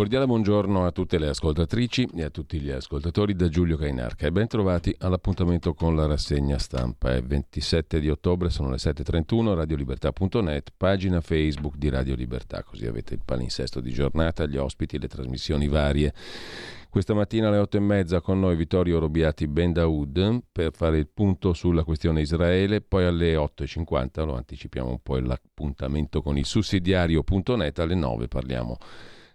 Cordiale buongiorno a tutte le ascoltatrici e a tutti gli ascoltatori da Giulio Cainarca e ben all'appuntamento con la rassegna stampa. È 27 di ottobre, sono le 7.31, radiolibertà.net, pagina Facebook di Radio Libertà, così avete il palinsesto di giornata, gli ospiti, le trasmissioni varie. Questa mattina alle 8 e mezza con noi Vittorio Robiati Ben Daoud per fare il punto sulla questione Israele, poi alle 8.50 lo anticipiamo un po' l'appuntamento con il sussidiario.net, alle 9 parliamo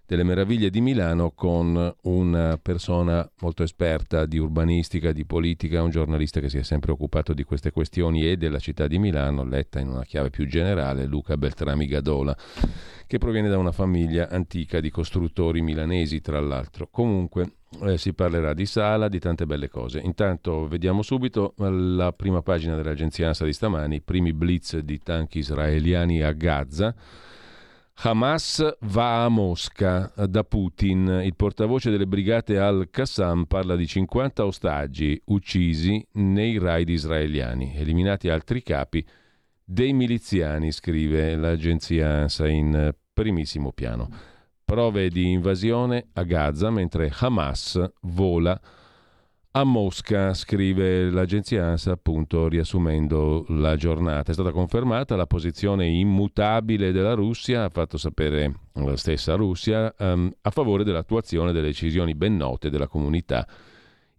delle meraviglie di Milano con una persona molto esperta di urbanistica, di politica, un giornalista che si è sempre occupato di queste questioni e della città di Milano, letta in una chiave più generale, Luca Beltrami Gadola, che proviene da una famiglia antica di costruttori milanesi, tra l'altro. Comunque eh, si parlerà di sala, di tante belle cose. Intanto vediamo subito la prima pagina dell'agenzia ANSA di stamani, i primi blitz di tanchi israeliani a Gaza Hamas va a Mosca da Putin. Il portavoce delle brigate al-Qassam parla di 50 ostaggi uccisi nei raid israeliani, eliminati altri capi dei miliziani, scrive l'agenzia ANSA in primissimo piano. Prove di invasione a Gaza mentre Hamas vola Mosca, scrive l'agenzia ANSA, appunto riassumendo la giornata. È stata confermata la posizione immutabile della Russia, ha fatto sapere la stessa Russia, um, a favore dell'attuazione delle decisioni ben note della comunità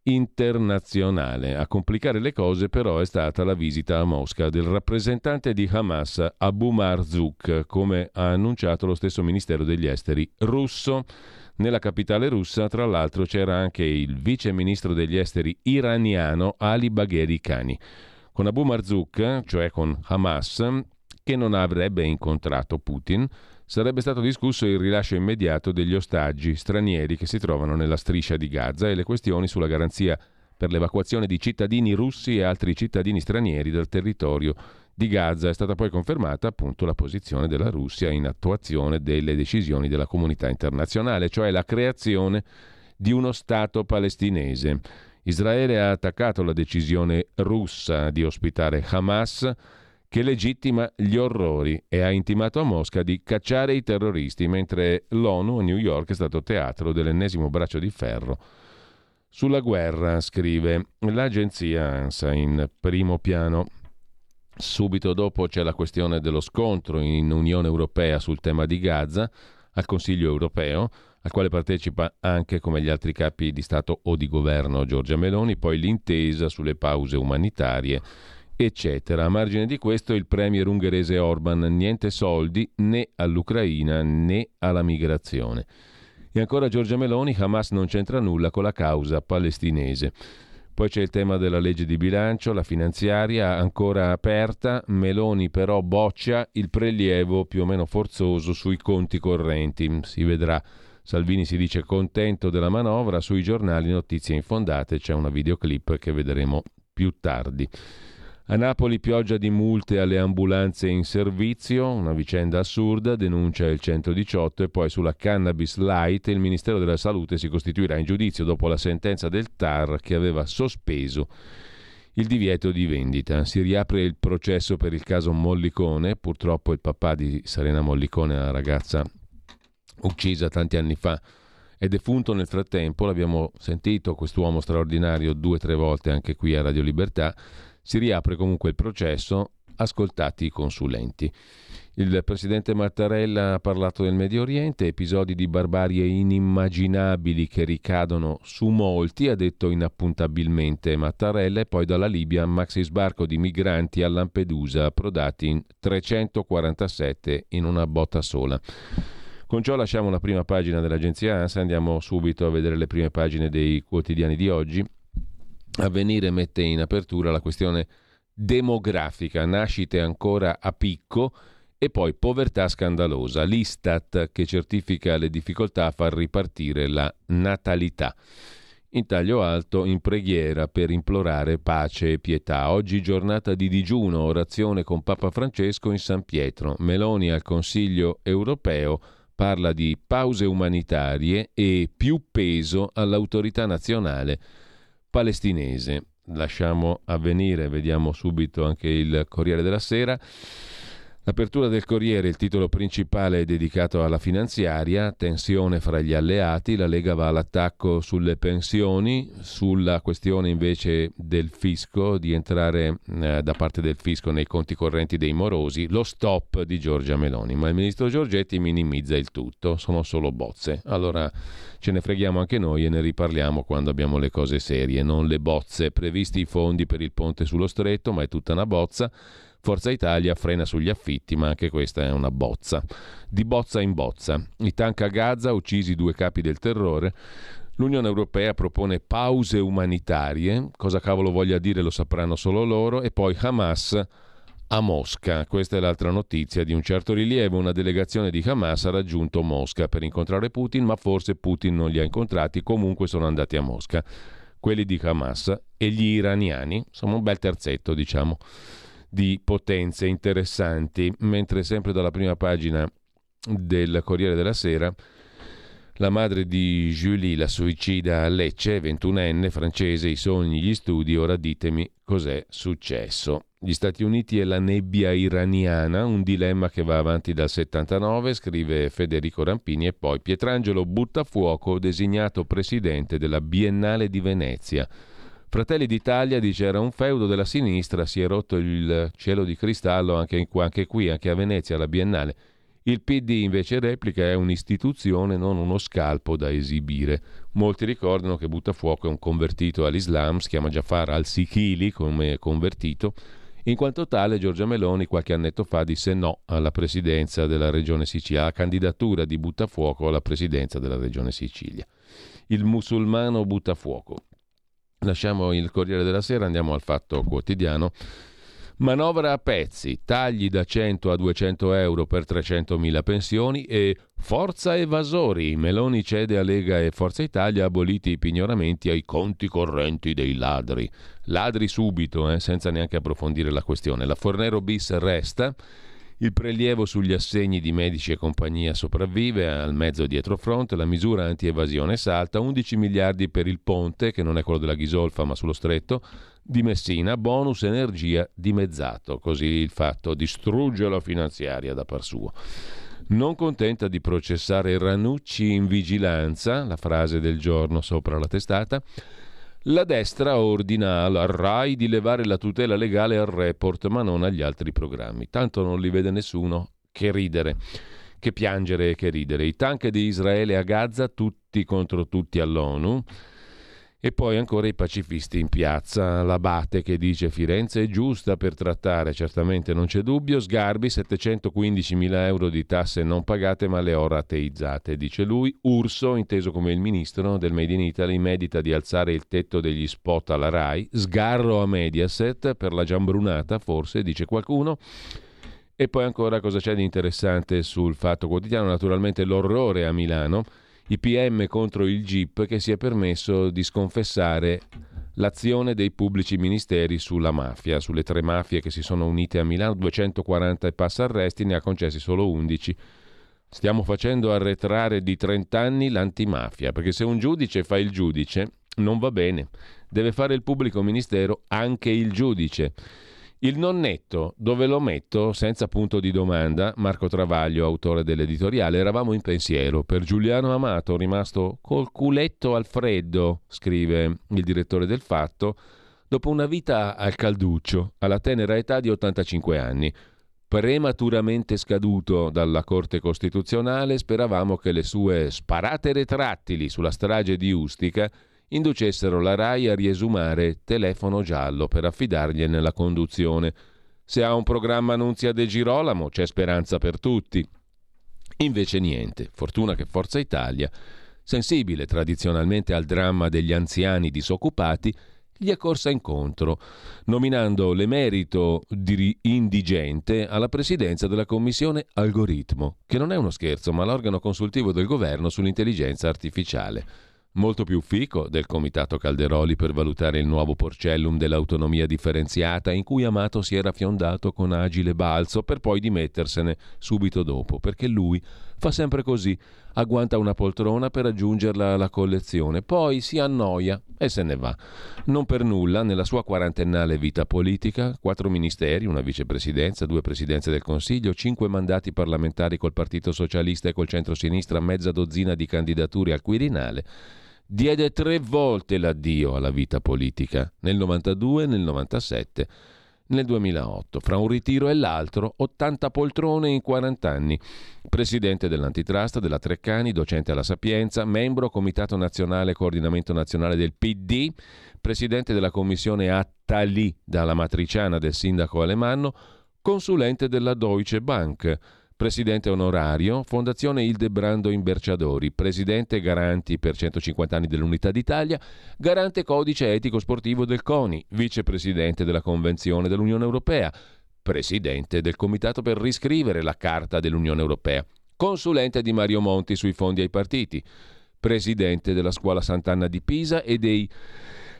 internazionale. A complicare le cose però è stata la visita a Mosca del rappresentante di Hamas Abu Marzouk, come ha annunciato lo stesso Ministero degli Esteri russo. Nella capitale russa, tra l'altro, c'era anche il vice ministro degli esteri iraniano Ali Bagheri Khani. Con Abu Marzouk, cioè con Hamas, che non avrebbe incontrato Putin, sarebbe stato discusso il rilascio immediato degli ostaggi stranieri che si trovano nella striscia di Gaza e le questioni sulla garanzia per l'evacuazione di cittadini russi e altri cittadini stranieri dal territorio di Gaza. È stata poi confermata appunto la posizione della Russia in attuazione delle decisioni della comunità internazionale, cioè la creazione di uno Stato palestinese. Israele ha attaccato la decisione russa di ospitare Hamas che legittima gli orrori e ha intimato a Mosca di cacciare i terroristi, mentre l'ONU a New York è stato teatro dell'ennesimo braccio di ferro sulla guerra, scrive l'agenzia ANSA in primo piano. Subito dopo c'è la questione dello scontro in Unione Europea sul tema di Gaza al Consiglio europeo, al quale partecipa anche come gli altri capi di Stato o di governo Giorgia Meloni, poi l'intesa sulle pause umanitarie, eccetera. A margine di questo il premier ungherese Orban niente soldi né all'Ucraina né alla migrazione. E ancora Giorgia Meloni, Hamas non c'entra nulla con la causa palestinese. Poi c'è il tema della legge di bilancio, la finanziaria ancora aperta, Meloni però boccia il prelievo più o meno forzoso sui conti correnti. Si vedrà. Salvini si dice contento della manovra, sui giornali notizie infondate, c'è una videoclip che vedremo più tardi. A Napoli pioggia di multe alle ambulanze in servizio, una vicenda assurda, denuncia il 118 e poi sulla cannabis light il Ministero della Salute si costituirà in giudizio dopo la sentenza del TAR che aveva sospeso il divieto di vendita. Si riapre il processo per il caso Mollicone, purtroppo il papà di Serena Mollicone, una ragazza uccisa tanti anni fa, è defunto nel frattempo, l'abbiamo sentito quest'uomo straordinario due o tre volte anche qui a Radio Libertà, si riapre comunque il processo, ascoltati i consulenti. Il presidente Mattarella ha parlato del Medio Oriente, episodi di barbarie inimmaginabili che ricadono su molti, ha detto inappuntabilmente Mattarella, e poi dalla Libia maxi sbarco di migranti a Lampedusa, approdati in 347 in una botta sola. Con ciò lasciamo la prima pagina dell'agenzia ANSA, andiamo subito a vedere le prime pagine dei quotidiani di oggi. Avvenire mette in apertura la questione demografica, nascite ancora a picco e poi povertà scandalosa, l'Istat che certifica le difficoltà a far ripartire la natalità. In taglio alto, in preghiera per implorare pace e pietà. Oggi giornata di digiuno, orazione con Papa Francesco in San Pietro. Meloni al Consiglio europeo parla di pause umanitarie e più peso all'autorità nazionale palestinese. Lasciamo avvenire, vediamo subito anche il Corriere della Sera. L'apertura del Corriere, il titolo principale è dedicato alla finanziaria, tensione fra gli alleati, la Lega va all'attacco sulle pensioni, sulla questione invece del fisco, di entrare eh, da parte del fisco nei conti correnti dei morosi, lo stop di Giorgia Meloni, ma il ministro Giorgetti minimizza il tutto, sono solo bozze. Allora ce ne freghiamo anche noi e ne riparliamo quando abbiamo le cose serie, non le bozze, previsti i fondi per il ponte sullo stretto, ma è tutta una bozza Forza Italia frena sugli affitti, ma anche questa è una bozza. Di bozza in bozza. I tank a Gaza, uccisi due capi del terrore. L'Unione Europea propone pause umanitarie, cosa cavolo voglia dire lo sapranno solo loro, e poi Hamas a Mosca. Questa è l'altra notizia di un certo rilievo. Una delegazione di Hamas ha raggiunto Mosca per incontrare Putin, ma forse Putin non li ha incontrati, comunque sono andati a Mosca. Quelli di Hamas e gli iraniani, sono un bel terzetto, diciamo di potenze interessanti, mentre sempre dalla prima pagina del Corriere della Sera la madre di Julie, la suicida a Lecce, 21enne, francese, i sogni, gli studi, ora ditemi cos'è successo. Gli Stati Uniti e la nebbia iraniana, un dilemma che va avanti dal 79, scrive Federico Rampini, e poi Pietrangelo Buttafuoco, designato presidente della Biennale di Venezia. Fratelli d'Italia dice era un feudo della sinistra, si è rotto il cielo di cristallo anche, in, anche qui, anche a Venezia, alla Biennale. Il PD invece replica è un'istituzione, non uno scalpo da esibire. Molti ricordano che Buttafuoco è un convertito all'Islam, si chiama Jafar al-Sikhili come convertito. In quanto tale, Giorgia Meloni qualche annetto fa disse no alla presidenza della regione Sicilia, alla candidatura di Buttafuoco alla presidenza della regione Sicilia. Il musulmano Buttafuoco. Lasciamo il Corriere della Sera, andiamo al Fatto Quotidiano. Manovra a pezzi, tagli da 100 a 200 euro per 300.000 pensioni e forza evasori. Meloni cede a Lega e Forza Italia aboliti i pignoramenti ai conti correnti dei ladri. Ladri subito, eh, senza neanche approfondire la questione. La Fornero bis resta il prelievo sugli assegni di medici e compagnia sopravvive al mezzo dietro fronte, la misura anti-evasione salta, 11 miliardi per il ponte, che non è quello della Ghisolfa ma sullo stretto, di Messina, bonus energia dimezzato, così il fatto distrugge la finanziaria da par suo. Non contenta di processare Ranucci in vigilanza, la frase del giorno sopra la testata, la destra ordina al RAI di levare la tutela legale al report, ma non agli altri programmi. Tanto non li vede nessuno. Che ridere, che piangere e che ridere. I tank di Israele a Gaza, tutti contro tutti all'ONU. E poi ancora i pacifisti in piazza, l'abate che dice Firenze è giusta per trattare, certamente non c'è dubbio, Sgarbi 715 mila euro di tasse non pagate ma le ho rateizzate, dice lui, Urso, inteso come il ministro del Made in Italy, medita di alzare il tetto degli spot alla RAI, sgarro a Mediaset per la giambrunata forse, dice qualcuno, e poi ancora cosa c'è di interessante sul Fatto Quotidiano, naturalmente l'orrore a Milano, i PM contro il GIP che si è permesso di sconfessare l'azione dei pubblici ministeri sulla mafia, sulle tre mafie che si sono unite a Milano, 240 e passa arresti, ne ha concessi solo 11. Stiamo facendo arretrare di 30 anni l'antimafia, perché se un giudice fa il giudice non va bene. deve fare il pubblico ministero anche il giudice. Il non netto, dove lo metto? Senza punto di domanda, Marco Travaglio, autore dell'editoriale, eravamo in pensiero. Per Giuliano Amato, rimasto col culetto al freddo, scrive il direttore del Fatto, dopo una vita al calduccio, alla tenera età di 85 anni. Prematuramente scaduto dalla Corte Costituzionale, speravamo che le sue sparate retrattili sulla strage di Ustica inducessero la RAI a riesumare telefono giallo per affidargliene la conduzione. Se ha un programma Annunzia De Girolamo c'è speranza per tutti. Invece niente, fortuna che Forza Italia, sensibile tradizionalmente al dramma degli anziani disoccupati, gli è corsa incontro, nominando l'emerito indigente alla presidenza della commissione Algoritmo, che non è uno scherzo, ma l'organo consultivo del governo sull'intelligenza artificiale molto più fico del comitato Calderoli per valutare il nuovo porcellum dell'autonomia differenziata in cui Amato si era fiondato con agile balzo per poi dimettersene subito dopo, perché lui fa sempre così, agguanta una poltrona per aggiungerla alla collezione, poi si annoia e se ne va. Non per nulla, nella sua quarantennale vita politica, quattro ministeri, una vicepresidenza, due presidenze del Consiglio, cinque mandati parlamentari col Partito Socialista e col centro-sinistra, mezza dozzina di candidature al Quirinale, diede tre volte l'addio alla vita politica, nel 92 e nel 97 nel 2008. Fra un ritiro e l'altro, 80 poltrone in 40 anni. Presidente dell'antitrust, della Treccani, docente alla Sapienza, membro Comitato Nazionale Coordinamento Nazionale del PD, presidente della commissione Attali dalla matriciana del sindaco Alemanno, consulente della Deutsche Bank presidente onorario, Fondazione Ildebrando Imberciadori, presidente garanti per 150 anni dell'Unità d'Italia, garante codice etico sportivo del CONI, vicepresidente della Convenzione dell'Unione Europea, presidente del Comitato per riscrivere la Carta dell'Unione Europea, consulente di Mario Monti sui fondi ai partiti, presidente della Scuola Sant'Anna di Pisa e dei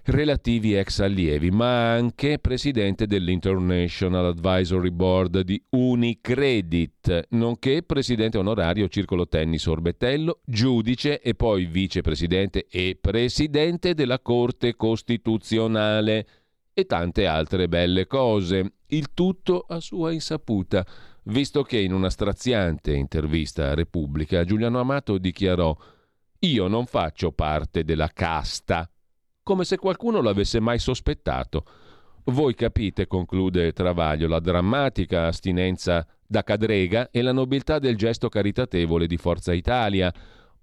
relativi ex allievi, ma anche presidente dell'International Advisory Board di Unicredit, nonché presidente onorario Circolo Tennis Orbettello, giudice e poi vicepresidente e presidente della Corte Costituzionale e tante altre belle cose, il tutto a sua insaputa, visto che in una straziante intervista a Repubblica Giuliano Amato dichiarò io non faccio parte della casta come se qualcuno l'avesse mai sospettato. Voi capite, conclude Travaglio, la drammatica astinenza da cadrega e la nobiltà del gesto caritatevole di Forza Italia.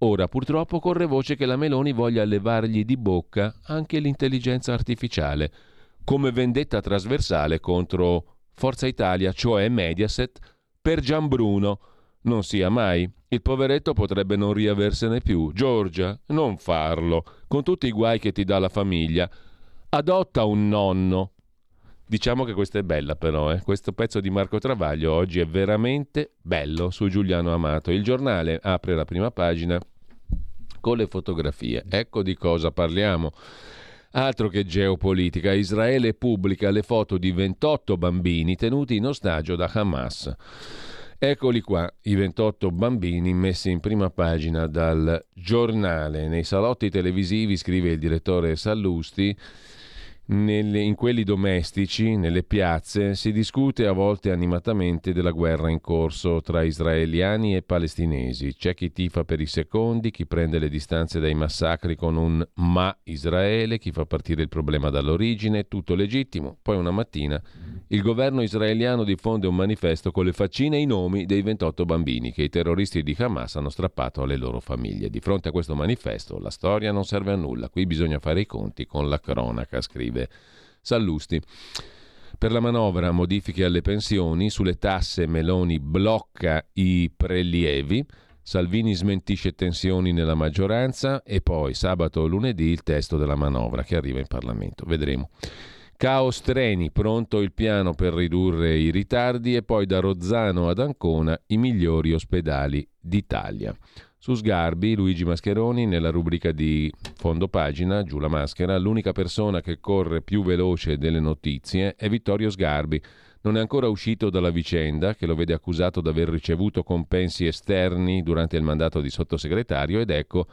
Ora purtroppo corre voce che la Meloni voglia levargli di bocca anche l'intelligenza artificiale, come vendetta trasversale contro Forza Italia, cioè Mediaset, per Gianbruno. Non sia mai. Il poveretto potrebbe non riaversene più. Giorgia, non farlo, con tutti i guai che ti dà la famiglia. Adotta un nonno. Diciamo che questa è bella però, eh? questo pezzo di Marco Travaglio oggi è veramente bello su Giuliano Amato. Il giornale apre la prima pagina con le fotografie. Ecco di cosa parliamo. Altro che geopolitica, Israele pubblica le foto di 28 bambini tenuti in ostaggio da Hamas. Eccoli qua, i 28 bambini messi in prima pagina dal giornale. Nei salotti televisivi, scrive il direttore Sallusti, nelle, in quelli domestici, nelle piazze, si discute a volte animatamente della guerra in corso tra israeliani e palestinesi. C'è chi tifa per i secondi, chi prende le distanze dai massacri con un ma Israele, chi fa partire il problema dall'origine, tutto legittimo. Poi una mattina il governo israeliano diffonde un manifesto con le faccine e i nomi dei 28 bambini che i terroristi di Hamas hanno strappato alle loro famiglie. Di fronte a questo manifesto la storia non serve a nulla, qui bisogna fare i conti con la cronaca, scrive Sallusti. Per la manovra modifiche alle pensioni, sulle tasse Meloni blocca i prelievi, Salvini smentisce tensioni nella maggioranza e poi sabato o lunedì il testo della manovra che arriva in Parlamento. Vedremo. Caos treni, pronto il piano per ridurre i ritardi e poi da Rozzano ad Ancona i migliori ospedali d'Italia. Su Sgarbi, Luigi Mascheroni, nella rubrica di fondo pagina, giù la maschera, l'unica persona che corre più veloce delle notizie è Vittorio Sgarbi. Non è ancora uscito dalla vicenda, che lo vede accusato di aver ricevuto compensi esterni durante il mandato di sottosegretario, ed ecco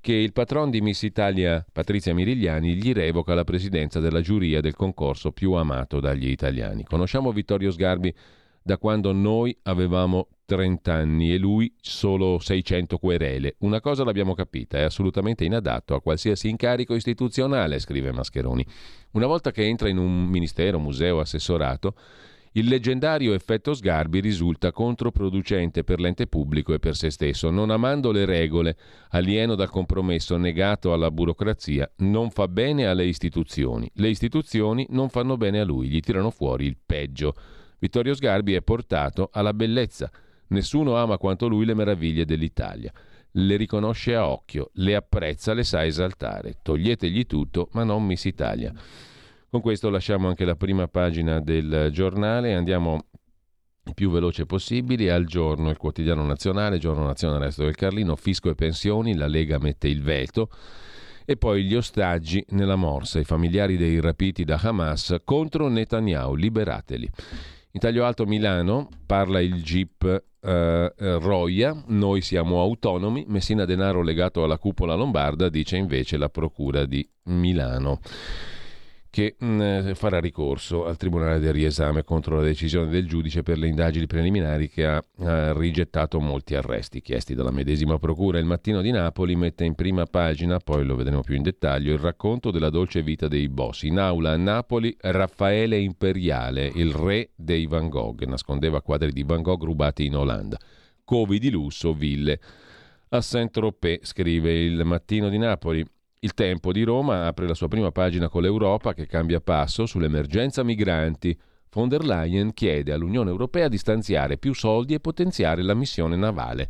che il patron di Miss Italia, Patrizia Mirigliani, gli revoca la presidenza della giuria del concorso più amato dagli italiani. Conosciamo Vittorio Sgarbi da quando noi avevamo 30 anni e lui solo 600 querele. Una cosa l'abbiamo capita, è assolutamente inadatto a qualsiasi incarico istituzionale, scrive Mascheroni. Una volta che entra in un ministero, museo, assessorato, il leggendario effetto Sgarbi risulta controproducente per l'ente pubblico e per se stesso. Non amando le regole, alieno dal compromesso, negato alla burocrazia, non fa bene alle istituzioni. Le istituzioni non fanno bene a lui, gli tirano fuori il peggio. Vittorio Sgarbi è portato alla bellezza. Nessuno ama quanto lui le meraviglie dell'Italia. Le riconosce a occhio, le apprezza, le sa esaltare. Toglietegli tutto, ma non Miss Italia. Con questo lasciamo anche la prima pagina del giornale e andiamo il più veloce possibile al giorno, il quotidiano nazionale, giorno nazionale resto del Carlino, fisco e pensioni, la Lega mette il veto e poi gli ostaggi nella morsa, i familiari dei rapiti da Hamas contro Netanyahu, liberateli. In taglio alto Milano parla il GIP eh, Roia, noi siamo autonomi, Messina Denaro legato alla cupola lombarda, dice invece la Procura di Milano che mh, mm, farà ricorso al Tribunale del riesame contro la decisione del giudice per le indagini preliminari che ha, ha rigettato molti arresti chiesti dalla medesima procura. Il mattino di Napoli mette in prima pagina, poi lo vedremo più in dettaglio, il racconto della dolce vita dei boss. In aula a Napoli Raffaele Imperiale, il re dei Van Gogh, nascondeva quadri di Van Gogh rubati in Olanda. Covi di lusso, ville. A Saint-Tropez, scrive il mattino di Napoli. Il Tempo di Roma apre la sua prima pagina con l'Europa che cambia passo sull'emergenza migranti. Von der Leyen chiede all'Unione Europea di stanziare più soldi e potenziare la missione navale.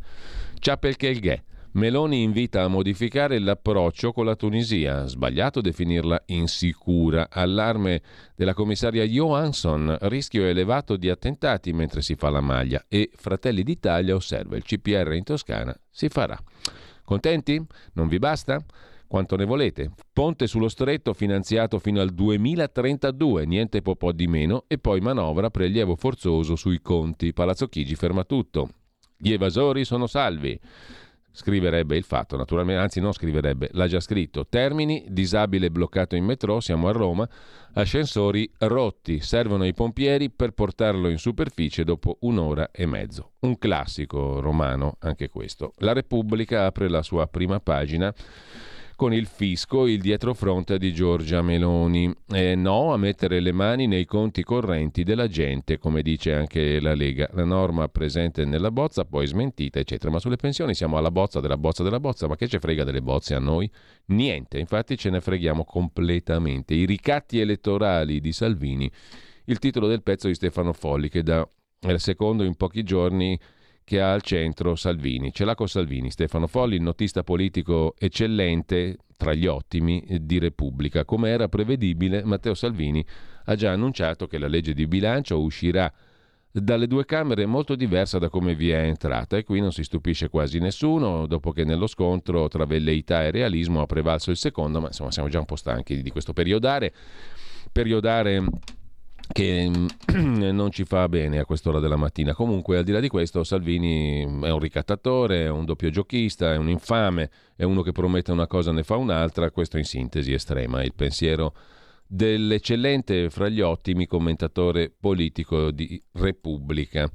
Ciapel Kelghe. Meloni invita a modificare l'approccio con la Tunisia. Sbagliato definirla insicura. Allarme della commissaria Johansson. Rischio elevato di attentati mentre si fa la maglia. E Fratelli d'Italia osserva il CPR in Toscana. Si farà. Contenti? Non vi basta? Quanto ne volete? Ponte sullo stretto finanziato fino al 2032, niente po' di meno, e poi manovra prelievo forzoso sui conti. Palazzo Chigi ferma tutto. Gli evasori sono salvi. Scriverebbe il fatto, naturalmente, anzi non scriverebbe, l'ha già scritto. Termini, disabile bloccato in metro, siamo a Roma, ascensori rotti, servono i pompieri per portarlo in superficie dopo un'ora e mezzo. Un classico romano, anche questo. La Repubblica apre la sua prima pagina con il fisco il dietrofront di Giorgia Meloni. E no a mettere le mani nei conti correnti della gente, come dice anche la Lega. La norma presente nella bozza, poi smentita, eccetera. Ma sulle pensioni siamo alla bozza della bozza della bozza. Ma che ci frega delle bozze a noi? Niente, infatti ce ne freghiamo completamente. I ricatti elettorali di Salvini. Il titolo del pezzo di Stefano Folli, che da il secondo in pochi giorni che ha al centro Salvini. Ce l'ha con Salvini, Stefano Folli, il notista politico eccellente tra gli ottimi di Repubblica. Come era prevedibile, Matteo Salvini ha già annunciato che la legge di bilancio uscirà dalle due Camere molto diversa da come vi è entrata e qui non si stupisce quasi nessuno dopo che nello scontro tra velleità e realismo ha prevalso il secondo, ma insomma siamo già un po' stanchi di questo periodare. Periodare che mm, non ci fa bene a quest'ora della mattina. Comunque, al di là di questo, Salvini è un ricattatore, è un doppio giochista, è un infame, è uno che promette una cosa e ne fa un'altra. Questo in sintesi estrema. Il pensiero dell'eccellente fra gli ottimi commentatore politico di Repubblica.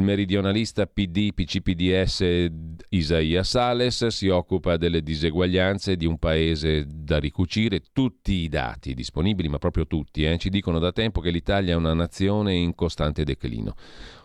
Il meridionalista PD, PCPDS Isaia Sales si occupa delle diseguaglianze di un paese da ricucire. Tutti i dati disponibili, ma proprio tutti, eh, ci dicono da tempo che l'Italia è una nazione in costante declino.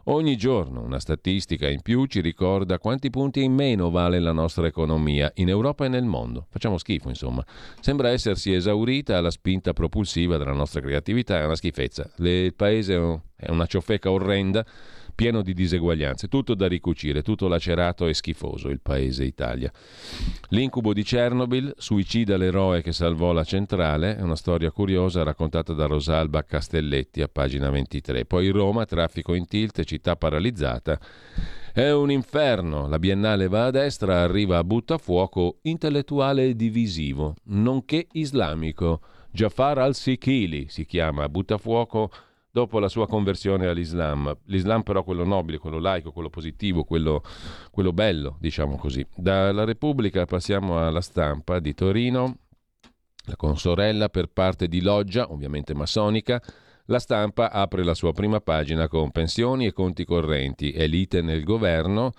Ogni giorno una statistica in più ci ricorda quanti punti in meno vale la nostra economia in Europa e nel mondo. Facciamo schifo, insomma. Sembra essersi esaurita la spinta propulsiva della nostra creatività, è una schifezza. il paese è una ciofeca orrenda pieno di diseguaglianze, tutto da ricucire, tutto lacerato e schifoso il paese Italia. L'incubo di Chernobyl, suicida l'eroe che salvò la centrale, è una storia curiosa raccontata da Rosalba Castelletti a pagina 23. Poi Roma, traffico in tilt, città paralizzata. È un inferno, la biennale va a destra, arriva a buttafuoco intellettuale divisivo, nonché islamico. Jafar al-Sikili si chiama, buttafuoco dopo la sua conversione all'Islam. L'Islam però quello nobile, quello laico, quello positivo, quello, quello bello, diciamo così. Dalla Repubblica passiamo alla stampa di Torino, la consorella per parte di Loggia, ovviamente massonica, la stampa apre la sua prima pagina con pensioni e conti correnti, elite nel governo,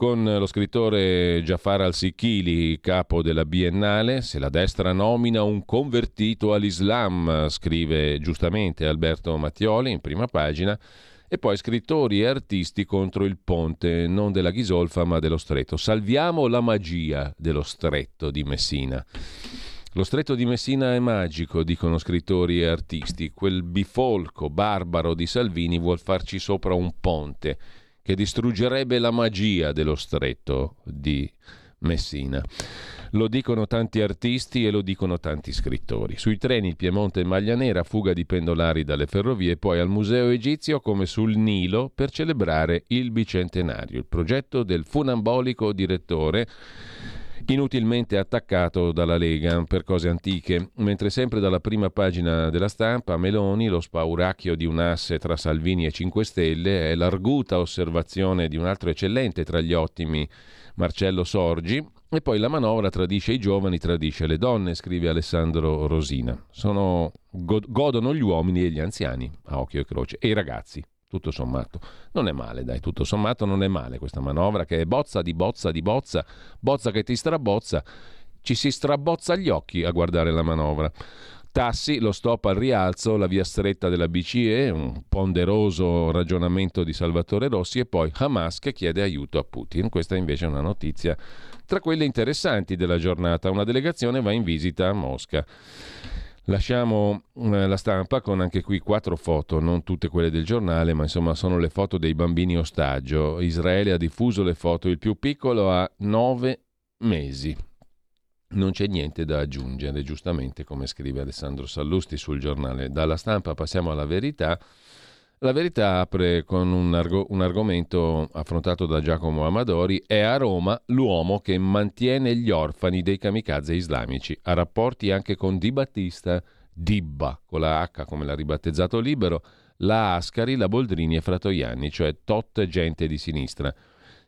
con lo scrittore Jafar al-Sikili, capo della Biennale, se la destra nomina un convertito all'Islam, scrive giustamente Alberto Mattioli in prima pagina, e poi scrittori e artisti contro il ponte, non della Ghisolfa ma dello stretto. Salviamo la magia dello stretto di Messina. Lo stretto di Messina è magico, dicono scrittori e artisti. Quel bifolco barbaro di Salvini vuol farci sopra un ponte che distruggerebbe la magia dello stretto di Messina. Lo dicono tanti artisti e lo dicono tanti scrittori. Sui treni Piemonte e Maglia Nera, fuga di pendolari dalle ferrovie, poi al Museo Egizio come sul Nilo per celebrare il bicentenario. Il progetto del funambolico direttore inutilmente attaccato dalla Lega per cose antiche, mentre sempre dalla prima pagina della stampa Meloni, lo spauracchio di un asse tra Salvini e 5 Stelle, è l'arguta osservazione di un altro eccellente tra gli ottimi Marcello Sorgi, e poi la manovra tradisce i giovani, tradisce le donne, scrive Alessandro Rosina. Sono, godono gli uomini e gli anziani, a occhio e croce, e i ragazzi, tutto sommato. Non è male, dai, tutto sommato non è male questa manovra che è bozza di bozza di bozza, bozza che ti strabozza, ci si strabozza gli occhi a guardare la manovra. Tassi, lo stop al rialzo, la via stretta della BCE, un ponderoso ragionamento di Salvatore Rossi e poi Hamas che chiede aiuto a Putin. Questa invece è una notizia tra quelle interessanti della giornata. Una delegazione va in visita a Mosca. Lasciamo eh, la stampa con anche qui quattro foto, non tutte quelle del giornale, ma insomma sono le foto dei bambini ostaggio. Israele ha diffuso le foto, il più piccolo ha nove mesi. Non c'è niente da aggiungere, giustamente come scrive Alessandro Sallusti sul giornale. Dalla stampa passiamo alla verità. La verità apre con un, argo- un, argomento affrontato da Giacomo Amadori. È a Roma l'uomo che mantiene gli orfani dei kamikaze islamici. Ha rapporti anche con Di Battista, Dibba, con la H come l'ha ribattezzato Libero, la Ascari, la Boldrini e Fratoianni, cioè tot gente di sinistra.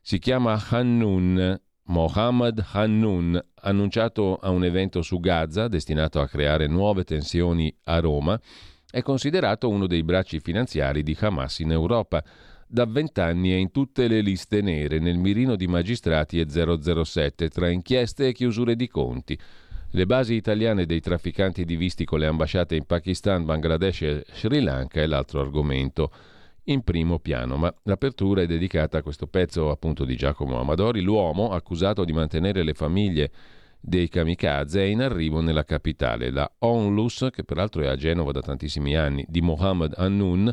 Si chiama Hannun, Mohammed Hannun, annunciato a un evento su Gaza destinato a creare nuove tensioni a Roma è considerato uno dei bracci finanziari di Hamas in Europa. Da vent'anni è in tutte le liste nere, nel mirino di magistrati e 007, tra inchieste e chiusure di conti. Le basi italiane dei trafficanti di visti con le ambasciate in Pakistan, Bangladesh e Sri Lanka è l'altro argomento in primo piano, ma l'apertura è dedicata a questo pezzo appunto di Giacomo Amadori, l'uomo accusato di mantenere le famiglie dei kamikaze è in arrivo nella capitale. La Onlus, che peraltro è a Genova da tantissimi anni, di Mohammed Annun,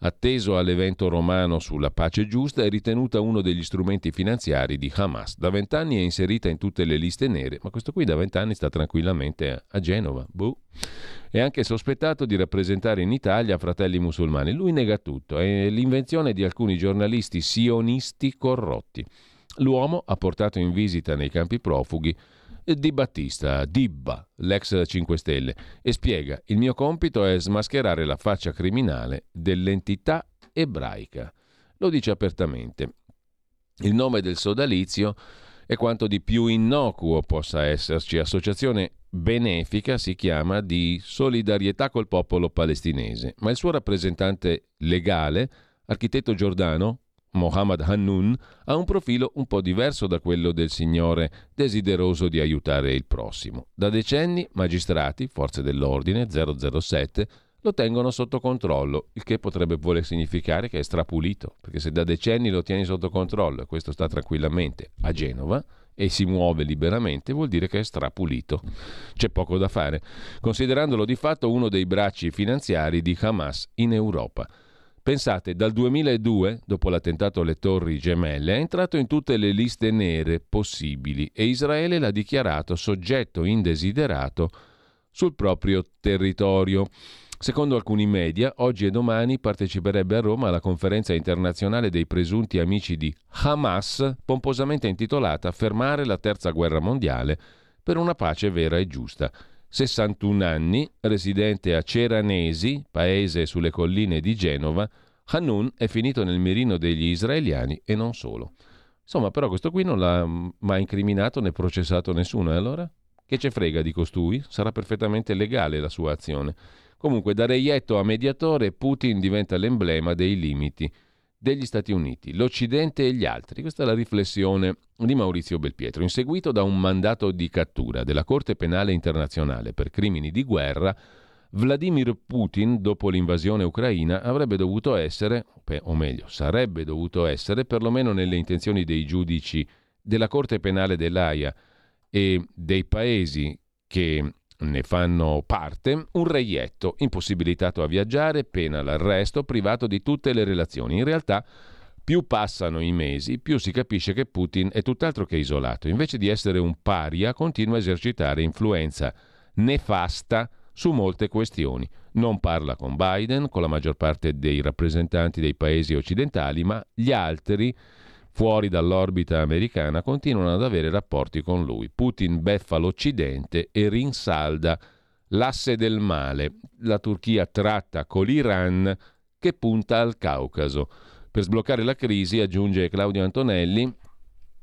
atteso all'evento romano sulla pace giusta, è ritenuta uno degli strumenti finanziari di Hamas. Da vent'anni è inserita in tutte le liste nere, ma questo qui da vent'anni sta tranquillamente a Genova. Buh. È anche sospettato di rappresentare in Italia fratelli musulmani. Lui nega tutto, è l'invenzione di alcuni giornalisti sionisti corrotti. L'uomo ha portato in visita nei campi profughi di Battista, Dibba, l'ex 5 Stelle, e spiega: Il mio compito è smascherare la faccia criminale dell'entità ebraica. Lo dice apertamente. Il nome del sodalizio è quanto di più innocuo possa esserci. Associazione benefica si chiama di solidarietà col popolo palestinese, ma il suo rappresentante legale, architetto Giordano, Mohammed Hannun ha un profilo un po' diverso da quello del signore desideroso di aiutare il prossimo. Da decenni magistrati, forze dell'ordine 007, lo tengono sotto controllo, il che potrebbe voler significare che è strapulito, perché se da decenni lo tieni sotto controllo e questo sta tranquillamente a Genova e si muove liberamente, vuol dire che è strapulito. C'è poco da fare, considerandolo di fatto uno dei bracci finanziari di Hamas in Europa. Pensate, dal 2002, dopo l'attentato alle torri gemelle, è entrato in tutte le liste nere possibili e Israele l'ha dichiarato soggetto indesiderato sul proprio territorio. Secondo alcuni media, oggi e domani parteciperebbe a Roma alla conferenza internazionale dei presunti amici di Hamas, pomposamente intitolata Fermare la terza guerra mondiale per una pace vera e giusta. 61 anni, residente a Ceranesi, paese sulle colline di Genova, Hanun è finito nel mirino degli israeliani e non solo. Insomma, però questo qui non l'ha mai incriminato né processato nessuno, e allora? Che ce frega di costui? Sarà perfettamente legale la sua azione. Comunque, da reietto a mediatore, Putin diventa l'emblema dei limiti degli Stati Uniti, l'Occidente e gli altri. Questa è la riflessione di Maurizio Belpietro, inseguito da un mandato di cattura della Corte Penale Internazionale per crimini di guerra. Vladimir Putin, dopo l'invasione ucraina, avrebbe dovuto essere, o meglio, sarebbe dovuto essere, perlomeno nelle intenzioni dei giudici della Corte Penale dell'AIA e dei paesi che ne fanno parte un reietto, impossibilitato a viaggiare, pena l'arresto, privato di tutte le relazioni. In realtà, più passano i mesi, più si capisce che Putin è tutt'altro che isolato. Invece di essere un paria, continua a esercitare influenza nefasta su molte questioni. Non parla con Biden, con la maggior parte dei rappresentanti dei paesi occidentali, ma gli altri fuori dall'orbita americana continuano ad avere rapporti con lui. Putin beffa l'Occidente e rinsalda l'asse del male. La Turchia tratta con l'Iran che punta al Caucaso. Per sbloccare la crisi, aggiunge Claudio Antonelli,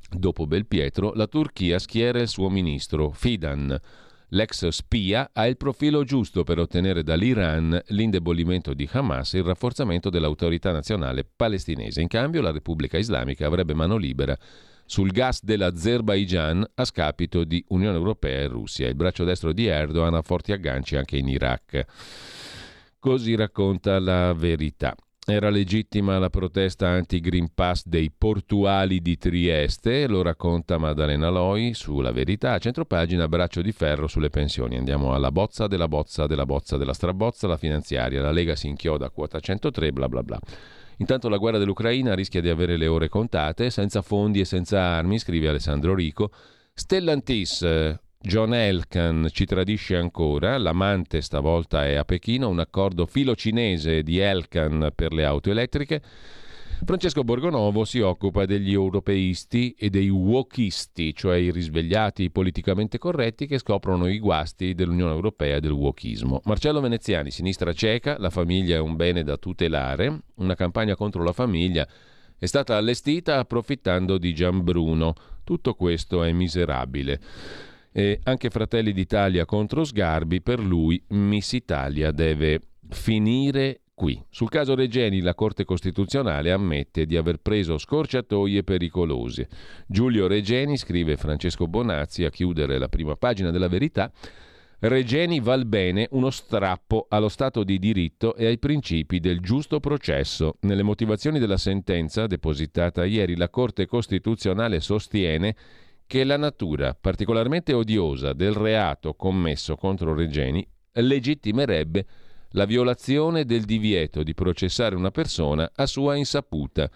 dopo Belpietro, la Turchia schiera il suo ministro Fidan L'ex spia ha il profilo giusto per ottenere dall'Iran l'indebolimento di Hamas e il rafforzamento dell'autorità nazionale palestinese. In cambio la Repubblica Islamica avrebbe mano libera sul gas dell'Azerbaigian a scapito di Unione Europea e Russia. Il braccio destro di Erdogan ha forti agganci anche in Iraq. Così racconta la verità. Era legittima la protesta anti-Green Pass dei portuali di Trieste, lo racconta Maddalena Loi sulla verità. Centropagina braccio di ferro sulle pensioni. Andiamo alla bozza della bozza della bozza della strabozza, la finanziaria. La Lega si inchioda a quota 103, bla bla bla. Intanto la guerra dell'Ucraina rischia di avere le ore contate, senza fondi e senza armi, scrive Alessandro Rico. Stellantis, John Elkan ci tradisce ancora, l'amante stavolta è a Pechino, un accordo filo-cinese di Elkan per le auto elettriche. Francesco Borgonovo si occupa degli europeisti e dei wokisti, cioè i risvegliati politicamente corretti che scoprono i guasti dell'Unione Europea e del wokismo. Marcello Veneziani, sinistra cieca, la famiglia è un bene da tutelare, una campagna contro la famiglia è stata allestita approfittando di Gianbruno. Tutto questo è miserabile. E anche Fratelli d'Italia contro Sgarbi, per lui Miss Italia deve finire qui. Sul caso Regeni la Corte Costituzionale ammette di aver preso scorciatoie pericolose. Giulio Regeni, scrive Francesco Bonazzi a chiudere la prima pagina della verità, Regeni val bene uno strappo allo Stato di diritto e ai principi del giusto processo. Nelle motivazioni della sentenza depositata ieri la Corte Costituzionale sostiene che la natura particolarmente odiosa del reato commesso contro Regeni legittimerebbe la violazione del divieto di processare una persona a sua insaputa.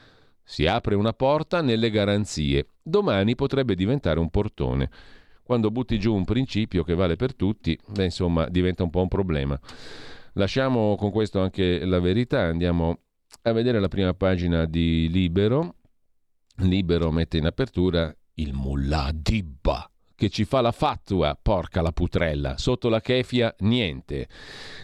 Si apre una porta nelle garanzie. Domani potrebbe diventare un portone. Quando butti giù un principio che vale per tutti, beh, insomma, diventa un po' un problema. Lasciamo con questo anche la verità, andiamo a vedere la prima pagina di Libero. Libero mette in apertura il mullah Dibba che ci fa la fatua, porca la putrella. Sotto la kefia, niente.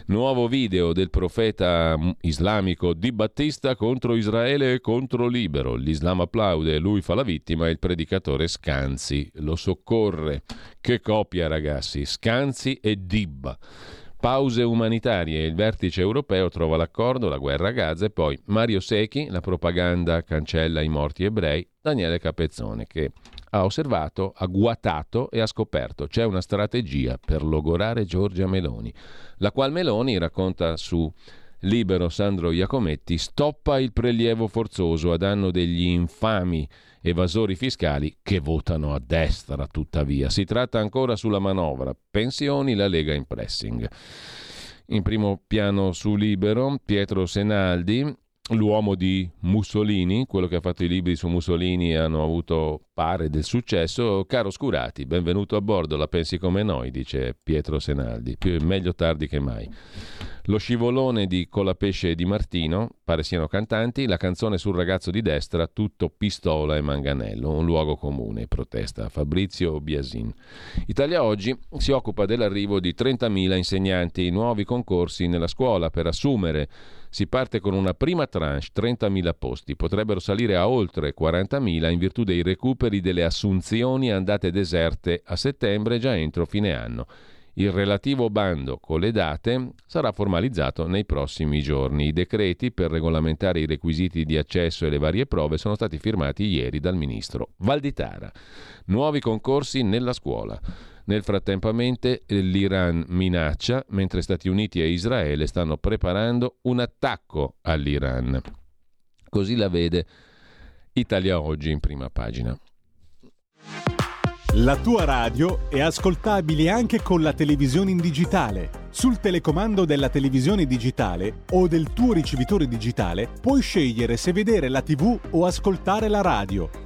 Nuovo video del profeta islamico Di Battista contro Israele e contro Libero. L'Islam applaude, lui fa la vittima e il predicatore Scanzi lo soccorre. Che coppia, ragazzi, Scanzi e Dibba. Pause umanitarie, il vertice europeo trova l'accordo, la guerra a Gaza e poi Mario Secchi, la propaganda cancella i morti ebrei, Daniele Capezzone che ha osservato, ha guatato e ha scoperto c'è una strategia per logorare Giorgia Meloni, la qual Meloni racconta su Libero Sandro Iacometti stoppa il prelievo forzoso a danno degli infami evasori fiscali che votano a destra tuttavia. Si tratta ancora sulla manovra. Pensioni, la Lega in pressing. In primo piano su Libero, Pietro Senaldi, l'uomo di Mussolini, quello che ha fatto i libri su Mussolini e hanno avuto pare del successo. Caro Scurati, benvenuto a bordo, la pensi come noi, dice Pietro Senaldi, Più, meglio tardi che mai. Lo scivolone di Colapesce e Di Martino, pare siano cantanti, la canzone sul ragazzo di destra, tutto pistola e manganello, un luogo comune, protesta Fabrizio Biasin. Italia Oggi si occupa dell'arrivo di 30.000 insegnanti, nuovi concorsi nella scuola per assumere si parte con una prima tranche, 30.000 posti, potrebbero salire a oltre 40.000 in virtù dei recuperi delle assunzioni andate deserte a settembre già entro fine anno. Il relativo bando con le date sarà formalizzato nei prossimi giorni. I decreti per regolamentare i requisiti di accesso e le varie prove sono stati firmati ieri dal ministro Valditara. Nuovi concorsi nella scuola. Nel frattempo l'Iran minaccia, mentre Stati Uniti e Israele stanno preparando un attacco all'Iran. Così la vede Italia Oggi in prima pagina. La tua radio è ascoltabile anche con la televisione in digitale. Sul telecomando della televisione digitale o del tuo ricevitore digitale puoi scegliere se vedere la TV o ascoltare la radio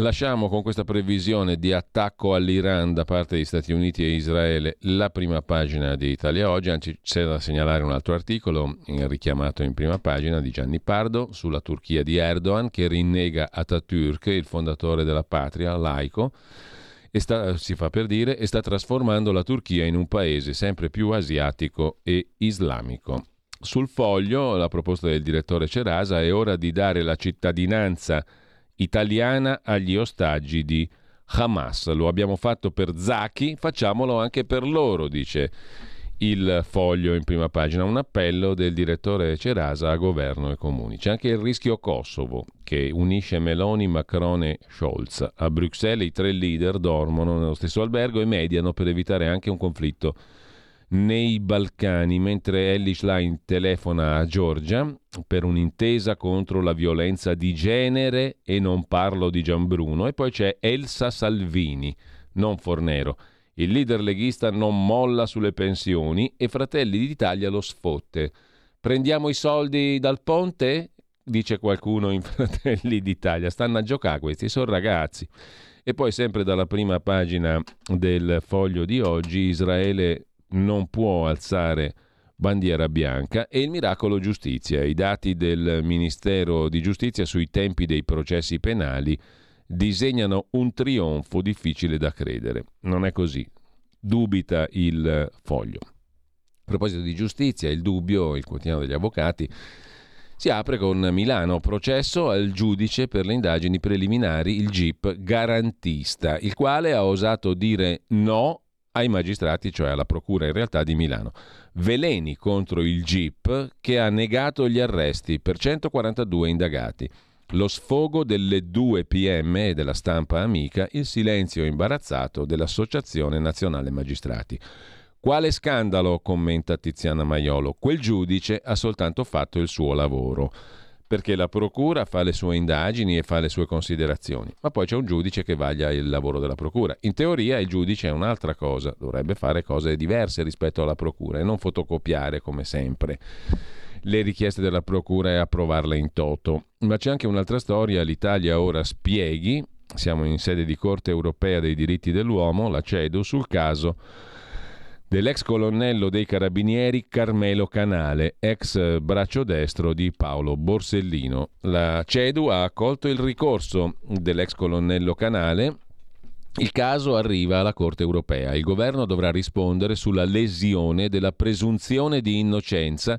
Lasciamo con questa previsione di attacco all'Iran da parte degli Stati Uniti e Israele la prima pagina di Italia Oggi, anzi c'è da segnalare un altro articolo richiamato in prima pagina di Gianni Pardo sulla Turchia di Erdogan che rinnega Atatürk, il fondatore della patria, laico, e sta, si fa per dire, e sta trasformando la Turchia in un paese sempre più asiatico e islamico. Sul foglio la proposta del direttore Cerasa è ora di dare la cittadinanza italiana agli ostaggi di Hamas. Lo abbiamo fatto per Zaki, facciamolo anche per loro, dice il foglio in prima pagina, un appello del direttore Cerasa a governo e comuni. C'è anche il rischio Kosovo che unisce Meloni, Macron e Scholz. A Bruxelles i tre leader dormono nello stesso albergo e mediano per evitare anche un conflitto nei Balcani, mentre Ellie Schlein telefona a Giorgia per un'intesa contro la violenza di genere e non parlo di Gianbruno, e poi c'è Elsa Salvini, non Fornero. Il leader leghista non molla sulle pensioni e Fratelli d'Italia lo sfotte. Prendiamo i soldi dal ponte? Dice qualcuno in Fratelli d'Italia. Stanno a giocare questi, sono ragazzi. E poi sempre dalla prima pagina del foglio di oggi, Israele non può alzare bandiera bianca e il miracolo giustizia. I dati del Ministero di Giustizia sui tempi dei processi penali disegnano un trionfo difficile da credere. Non è così. Dubita il foglio. A proposito di giustizia, il dubbio, il quotidiano degli avvocati, si apre con Milano, processo al giudice per le indagini preliminari, il GIP garantista, il quale ha osato dire no ai magistrati, cioè alla Procura in realtà di Milano. Veleni contro il GIP che ha negato gli arresti per 142 indagati. Lo sfogo delle due PM e della stampa amica, il silenzio imbarazzato dell'Associazione Nazionale Magistrati. Quale scandalo, commenta Tiziana Maiolo, quel giudice ha soltanto fatto il suo lavoro perché la procura fa le sue indagini e fa le sue considerazioni, ma poi c'è un giudice che vaglia il lavoro della procura. In teoria il giudice è un'altra cosa, dovrebbe fare cose diverse rispetto alla procura e non fotocopiare come sempre le richieste della procura e approvarle in toto. Ma c'è anche un'altra storia, l'Italia ora spieghi, siamo in sede di Corte europea dei diritti dell'uomo, la CEDU, sul caso dell'ex colonnello dei carabinieri Carmelo Canale, ex braccio destro di Paolo Borsellino. La CEDU ha accolto il ricorso dell'ex colonnello Canale. Il caso arriva alla Corte europea. Il governo dovrà rispondere sulla lesione della presunzione di innocenza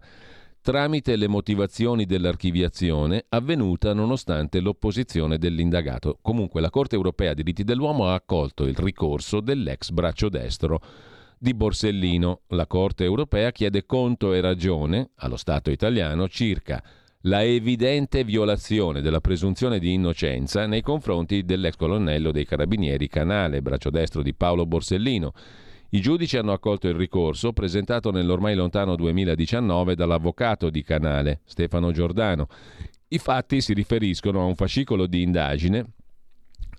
tramite le motivazioni dell'archiviazione avvenuta nonostante l'opposizione dell'indagato. Comunque la Corte europea dei diritti dell'uomo ha accolto il ricorso dell'ex braccio destro di Borsellino. La Corte europea chiede conto e ragione allo Stato italiano circa la evidente violazione della presunzione di innocenza nei confronti dell'ex colonnello dei carabinieri Canale, braccio destro di Paolo Borsellino. I giudici hanno accolto il ricorso presentato nell'ormai lontano 2019 dall'avvocato di Canale, Stefano Giordano. I fatti si riferiscono a un fascicolo di indagine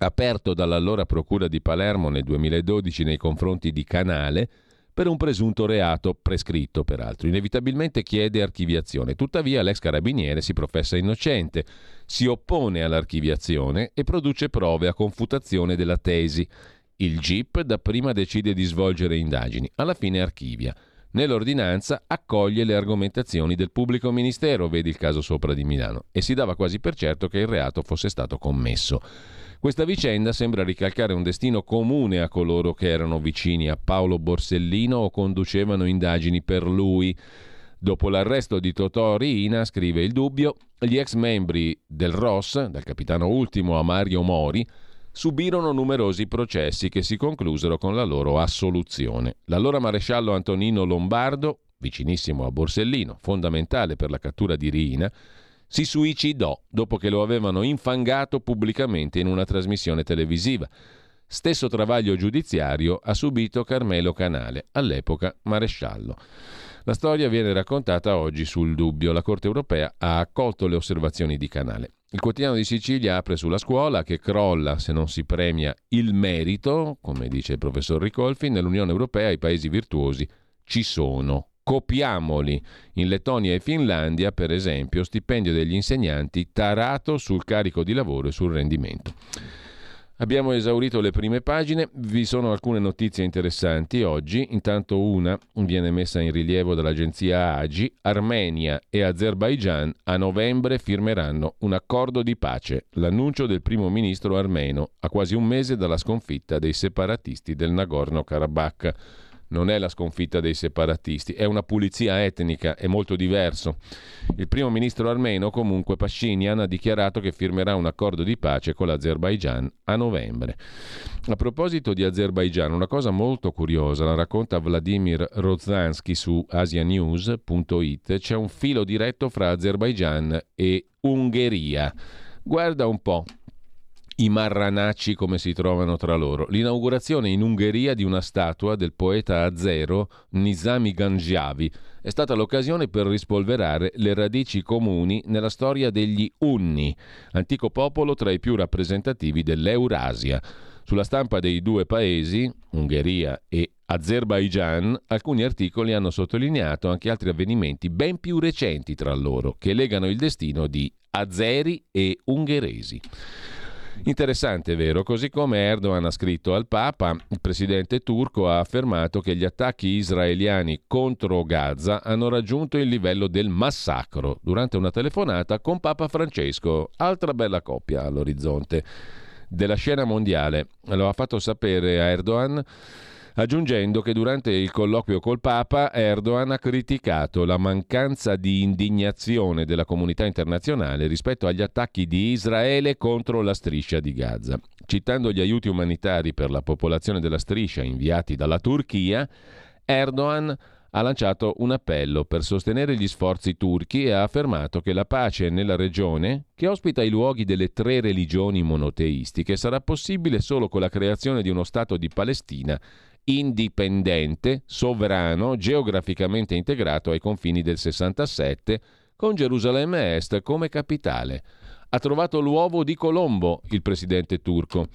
aperto dall'allora Procura di Palermo nel 2012 nei confronti di Canale per un presunto reato prescritto, peraltro. Inevitabilmente chiede archiviazione. Tuttavia l'ex carabiniere si professa innocente, si oppone all'archiviazione e produce prove a confutazione della tesi. Il GIP dapprima decide di svolgere indagini, alla fine archivia. Nell'ordinanza accoglie le argomentazioni del pubblico ministero, vedi il caso sopra di Milano, e si dava quasi per certo che il reato fosse stato commesso. Questa vicenda sembra ricalcare un destino comune a coloro che erano vicini a Paolo Borsellino o conducevano indagini per lui. Dopo l'arresto di Totò Riina, scrive il dubbio, gli ex membri del ROS, dal capitano ultimo a Mario Mori, subirono numerosi processi che si conclusero con la loro assoluzione. L'allora maresciallo Antonino Lombardo, vicinissimo a Borsellino, fondamentale per la cattura di Riina, si suicidò dopo che lo avevano infangato pubblicamente in una trasmissione televisiva. Stesso travaglio giudiziario ha subito Carmelo Canale, all'epoca maresciallo. La storia viene raccontata oggi sul dubbio. La Corte europea ha accolto le osservazioni di Canale. Il quotidiano di Sicilia apre sulla scuola che crolla se non si premia il merito, come dice il professor Ricolfi, nell'Unione Europea i paesi virtuosi ci sono copiamoli. In Lettonia e Finlandia, per esempio, stipendio degli insegnanti tarato sul carico di lavoro e sul rendimento. Abbiamo esaurito le prime pagine, vi sono alcune notizie interessanti oggi, intanto una viene messa in rilievo dall'agenzia AGI, Armenia e Azerbaijan a novembre firmeranno un accordo di pace, l'annuncio del primo ministro armeno a quasi un mese dalla sconfitta dei separatisti del Nagorno-Karabakh non è la sconfitta dei separatisti, è una pulizia etnica, è molto diverso. Il primo ministro armeno, comunque, Pashinyan, ha dichiarato che firmerà un accordo di pace con l'Azerbaigian a novembre. A proposito di Azerbaigian, una cosa molto curiosa, la racconta Vladimir Rozansky su asianews.it, c'è un filo diretto fra Azerbaigian e Ungheria. Guarda un po', i marranacci come si trovano tra loro. L'inaugurazione in Ungheria di una statua del poeta azero Nizami Ganjavi è stata l'occasione per rispolverare le radici comuni nella storia degli Unni, antico popolo tra i più rappresentativi dell'Eurasia. Sulla stampa dei due paesi, Ungheria e Azerbaijan, alcuni articoli hanno sottolineato anche altri avvenimenti ben più recenti tra loro, che legano il destino di azeri e ungheresi. Interessante, vero? Così come Erdogan ha scritto al Papa, il presidente turco ha affermato che gli attacchi israeliani contro Gaza hanno raggiunto il livello del massacro durante una telefonata con Papa Francesco. Altra bella coppia all'orizzonte della scena mondiale. Lo ha fatto sapere a Erdogan aggiungendo che durante il colloquio col Papa Erdogan ha criticato la mancanza di indignazione della comunità internazionale rispetto agli attacchi di Israele contro la striscia di Gaza. Citando gli aiuti umanitari per la popolazione della striscia inviati dalla Turchia, Erdogan ha lanciato un appello per sostenere gli sforzi turchi e ha affermato che la pace nella regione, che ospita i luoghi delle tre religioni monoteistiche, sarà possibile solo con la creazione di uno Stato di Palestina indipendente, sovrano, geograficamente integrato ai confini del 67, con Gerusalemme Est come capitale. Ha trovato l'uovo di Colombo il presidente turco,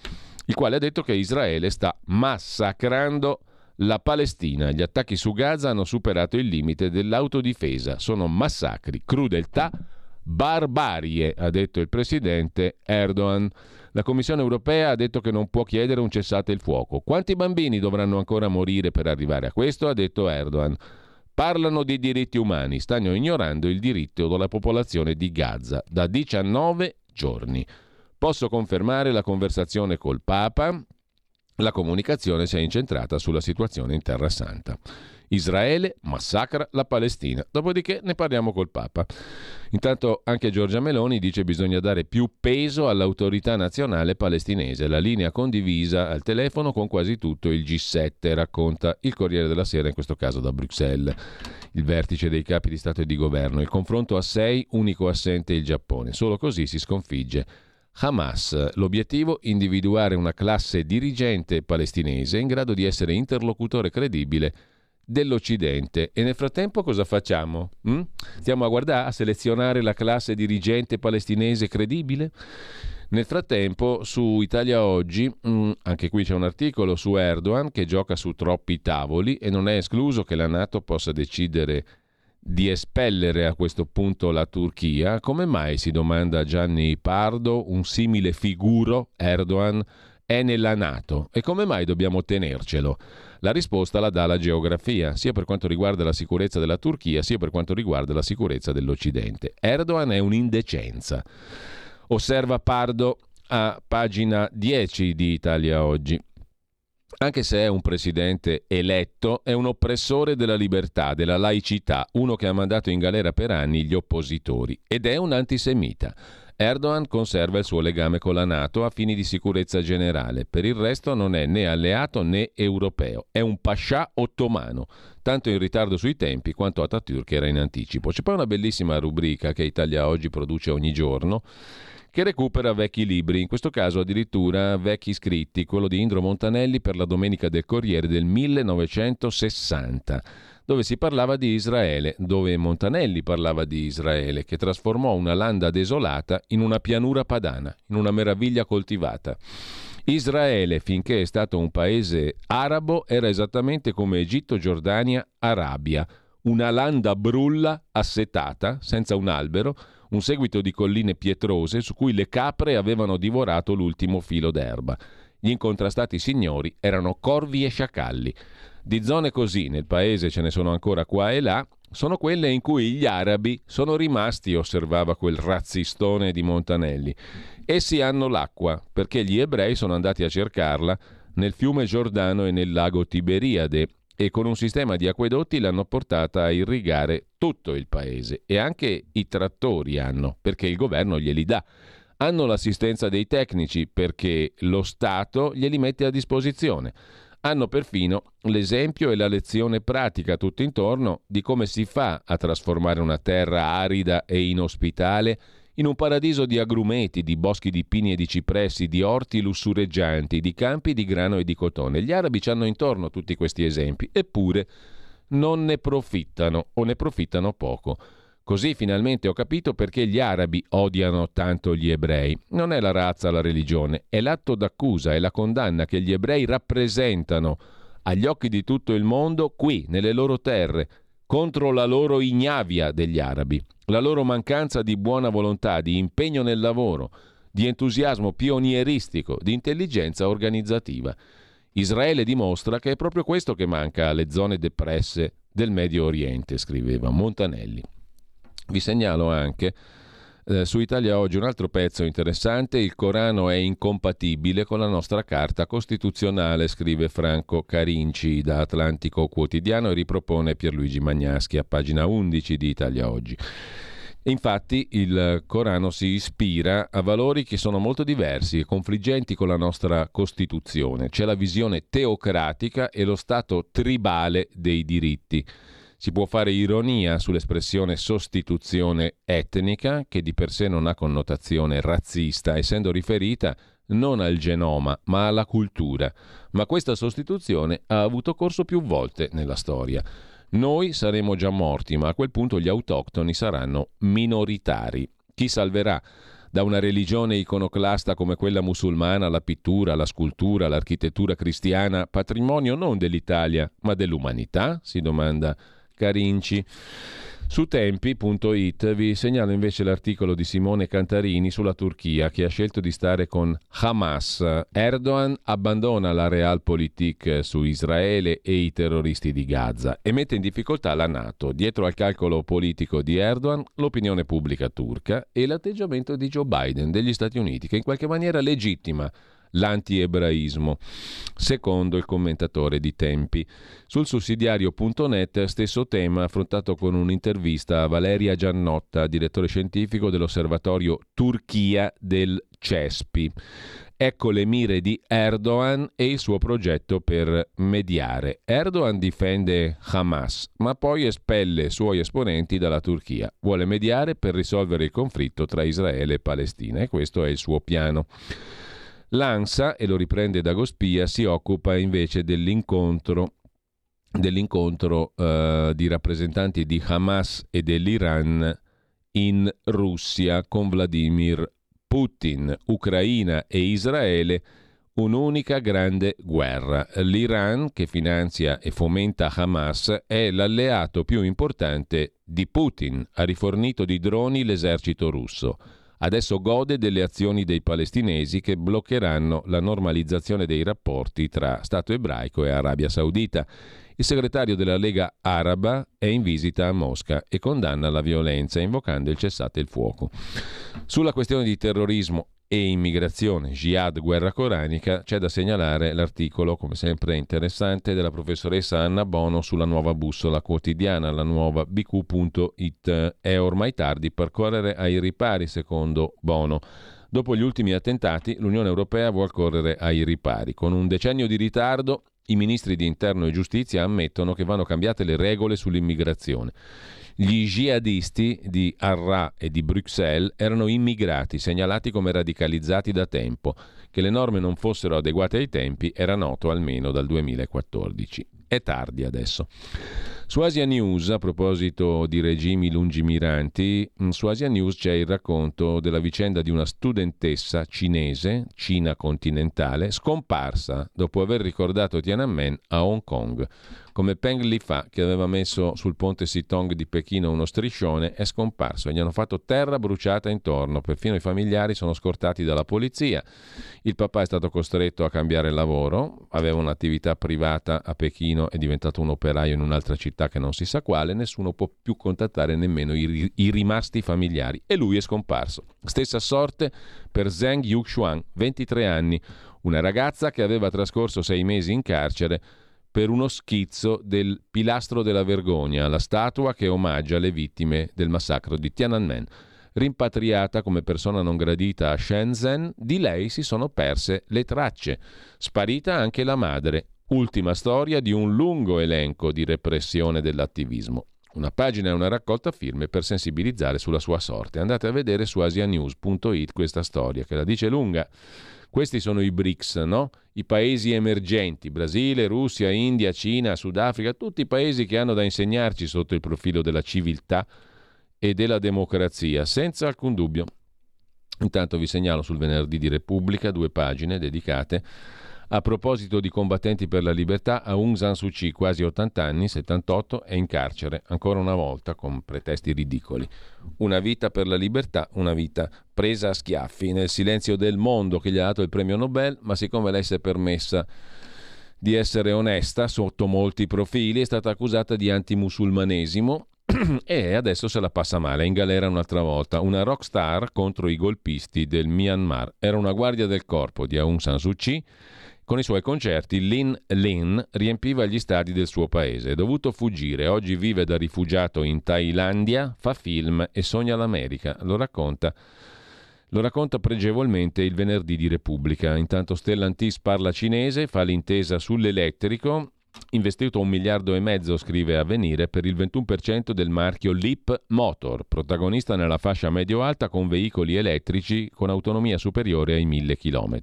il quale ha detto che Israele sta massacrando la Palestina. Gli attacchi su Gaza hanno superato il limite dell'autodifesa. Sono massacri, crudeltà, barbarie, ha detto il presidente Erdogan. La Commissione europea ha detto che non può chiedere un cessate il fuoco. Quanti bambini dovranno ancora morire per arrivare a questo? ha detto Erdogan. Parlano di diritti umani, stanno ignorando il diritto della popolazione di Gaza da 19 giorni. Posso confermare la conversazione col Papa? La comunicazione si è incentrata sulla situazione in Terra Santa. Israele massacra la Palestina. Dopodiché ne parliamo col Papa. Intanto anche Giorgia Meloni dice che bisogna dare più peso all'autorità nazionale palestinese, la linea condivisa al telefono con quasi tutto il G7, racconta il Corriere della Sera, in questo caso da Bruxelles, il vertice dei capi di Stato e di Governo. Il confronto a sei, unico assente il Giappone. Solo così si sconfigge Hamas. L'obiettivo? Individuare una classe dirigente palestinese in grado di essere interlocutore credibile dell'Occidente. E nel frattempo cosa facciamo? Mm? Stiamo a guardare, a selezionare la classe dirigente palestinese credibile? Nel frattempo, su Italia Oggi, mm, anche qui c'è un articolo su Erdogan che gioca su troppi tavoli e non è escluso che la Nato possa decidere di espellere a questo punto la Turchia. Come mai, si domanda Gianni Pardo, un simile figuro, Erdogan, è nella Nato? E come mai dobbiamo tenercelo? La risposta la dà la geografia, sia per quanto riguarda la sicurezza della Turchia, sia per quanto riguarda la sicurezza dell'Occidente. Erdogan è un'indecenza. Osserva Pardo a pagina 10 di Italia Oggi. Anche se è un presidente eletto, è un oppressore della libertà, della laicità, uno che ha mandato in galera per anni gli oppositori ed è un antisemita. Erdogan conserva il suo legame con la Nato a fini di sicurezza generale. Per il resto non è né alleato né europeo. È un pascià ottomano, tanto in ritardo sui tempi quanto Atatürk era in anticipo. C'è poi una bellissima rubrica che Italia Oggi produce ogni giorno che recupera vecchi libri, in questo caso addirittura vecchi scritti, quello di Indro Montanelli per la Domenica del Corriere del 1960 dove si parlava di Israele, dove Montanelli parlava di Israele, che trasformò una landa desolata in una pianura padana, in una meraviglia coltivata. Israele, finché è stato un paese arabo, era esattamente come Egitto, Giordania, Arabia, una landa brulla, assetata, senza un albero, un seguito di colline pietrose su cui le capre avevano divorato l'ultimo filo d'erba. Gli incontrastati signori erano corvi e sciacalli. Di zone così nel paese ce ne sono ancora qua e là, sono quelle in cui gli arabi sono rimasti, osservava quel razzistone di Montanelli. Essi hanno l'acqua, perché gli ebrei sono andati a cercarla nel fiume Giordano e nel lago Tiberiade e con un sistema di acquedotti l'hanno portata a irrigare tutto il paese e anche i trattori hanno, perché il governo glieli dà. Hanno l'assistenza dei tecnici perché lo Stato glieli mette a disposizione hanno perfino l'esempio e la lezione pratica tutto intorno di come si fa a trasformare una terra arida e inospitale in un paradiso di agrumeti, di boschi di pini e di cipressi, di orti lussureggianti, di campi di grano e di cotone. Gli arabi ci hanno intorno tutti questi esempi, eppure non ne profittano o ne profittano poco. Così finalmente ho capito perché gli arabi odiano tanto gli ebrei. Non è la razza, la religione, è l'atto d'accusa e la condanna che gli ebrei rappresentano agli occhi di tutto il mondo qui, nelle loro terre, contro la loro ignavia degli arabi, la loro mancanza di buona volontà, di impegno nel lavoro, di entusiasmo pionieristico, di intelligenza organizzativa. Israele dimostra che è proprio questo che manca alle zone depresse del Medio Oriente, scriveva Montanelli. Vi segnalo anche eh, su Italia Oggi un altro pezzo interessante, il Corano è incompatibile con la nostra Carta Costituzionale, scrive Franco Carinci da Atlantico Quotidiano e ripropone Pierluigi Magnaschi a pagina 11 di Italia Oggi. Infatti il Corano si ispira a valori che sono molto diversi e confliggenti con la nostra Costituzione. C'è la visione teocratica e lo stato tribale dei diritti. Si può fare ironia sull'espressione sostituzione etnica, che di per sé non ha connotazione razzista, essendo riferita non al genoma, ma alla cultura. Ma questa sostituzione ha avuto corso più volte nella storia. Noi saremo già morti, ma a quel punto gli autoctoni saranno minoritari. Chi salverà? da una religione iconoclasta come quella musulmana, la pittura, la scultura, l'architettura cristiana, patrimonio non dell'Italia, ma dell'umanità? si domanda Carinci. Su tempi.it vi segnalo invece l'articolo di Simone Cantarini sulla Turchia che ha scelto di stare con Hamas. Erdogan abbandona la realpolitik su Israele e i terroristi di Gaza e mette in difficoltà la Nato. Dietro al calcolo politico di Erdogan, l'opinione pubblica turca e l'atteggiamento di Joe Biden degli Stati Uniti che in qualche maniera legittima l'anti-ebraismo, secondo il commentatore di Tempi. Sul sussidiario.net stesso tema affrontato con un'intervista a Valeria Giannotta, direttore scientifico dell'osservatorio Turchia del CESPI. Ecco le mire di Erdogan e il suo progetto per mediare. Erdogan difende Hamas, ma poi espelle i suoi esponenti dalla Turchia. Vuole mediare per risolvere il conflitto tra Israele e Palestina e questo è il suo piano. L'ANSA, e lo riprende da Gospia, si occupa invece dell'incontro dell'incontro uh, di rappresentanti di Hamas e dell'Iran in Russia con Vladimir Putin, Ucraina e Israele un'unica grande guerra. L'Iran, che finanzia e fomenta Hamas, è l'alleato più importante di Putin. Ha rifornito di droni l'esercito russo. Adesso gode delle azioni dei palestinesi che bloccheranno la normalizzazione dei rapporti tra Stato ebraico e Arabia Saudita. Il segretario della Lega Araba è in visita a Mosca e condanna la violenza invocando il cessate il fuoco. Sulla questione di terrorismo e immigrazione, jihad, guerra coranica, c'è da segnalare l'articolo, come sempre interessante, della professoressa Anna Bono sulla nuova bussola quotidiana, la nuova bq.it. È ormai tardi per correre ai ripari, secondo Bono. Dopo gli ultimi attentati, l'Unione Europea vuole correre ai ripari. Con un decennio di ritardo, i ministri di interno e giustizia ammettono che vanno cambiate le regole sull'immigrazione. Gli jihadisti di Arra e di Bruxelles erano immigrati, segnalati come radicalizzati da tempo. Che le norme non fossero adeguate ai tempi era noto almeno dal 2014. È tardi adesso. Su Asia News, a proposito di regimi lungimiranti, su Asia News c'è il racconto della vicenda di una studentessa cinese, Cina continentale, scomparsa dopo aver ricordato Tiananmen a Hong Kong come Peng Li-fa, che aveva messo sul ponte Sitong di Pechino uno striscione, è scomparso e gli hanno fatto terra bruciata intorno. Perfino i familiari sono scortati dalla polizia. Il papà è stato costretto a cambiare lavoro, aveva un'attività privata a Pechino, è diventato un operaio in un'altra città che non si sa quale, nessuno può più contattare nemmeno i, i rimasti familiari e lui è scomparso. Stessa sorte per Zheng Yuxuan, 23 anni, una ragazza che aveva trascorso sei mesi in carcere per uno schizzo del Pilastro della Vergogna, la statua che omaggia le vittime del massacro di Tiananmen. Rimpatriata come persona non gradita a Shenzhen, di lei si sono perse le tracce. Sparita anche la madre. Ultima storia di un lungo elenco di repressione dell'attivismo. Una pagina e una raccolta firme per sensibilizzare sulla sua sorte. Andate a vedere su asianews.it questa storia che la dice lunga. Questi sono i BRICS, no? i paesi emergenti, Brasile, Russia, India, Cina, Sudafrica, tutti i paesi che hanno da insegnarci sotto il profilo della civiltà e della democrazia, senza alcun dubbio. Intanto vi segnalo sul venerdì di Repubblica due pagine dedicate a proposito di combattenti per la libertà, Aung San Suu Kyi, quasi 80 anni, 78, è in carcere, ancora una volta con pretesti ridicoli. Una vita per la libertà, una vita presa a schiaffi nel silenzio del mondo che gli ha dato il premio Nobel, ma siccome lei si è permessa di essere onesta sotto molti profili, è stata accusata di antimusulmanesimo e adesso se la passa male, in galera un'altra volta. Una rockstar contro i golpisti del Myanmar. Era una guardia del corpo di Aung San Suu Kyi con i suoi concerti, Lin Lin riempiva gli stadi del suo paese. È dovuto fuggire. Oggi vive da rifugiato in Thailandia, fa film e sogna l'America. Lo racconta. Lo racconta pregevolmente il venerdì di Repubblica. Intanto Stellantis parla cinese, fa l'intesa sull'elettrico investito un miliardo e mezzo, scrive Avvenire, per il 21% del marchio Leap Motor, protagonista nella fascia medio-alta con veicoli elettrici con autonomia superiore ai 1000 km.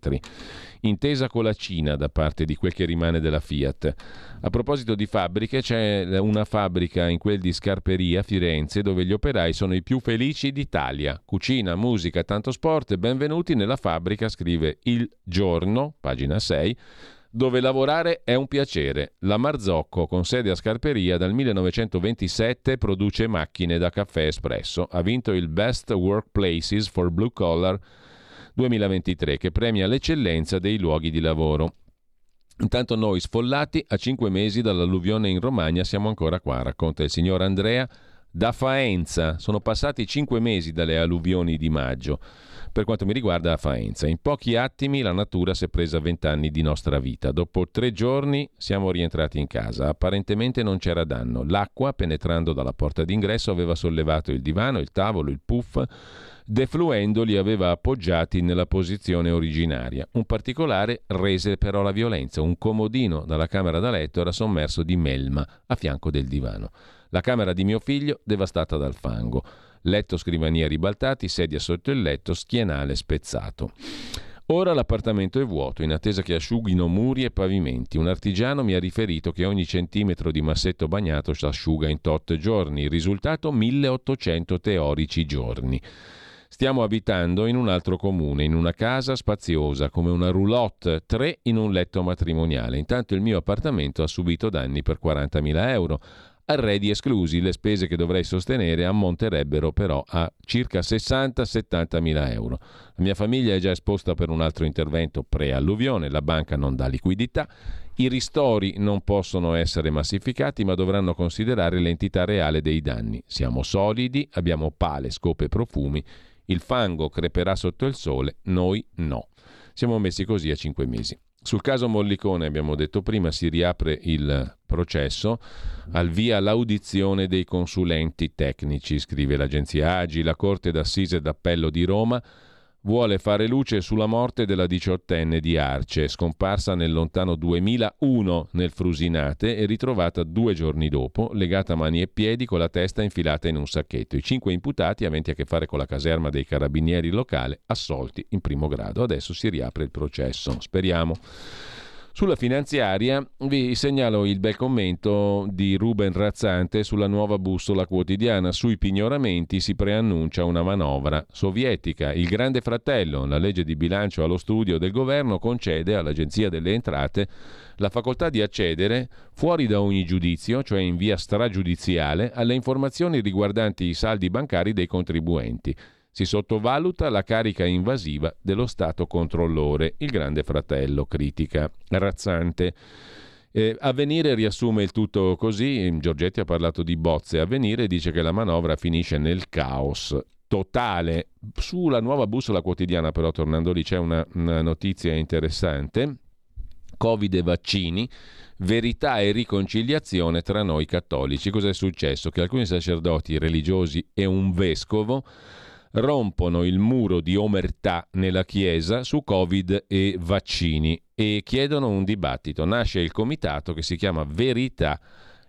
Intesa con la Cina da parte di quel che rimane della Fiat. A proposito di fabbriche, c'è una fabbrica in quel di Scarperia, Firenze, dove gli operai sono i più felici d'Italia. Cucina, musica, tanto sport. Benvenuti nella fabbrica, scrive Il Giorno, pagina 6 dove lavorare è un piacere. La Marzocco, con sede a Scarperia, dal 1927 produce macchine da caffè espresso. Ha vinto il Best Workplaces for Blue Collar 2023, che premia l'eccellenza dei luoghi di lavoro. Intanto noi, sfollati, a cinque mesi dall'alluvione in Romagna, siamo ancora qua, racconta il signor Andrea da Faenza. Sono passati cinque mesi dalle alluvioni di maggio. Per quanto mi riguarda a Faenza. In pochi attimi la natura si è presa vent'anni di nostra vita. Dopo tre giorni siamo rientrati in casa. Apparentemente non c'era danno. L'acqua, penetrando dalla porta d'ingresso, aveva sollevato il divano, il tavolo, il puff defluendo li aveva appoggiati nella posizione originaria. Un particolare rese però la violenza. Un comodino dalla camera da letto era sommerso di melma a fianco del divano. La camera di mio figlio devastata dal fango. Letto scrivania ribaltati, sedia sotto il letto, schienale spezzato. Ora l'appartamento è vuoto, in attesa che asciughino muri e pavimenti. Un artigiano mi ha riferito che ogni centimetro di massetto bagnato si asciuga in tot giorni. Il risultato 1800 teorici giorni. Stiamo abitando in un altro comune, in una casa spaziosa come una roulotte, tre in un letto matrimoniale. Intanto il mio appartamento ha subito danni per 40.000 euro. Arredi esclusi, le spese che dovrei sostenere ammonterebbero però a circa 60-70 mila euro. La mia famiglia è già esposta per un altro intervento pre-alluvione, la banca non dà liquidità, i ristori non possono essere massificati ma dovranno considerare l'entità reale dei danni. Siamo solidi, abbiamo pale, scope e profumi il fango creperà sotto il sole, noi no. Siamo messi così a cinque mesi. Sul caso Mollicone, abbiamo detto prima, si riapre il processo al via l'audizione dei consulenti tecnici, scrive l'agenzia Agi, la Corte d'Assise d'Appello di Roma vuole fare luce sulla morte della diciottenne di Arce, scomparsa nel lontano 2001 nel Frusinate e ritrovata due giorni dopo, legata mani e piedi con la testa infilata in un sacchetto. I cinque imputati, aventi a che fare con la caserma dei carabinieri locale, assolti in primo grado. Adesso si riapre il processo. Speriamo. Sulla finanziaria vi segnalo il bel commento di Ruben Razzante sulla nuova bussola quotidiana. Sui pignoramenti si preannuncia una manovra sovietica. Il Grande Fratello, la legge di bilancio allo studio del governo, concede all'Agenzia delle Entrate la facoltà di accedere, fuori da ogni giudizio, cioè in via stragiudiziale, alle informazioni riguardanti i saldi bancari dei contribuenti si sottovaluta la carica invasiva dello Stato controllore, il grande fratello, critica razzante. Eh, Avvenire riassume il tutto così, Giorgetti ha parlato di bozze, Avvenire dice che la manovra finisce nel caos totale. Sulla nuova bussola quotidiana però, tornando lì, c'è una, una notizia interessante, Covid e vaccini, verità e riconciliazione tra noi cattolici. Cos'è successo? Che alcuni sacerdoti religiosi e un vescovo rompono il muro di omertà nella Chiesa su Covid e vaccini e chiedono un dibattito. Nasce il comitato che si chiama Verità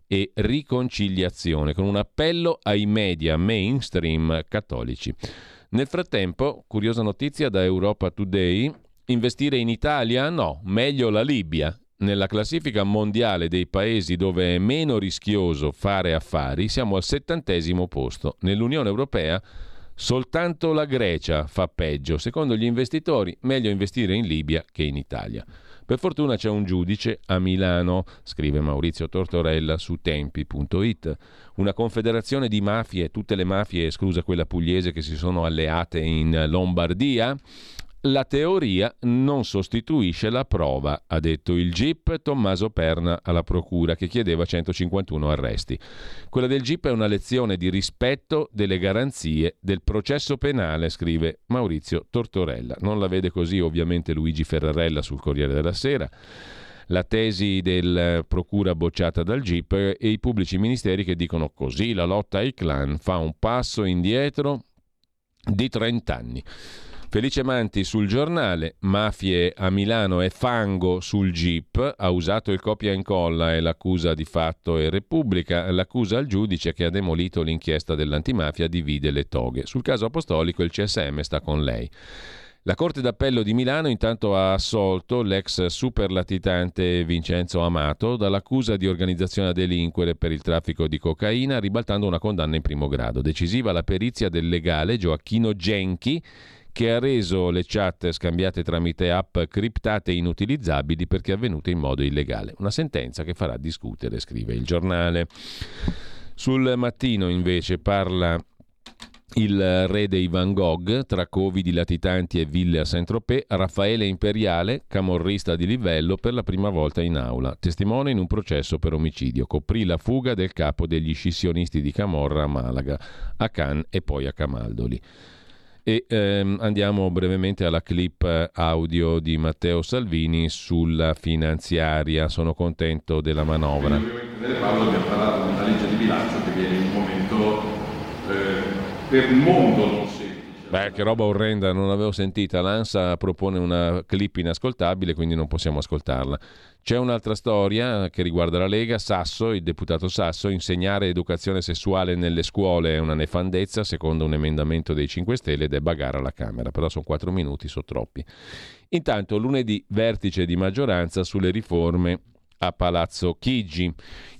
e Riconciliazione, con un appello ai media mainstream cattolici. Nel frattempo, curiosa notizia da Europa Today, investire in Italia? No, meglio la Libia. Nella classifica mondiale dei paesi dove è meno rischioso fare affari, siamo al settantesimo posto. Nell'Unione Europea Soltanto la Grecia fa peggio. Secondo gli investitori, meglio investire in Libia che in Italia. Per fortuna c'è un giudice a Milano, scrive Maurizio Tortorella su tempi.it. Una confederazione di mafie, tutte le mafie esclusa quella pugliese che si sono alleate in Lombardia, la teoria non sostituisce la prova, ha detto il GIP Tommaso Perna alla Procura che chiedeva 151 arresti. Quella del GIP è una lezione di rispetto delle garanzie del processo penale, scrive Maurizio Tortorella. Non la vede così ovviamente Luigi Ferrarella sul Corriere della Sera. La tesi del Procura bocciata dal GIP e i pubblici ministeri che dicono così la lotta ai clan fa un passo indietro di 30 anni. Felice Manti sul giornale, mafie a Milano e fango sul GIP, ha usato il copia e incolla e l'accusa di fatto e Repubblica, l'accusa al giudice che ha demolito l'inchiesta dell'antimafia divide le toghe. Sul caso apostolico il CSM sta con lei. La Corte d'Appello di Milano intanto ha assolto l'ex superlatitante Vincenzo Amato dall'accusa di organizzazione a delinquere per il traffico di cocaina, ribaltando una condanna in primo grado. Decisiva la perizia del legale Gioacchino Genchi che ha reso le chat scambiate tramite app criptate inutilizzabili perché avvenute in modo illegale. Una sentenza che farà discutere, scrive il giornale. Sul mattino invece parla il re dei Van Gogh, tra covidi latitanti e ville a Saint-Tropez, Raffaele Imperiale, camorrista di livello, per la prima volta in aula, testimone in un processo per omicidio. Coprì la fuga del capo degli scissionisti di Camorra a Malaga, a Cannes e poi a Camaldoli. E ehm, andiamo brevemente alla clip audio di Matteo Salvini sulla finanziaria. Sono contento della manovra. Paolo abbiamo parlato di una legge di bilancio che viene in un momento eh, per il mondo non semplice. Beh, che roba orrenda, non l'avevo sentita. L'ANSA propone una clip inascoltabile, quindi non possiamo ascoltarla. C'è un'altra storia che riguarda la Lega. Sasso, il deputato Sasso, insegnare educazione sessuale nelle scuole è una nefandezza, secondo un emendamento dei 5 Stelle, ed è bagare alla Camera. Però sono 4 minuti, sono troppi. Intanto, lunedì, vertice di maggioranza sulle riforme a Palazzo Chigi.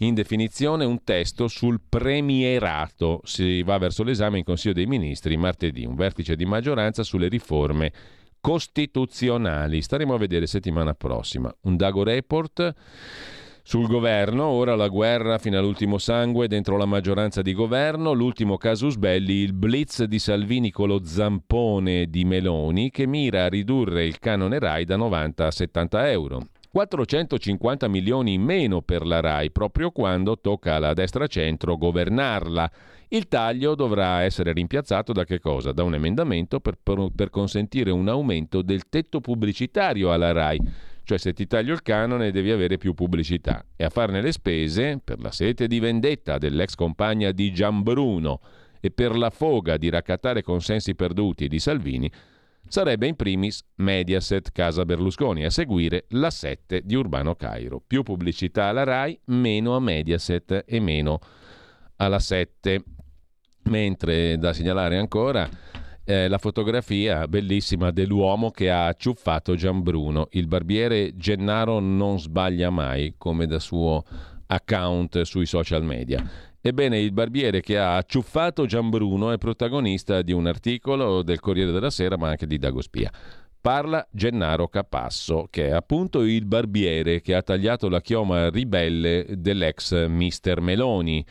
In definizione un testo sul premierato. Si va verso l'esame in Consiglio dei Ministri martedì, un vertice di maggioranza sulle riforme costituzionali. Staremo a vedere settimana prossima. Un Dago Report sul governo, ora la guerra fino all'ultimo sangue dentro la maggioranza di governo, l'ultimo casus belli, il blitz di Salvini con lo zampone di Meloni che mira a ridurre il canone RAI da 90 a 70 euro. 450 milioni in meno per la RAI proprio quando tocca alla destra centro governarla. Il taglio dovrà essere rimpiazzato da che cosa? Da un emendamento per, per, consentire un aumento del tetto pubblicitario alla RAI. Cioè se ti taglio il canone devi avere più pubblicità. E a farne le spese, per la sete di vendetta dell'ex compagna di Gianbruno e per la foga di raccattare consensi perduti di Salvini, sarebbe in primis Mediaset Casa Berlusconi, a seguire la 7 di Urbano Cairo. Più pubblicità alla RAI, meno a Mediaset e meno alla 7. Mentre da segnalare ancora eh, la fotografia bellissima dell'uomo che ha acciuffato Gianbruno. Il barbiere Gennaro non sbaglia mai, come da suo account sui social media. Ebbene, il barbiere che ha acciuffato Gianbruno è protagonista di un articolo del Corriere della Sera, ma anche di Dagospia. Parla Gennaro Capasso, che è appunto il barbiere che ha tagliato la chioma ribelle dell'ex Mister Meloni.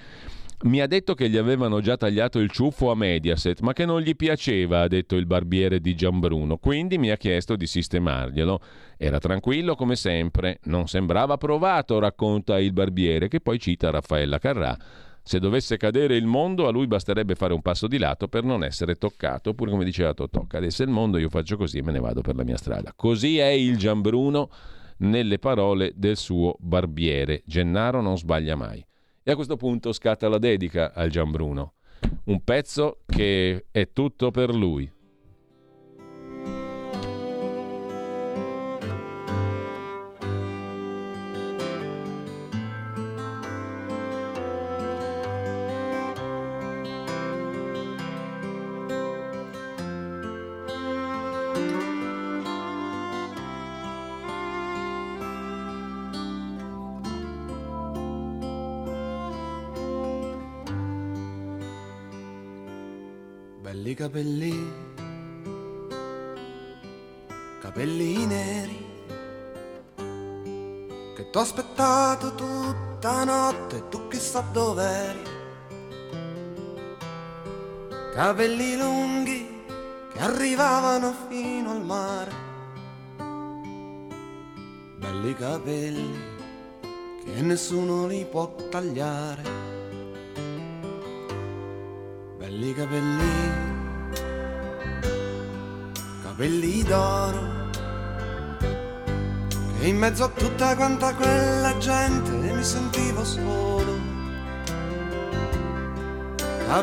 Mi ha detto che gli avevano già tagliato il ciuffo a Mediaset, ma che non gli piaceva, ha detto il barbiere di Gianbruno, quindi mi ha chiesto di sistemarglielo. Era tranquillo come sempre, non sembrava provato, racconta il barbiere, che poi cita Raffaella Carrà. Se dovesse cadere il mondo, a lui basterebbe fare un passo di lato per non essere toccato, oppure come diceva Totò, cadesse il mondo, io faccio così e me ne vado per la mia strada. Così è il Gianbruno nelle parole del suo barbiere. Gennaro non sbaglia mai. E a questo punto scatta la dedica al Gianbruno. Un pezzo che è tutto per lui.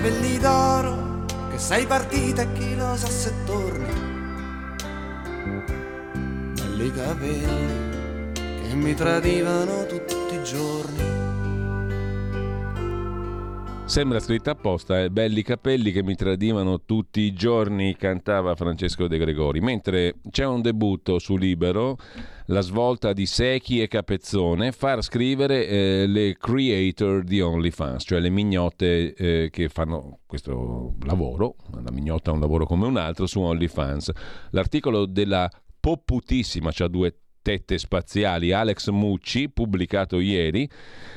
Capelli d'oro, che sei partita e chi lo sa se torni. Belli capelli che mi tradivano tutti Sembra scritta apposta, eh? belli capelli che mi tradivano tutti i giorni, cantava Francesco De Gregori. Mentre c'è un debutto su Libero, la svolta di Secchi e Capezzone, far scrivere eh, le creator di OnlyFans, cioè le mignotte eh, che fanno questo lavoro, la mignotta è un lavoro come un altro, su OnlyFans. L'articolo della poputissima, cioè due tette spaziali Alex Mucci, pubblicato ieri,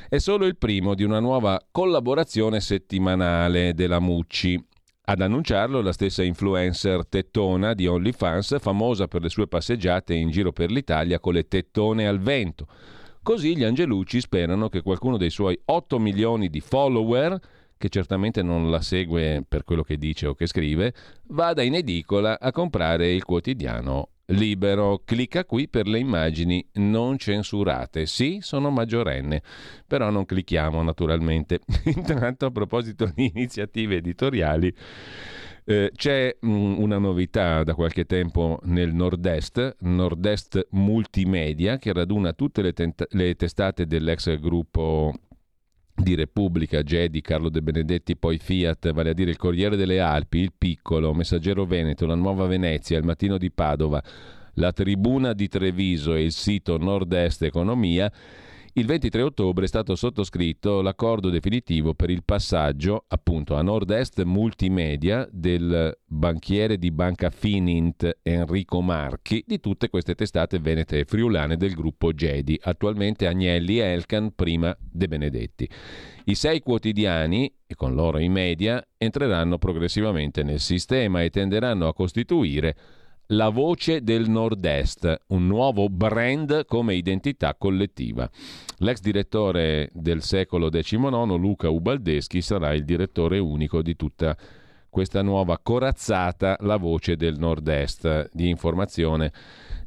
è solo il primo di una nuova collaborazione settimanale della Mucci. Ad annunciarlo la stessa influencer tettona di OnlyFans, famosa per le sue passeggiate in giro per l'Italia con le tettone al vento. Così gli Angelucci sperano che qualcuno dei suoi 8 milioni di follower che certamente non la segue per quello che dice o che scrive, vada in edicola a comprare il quotidiano libero. Clicca qui per le immagini non censurate. Sì, sono maggiorenne, però non clicchiamo naturalmente. Intanto a proposito di iniziative editoriali, eh, c'è mh, mm, una novità da qualche tempo nel Nord-Est, Nord-Est Multimedia, che raduna tutte le, tenta- le testate dell'ex gruppo di Repubblica, Gedi, Carlo De Benedetti, poi Fiat, vale a dire il Corriere delle Alpi, il Piccolo, Messaggero Veneto, la Nuova Venezia, il Mattino di Padova, la Tribuna di Treviso e il sito Nord-Est Economia, il 23 ottobre è stato sottoscritto l'accordo definitivo per il passaggio appunto a nord-est multimedia del banchiere di Banca Finint Enrico Marchi di tutte queste testate venete e friulane del gruppo Gedi, attualmente Agnelli e Elkan, prima De Benedetti. I sei quotidiani, e con loro i media, entreranno progressivamente nel sistema e tenderanno a costituire la voce del Nord-Est, un nuovo brand come identità collettiva. L'ex direttore del secolo XIX, Luca Ubaldeschi, sarà il direttore unico di tutta questa nuova corazzata, la voce del Nord-Est di informazione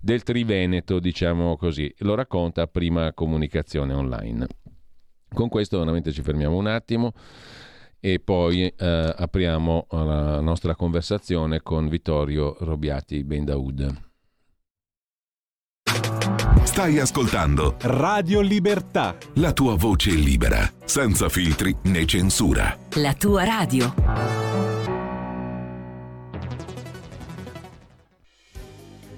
del Triveneto, diciamo così. Lo racconta prima comunicazione online. Con questo veramente ci fermiamo un attimo e poi eh, apriamo la nostra conversazione con Vittorio Robiati Bendaud. Stai ascoltando Radio Libertà. La tua voce libera, senza filtri né censura. La tua radio.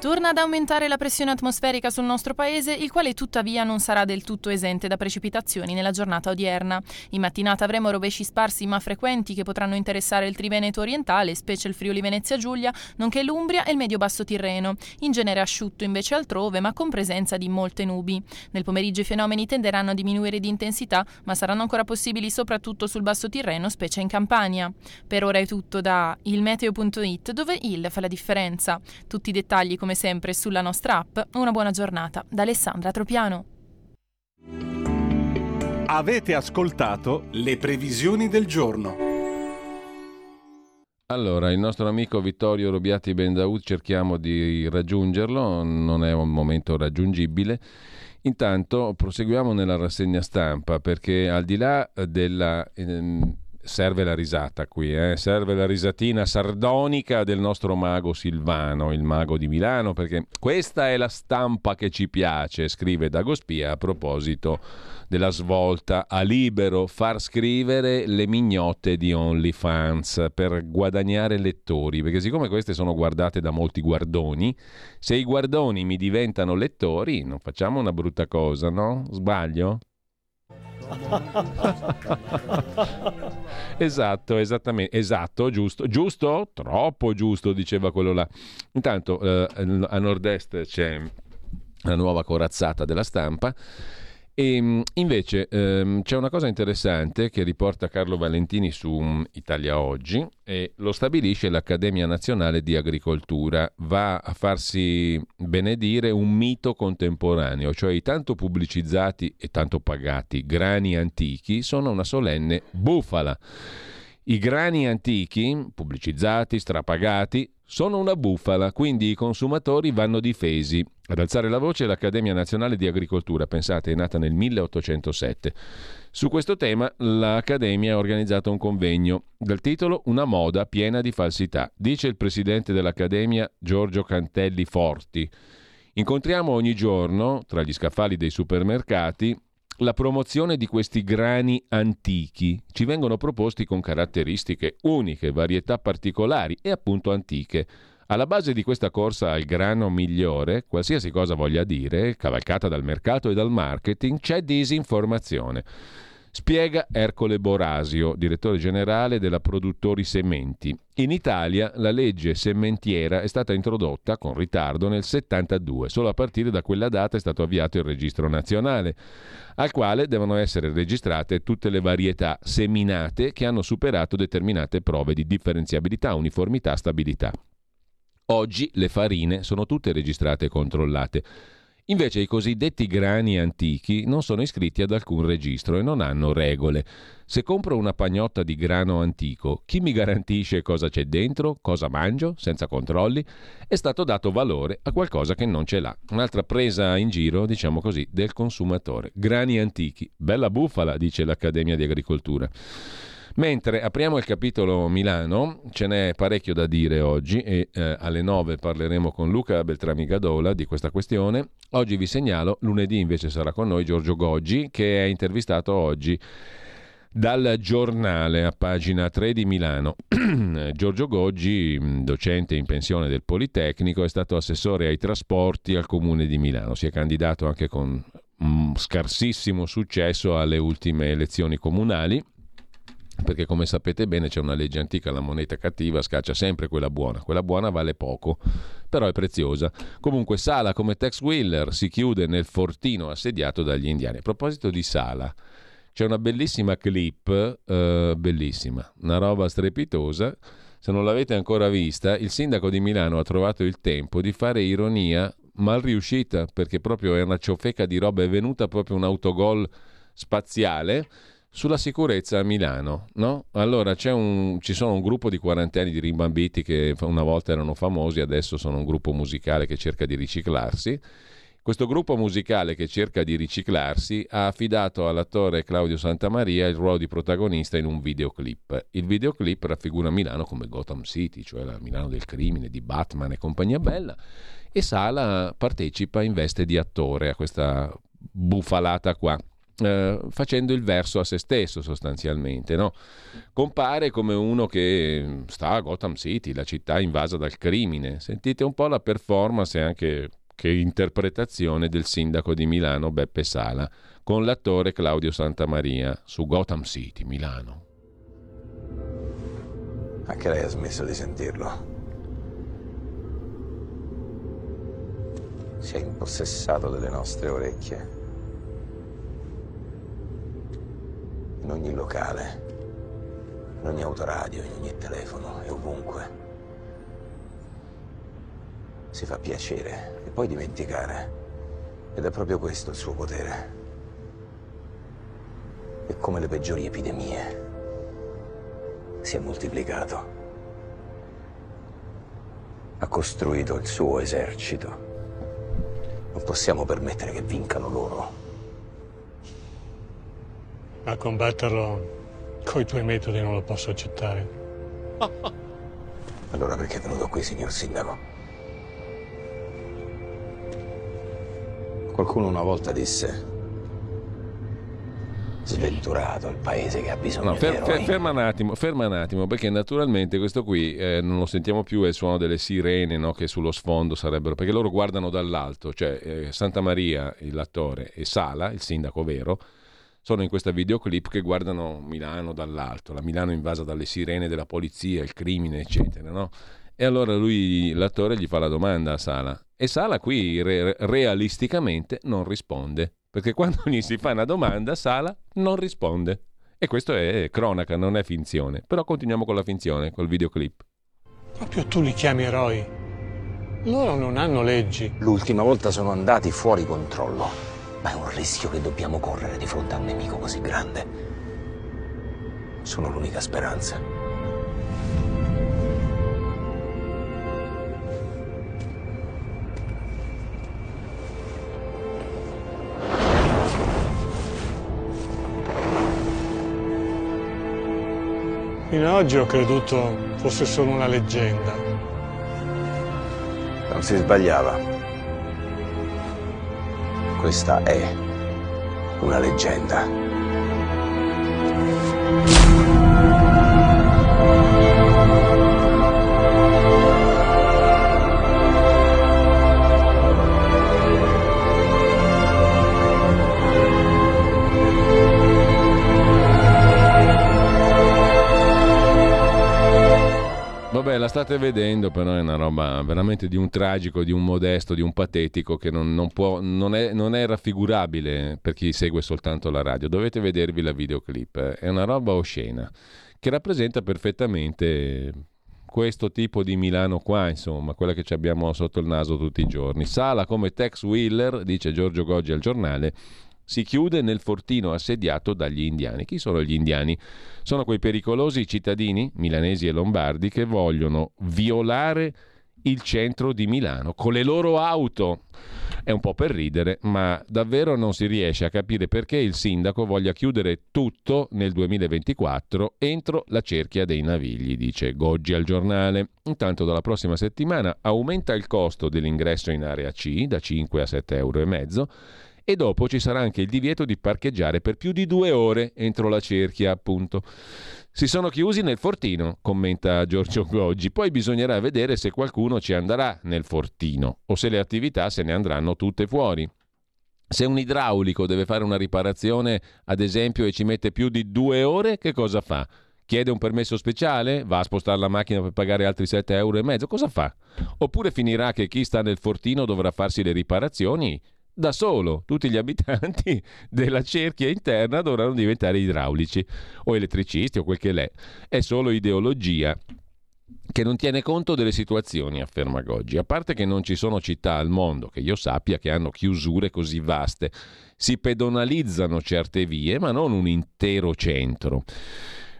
Torna ad aumentare la pressione atmosferica sul nostro paese, il quale tuttavia non sarà del tutto esente da precipitazioni nella giornata odierna. In mattinata avremo rovesci sparsi ma frequenti che potranno interessare il Triveneto orientale, specie il Friuli Venezia Giulia, nonché l'Umbria e il Medio-Basso Tirreno. In genere asciutto invece altrove, ma con presenza di molte nubi. Nel pomeriggio i fenomeni tenderanno a diminuire di intensità, ma saranno ancora possibili soprattutto sul Basso Tirreno, specie in Campania. Per ora è tutto da ilmeteo.it, dove il fa la differenza. Tutti i dettagli come come sempre sulla nostra app. Una buona giornata da Alessandra Tropiano. Avete ascoltato le previsioni del giorno. Allora, il nostro amico Vittorio Robiati Bendaud cerchiamo di raggiungerlo, non è un momento raggiungibile. Intanto proseguiamo nella rassegna stampa perché al di là della... Ehm, serve la risata qui, eh? serve la risatina sardonica del nostro mago Silvano, il mago di Milano, perché questa è la stampa che ci piace, scrive Dagospia a proposito della svolta a libero far scrivere le mignotte di OnlyFans per guadagnare lettori, perché siccome queste sono guardate da molti guardoni, se i guardoni mi diventano lettori, non facciamo una brutta cosa, no? Sbaglio? esatto, esattamente, esatto, giusto, giusto, troppo giusto, diceva quello là. Intanto eh, a nord-est c'è la nuova corazzata della stampa e ehm, invece ehm, c'è una cosa interessante che riporta Carlo Valentini su um, Italia Oggi e lo stabilisce l'Accademia Nazionale di Agricoltura. Va a farsi benedire un mito contemporaneo, cioè i tanto pubblicizzati e tanto pagati grani antichi sono una solenne bufala. I grani antichi, pubblicizzati, strapagati, sono una bufala, quindi i consumatori vanno difesi Ad alzare la voce è l'Accademia Nazionale di Agricoltura, pensate, è nata nel 1807. Su questo tema l'Accademia ha organizzato un convegno dal titolo Una moda piena di falsità. Dice il presidente dell'Accademia Giorgio Cantelli Forti. Incontriamo ogni giorno, tra gli scaffali dei supermercati, la promozione di questi grani antichi. Ci vengono proposti con caratteristiche uniche, varietà particolari e appunto antiche. Alla base di questa corsa al grano migliore, qualsiasi cosa voglia dire, cavalcata dal mercato e dal marketing, c'è disinformazione. Spiega Ercole Borasio, direttore generale della Produttori Sementi. In Italia la legge sementiera è stata introdotta con ritardo nel 72. Solo a partire da quella data è stato avviato il registro nazionale, al quale devono essere registrate tutte le varietà seminate che hanno superato determinate prove di differenziabilità, uniformità, stabilità. Oggi le farine sono tutte registrate e controllate. Invece i cosiddetti grani antichi non sono iscritti ad alcun registro e non hanno regole. Se compro una pagnotta di grano antico, chi mi garantisce cosa c'è dentro, cosa mangio, senza controlli? È stato dato valore a qualcosa che non ce l'ha. Un'altra presa in giro, diciamo così, del consumatore. Grani antichi. Bella bufala, dice l'Accademia di Agricoltura. Mentre apriamo il capitolo Milano, ce n'è parecchio da dire oggi e eh, alle 9 parleremo con Luca Beltrami Gadola di questa questione. Oggi vi segnalo, lunedì invece sarà con noi Giorgio Goggi che è intervistato oggi dal giornale a pagina 3 di Milano. Giorgio Goggi, docente in pensione del Politecnico, è stato assessore ai trasporti al comune di Milano. Si è candidato anche con scarsissimo successo alle ultime elezioni comunali perché come sapete bene c'è una legge antica, la moneta cattiva scaccia sempre quella buona, quella buona vale poco, però è preziosa. Comunque Sala come Tex Wheeler si chiude nel fortino assediato dagli indiani. A proposito di Sala, c'è una bellissima clip, eh, bellissima, una roba strepitosa, se non l'avete ancora vista, il sindaco di Milano ha trovato il tempo di fare ironia mal riuscita, perché proprio è una ciofeca di roba, è venuta proprio un autogol spaziale sulla sicurezza a Milano, no? Allora un, ci sono un gruppo di quarantenni di rimbambiti che una volta erano famosi, adesso sono un gruppo musicale che cerca di riciclarsi. Questo gruppo musicale che cerca di riciclarsi ha affidato all'attore Claudio Santamaria il ruolo di protagonista in un videoclip. Il videoclip raffigura Milano come Gotham City, cioè la Milano del crimine, di Batman e compagnia bella, e Sala partecipa in veste di attore a questa bufalata qua eh, facendo il verso a se stesso sostanzialmente. No? Compare come uno che sta a Gotham City, la città invasa dal crimine. Sentite un po' la performance e anche che interpretazione del sindaco di Milano Beppe Sala con l'attore Claudio Santamaria su Gotham City, Milano. Anche lei ha smesso di sentirlo. Si è impossessato delle nostre orecchie. In ogni locale, in ogni autoradio, in ogni telefono e ovunque. Si fa piacere e poi dimenticare. Ed è proprio questo il suo potere. E come le peggiori epidemie si è moltiplicato. Ha costruito il suo esercito. Non possiamo permettere che vincano loro a combatterlo coi tuoi metodi non lo posso accettare. allora perché è venuto qui, signor Sindaco? Qualcuno una volta disse sventurato il paese che ha bisogno no, fer- di fer- ferma un attimo, ferma un attimo, perché naturalmente questo qui eh, non lo sentiamo più, è il suono delle sirene no, che sullo sfondo sarebbero, perché loro guardano dall'alto, cioè eh, Santa Maria, l'attore, e Sala, il sindaco vero, sono in questa videoclip che guardano Milano dall'alto, la Milano invasa dalle sirene della polizia, il crimine, eccetera, no? E allora lui, l'attore, gli fa la domanda a Sala. E Sala qui re- realisticamente non risponde. Perché quando gli si fa una domanda, Sala non risponde. E questo è cronaca, non è finzione. Però continuiamo con la finzione, col videoclip. Proprio tu li chiami eroi. Loro non hanno leggi. L'ultima volta sono andati fuori controllo ma è un rischio che dobbiamo correre di fronte a un nemico così grande. Sono l'unica speranza. Fino ad oggi ho creduto fosse solo una leggenda. Non si sbagliava. Questa è una leggenda. State vedendo, però è una roba veramente di un tragico, di un modesto, di un patetico che non, non, può, non, è, non è, raffigurabile per chi segue soltanto la radio. Dovete vedervi la videoclip. È una roba oscena che rappresenta perfettamente questo tipo di Milano qua, insomma, quella che ci abbiamo sotto il naso tutti i giorni. Sala come Tex Wheeler, dice Giorgio Goggi al giornale, si chiude nel fortino assediato dagli indiani. Chi sono gli indiani? Sono quei pericolosi cittadini, milanesi e lombardi, che vogliono violare il centro di Milano con le loro auto. È un po' per ridere, ma davvero non si riesce a capire perché il sindaco voglia chiudere tutto nel 2024 entro la cerchia dei navigli, dice Goggi al giornale. Intanto dalla prossima settimana aumenta il costo dell'ingresso in area C da 5 a 7,5 euro e dopo ci sarà anche il divieto di parcheggiare per più di due ore entro la cerchia, appunto. Si sono chiusi nel fortino, commenta Giorgio Goggi, poi bisognerà vedere se qualcuno ci andrà nel fortino o se le attività se ne andranno tutte fuori. Se un idraulico deve fare una riparazione, ad esempio, e ci mette più di due ore, che cosa fa? Chiede un permesso speciale? Va a spostare la macchina per pagare altri 7,5 euro? Cosa fa? Oppure finirà che chi sta nel fortino dovrà farsi le riparazioni da solo. Tutti gli abitanti della cerchia interna dovranno diventare idraulici o elettricisti o quel che l'è. È solo ideologia che non tiene conto delle situazioni, afferma Goggi. A parte che non ci sono città al mondo, che io sappia, che hanno chiusure così vaste. Si pedonalizzano certe vie, ma non un intero centro.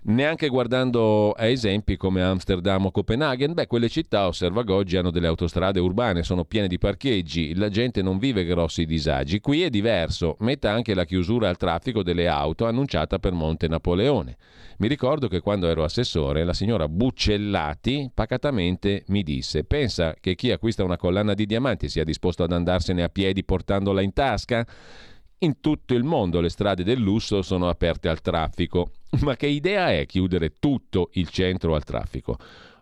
Neanche guardando a esempi come Amsterdam o Copenaghen, beh, quelle città, osserva Goggi, hanno delle autostrade urbane, sono piene di parcheggi, la gente non vive grossi disagi. Qui è diverso, metta anche la chiusura al traffico delle auto annunciata per Monte Napoleone. Mi ricordo che quando ero assessore, la signora Buccellati pacatamente mi disse: Pensa che chi acquista una collana di diamanti sia disposto ad andarsene a piedi portandola in tasca? In tutto il mondo le strade del lusso sono aperte al traffico. Ma che idea è chiudere tutto il centro al traffico?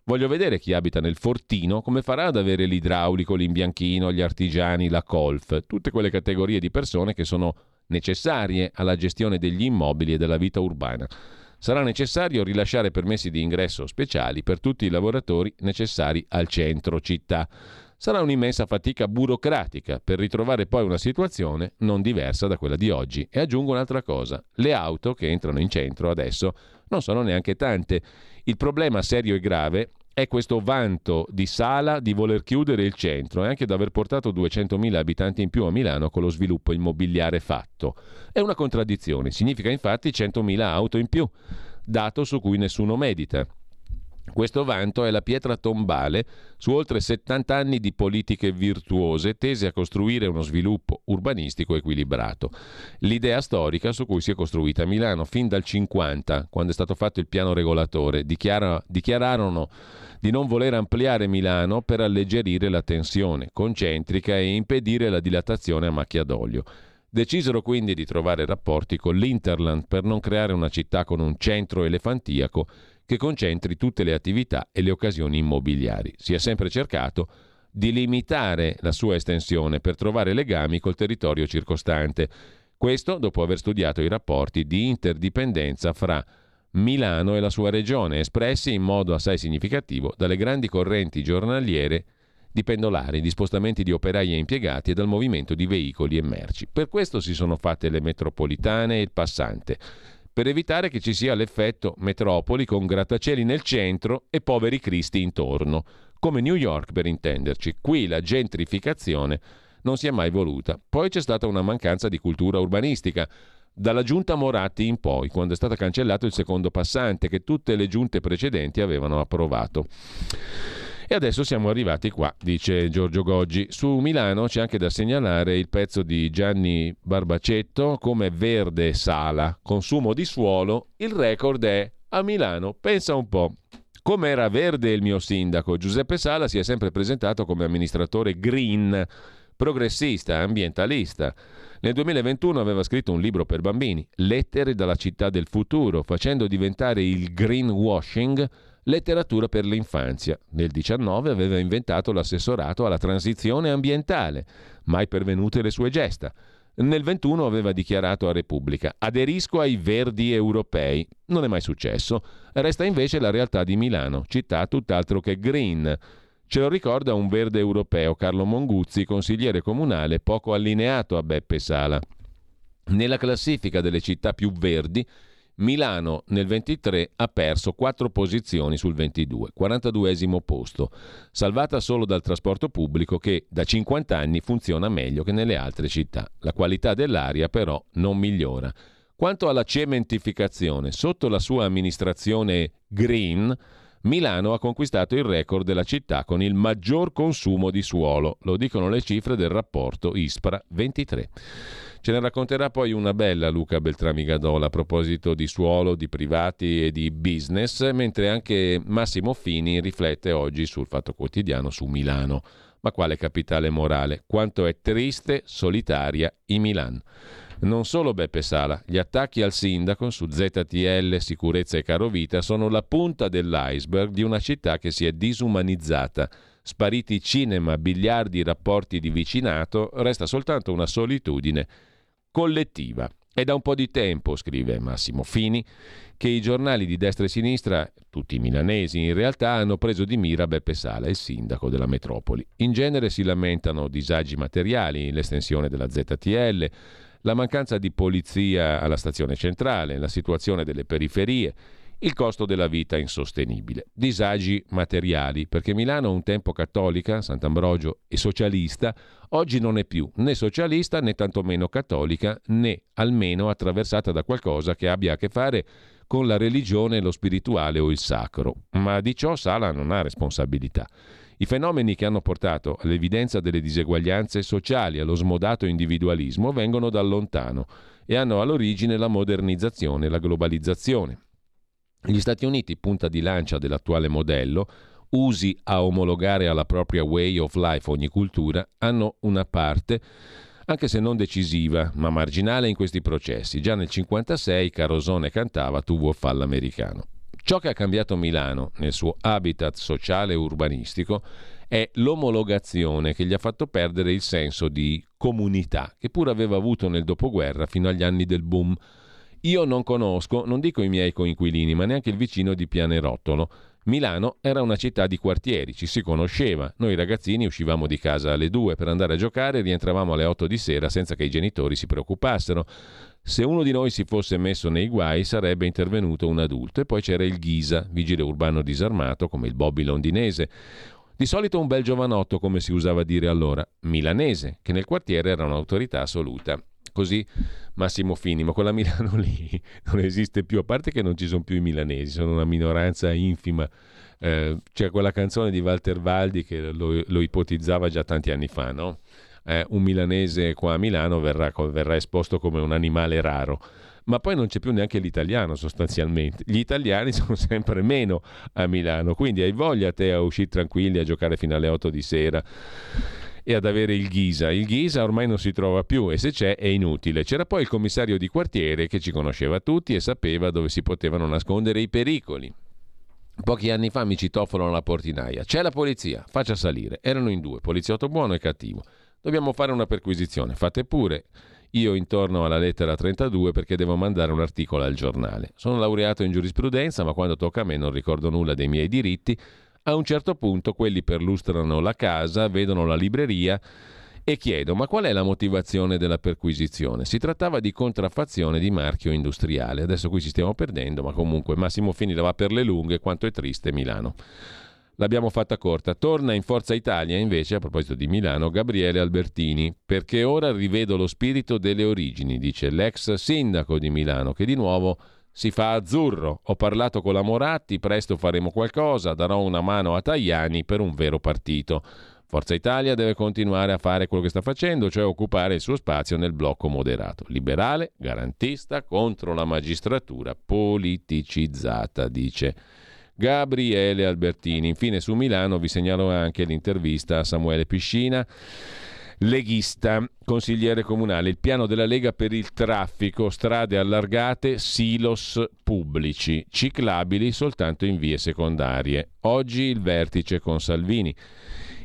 Voglio vedere chi abita nel Fortino come farà ad avere l'idraulico, l'imbianchino, gli artigiani, la colf, tutte quelle categorie di persone che sono necessarie alla gestione degli immobili e della vita urbana. Sarà necessario rilasciare permessi di ingresso speciali per tutti i lavoratori necessari al centro città. Sarà un'immensa fatica burocratica per ritrovare poi una situazione non diversa da quella di oggi. E aggiungo un'altra cosa, le auto che entrano in centro adesso non sono neanche tante. Il problema serio e grave è questo vanto di Sala di voler chiudere il centro e anche di aver portato 200.000 abitanti in più a Milano con lo sviluppo immobiliare fatto. È una contraddizione, significa infatti 100.000 auto in più, dato su cui nessuno medita. Questo vanto è la pietra tombale su oltre 70 anni di politiche virtuose tese a costruire uno sviluppo urbanistico equilibrato. L'idea storica su cui si è costruita Milano fin dal 50, quando è stato fatto il piano regolatore, dichiara, dichiararono di non voler ampliare Milano per alleggerire la tensione concentrica e impedire la dilatazione a macchia d'olio. Decisero quindi di trovare rapporti con l'Interland per non creare una città con un centro elefantiaco che concentri tutte le attività e le occasioni immobiliari. Si è sempre cercato di limitare la sua estensione per trovare legami col territorio circostante. Questo dopo aver studiato i rapporti di interdipendenza fra Milano e la sua regione, espressi in modo assai significativo dalle grandi correnti giornaliere di pendolari, di spostamenti di operai e impiegati e dal movimento di veicoli e merci. Per questo si sono fatte le metropolitane e il passante per evitare che ci sia l'effetto metropoli con grattacieli nel centro e poveri cristi intorno, come New York per intenderci. Qui la gentrificazione non si è mai voluta. Poi c'è stata una mancanza di cultura urbanistica. Dalla giunta Moratti in poi, quando è stato cancellato il secondo passante che tutte le giunte precedenti avevano approvato. E adesso siamo arrivati qua, dice Giorgio Goggi. Su Milano c'è anche da segnalare il pezzo di Gianni Barbacetto come verde sala, consumo di suolo, il record è A Milano, pensa un po'. Come era verde il mio sindaco, Giuseppe Sala si è sempre presentato come amministratore green, progressista, ambientalista. Nel 2021 aveva scritto un libro per bambini, Lettere dalla città del futuro, facendo diventare il greenwashing letteratura per l'infanzia. Nel 19 aveva inventato l'assessorato alla transizione ambientale, mai pervenute le sue gesta. Nel 21 aveva dichiarato a Repubblica aderisco ai verdi europei. Non è mai successo. Resta invece la realtà di Milano, città tutt'altro che green. Ce lo ricorda un verde europeo, Carlo Monguzzi, consigliere comunale poco allineato a Beppe Sala. Nella classifica delle città più verdi, Milano nel 23 ha perso 4 posizioni sul 22, 42 posto, salvata solo dal trasporto pubblico che da 50 anni funziona meglio che nelle altre città. La qualità dell'aria però non migliora. Quanto alla cementificazione, sotto la sua amministrazione green, Milano ha conquistato il record della città con il maggior consumo di suolo, lo dicono le cifre del rapporto ISPRA 23. Ce ne racconterà poi una bella Luca Beltrami Gadola a proposito di suolo, di privati e di business, mentre anche Massimo Fini riflette oggi sul Fatto Quotidiano su Milano. Ma quale capitale morale? Quanto è triste, solitaria i Milan. Non solo Beppe Sala, gli attacchi al sindaco su ZTL, sicurezza e carovita sono la punta dell'iceberg di una città che si è disumanizzata. Spariti cinema, biliardi, rapporti di vicinato, resta soltanto una solitudine collettiva. È da un po' di tempo, scrive Massimo Fini, che i giornali di destra e sinistra, tutti milanesi in realtà, hanno preso di mira Beppe Sala, il sindaco della metropoli. In genere si lamentano disagi materiali, l'estensione della ZTL, la mancanza di polizia alla stazione centrale, la situazione delle periferie, il costo della vita insostenibile. Disagi materiali, perché Milano un tempo cattolica, Sant'Ambrogio e socialista, oggi non è più né socialista né tantomeno cattolica, né almeno attraversata da qualcosa che abbia a che fare con la religione, lo spirituale o il sacro. Ma di ciò Sala non ha responsabilità. I fenomeni che hanno portato all'evidenza delle diseguaglianze sociali, allo smodato individualismo, vengono da lontano e hanno all'origine la modernizzazione la globalizzazione. Gli Stati Uniti, punta di lancia dell'attuale modello, usi a omologare alla propria way of life ogni cultura, hanno una parte, anche se non decisiva, ma marginale in questi processi. Già nel 1956 Carosone cantava Tu vuoi fallo americano. Ciò che ha cambiato Milano nel suo habitat sociale e urbanistico è l'omologazione che gli ha fatto perdere il senso di comunità, che pur aveva avuto nel dopoguerra fino agli anni del boom io non conosco, non dico i miei coinquilini, ma neanche il vicino di Pianerottolo. Milano era una città di quartieri, ci si conosceva. Noi ragazzini uscivamo di casa alle due per andare a giocare e rientravamo alle otto di sera senza che i genitori si preoccupassero. Se uno di noi si fosse messo nei guai sarebbe intervenuto un adulto e poi c'era il Ghisa, vigile urbano disarmato come il Bobby londinese. Di solito un bel giovanotto, come si usava dire allora, milanese, che nel quartiere era un'autorità assoluta. Così Massimo Fini, ma quella Milano lì non esiste più, a parte che non ci sono più i milanesi, sono una minoranza infima. Eh, c'è quella canzone di Walter Valdi che lo, lo ipotizzava già tanti anni fa, no? eh, un milanese qua a Milano verrà, verrà esposto come un animale raro ma poi non c'è più neanche l'italiano sostanzialmente. Gli italiani sono sempre meno a Milano, quindi hai voglia te a uscire tranquilli, a giocare fino alle 8 di sera e ad avere il Ghisa. Il Ghisa ormai non si trova più e se c'è è inutile. C'era poi il commissario di quartiere che ci conosceva tutti e sapeva dove si potevano nascondere i pericoli. Pochi anni fa mi citofonano alla portinaia. C'è la polizia, faccia salire. Erano in due, poliziotto buono e cattivo. Dobbiamo fare una perquisizione, fate pure. Io intorno alla lettera 32 perché devo mandare un articolo al giornale. Sono laureato in giurisprudenza, ma quando tocca a me non ricordo nulla dei miei diritti a un certo punto quelli perlustrano la casa, vedono la libreria e chiedo ma qual è la motivazione della perquisizione? Si trattava di contraffazione di marchio industriale. Adesso qui ci stiamo perdendo, ma comunque Massimo Fini la va per le lunghe, quanto è triste Milano. L'abbiamo fatta corta. Torna in Forza Italia invece, a proposito di Milano, Gabriele Albertini, perché ora rivedo lo spirito delle origini, dice l'ex sindaco di Milano, che di nuovo si fa azzurro. Ho parlato con la Moratti, presto faremo qualcosa, darò una mano a Tajani per un vero partito. Forza Italia deve continuare a fare quello che sta facendo, cioè occupare il suo spazio nel blocco moderato, liberale, garantista, contro la magistratura politicizzata, dice. Gabriele Albertini. Infine su Milano vi segnalo anche l'intervista a Samuele Piscina leghista, consigliere comunale, il piano della Lega per il traffico, strade allargate, silos pubblici, ciclabili soltanto in vie secondarie. Oggi il vertice con Salvini.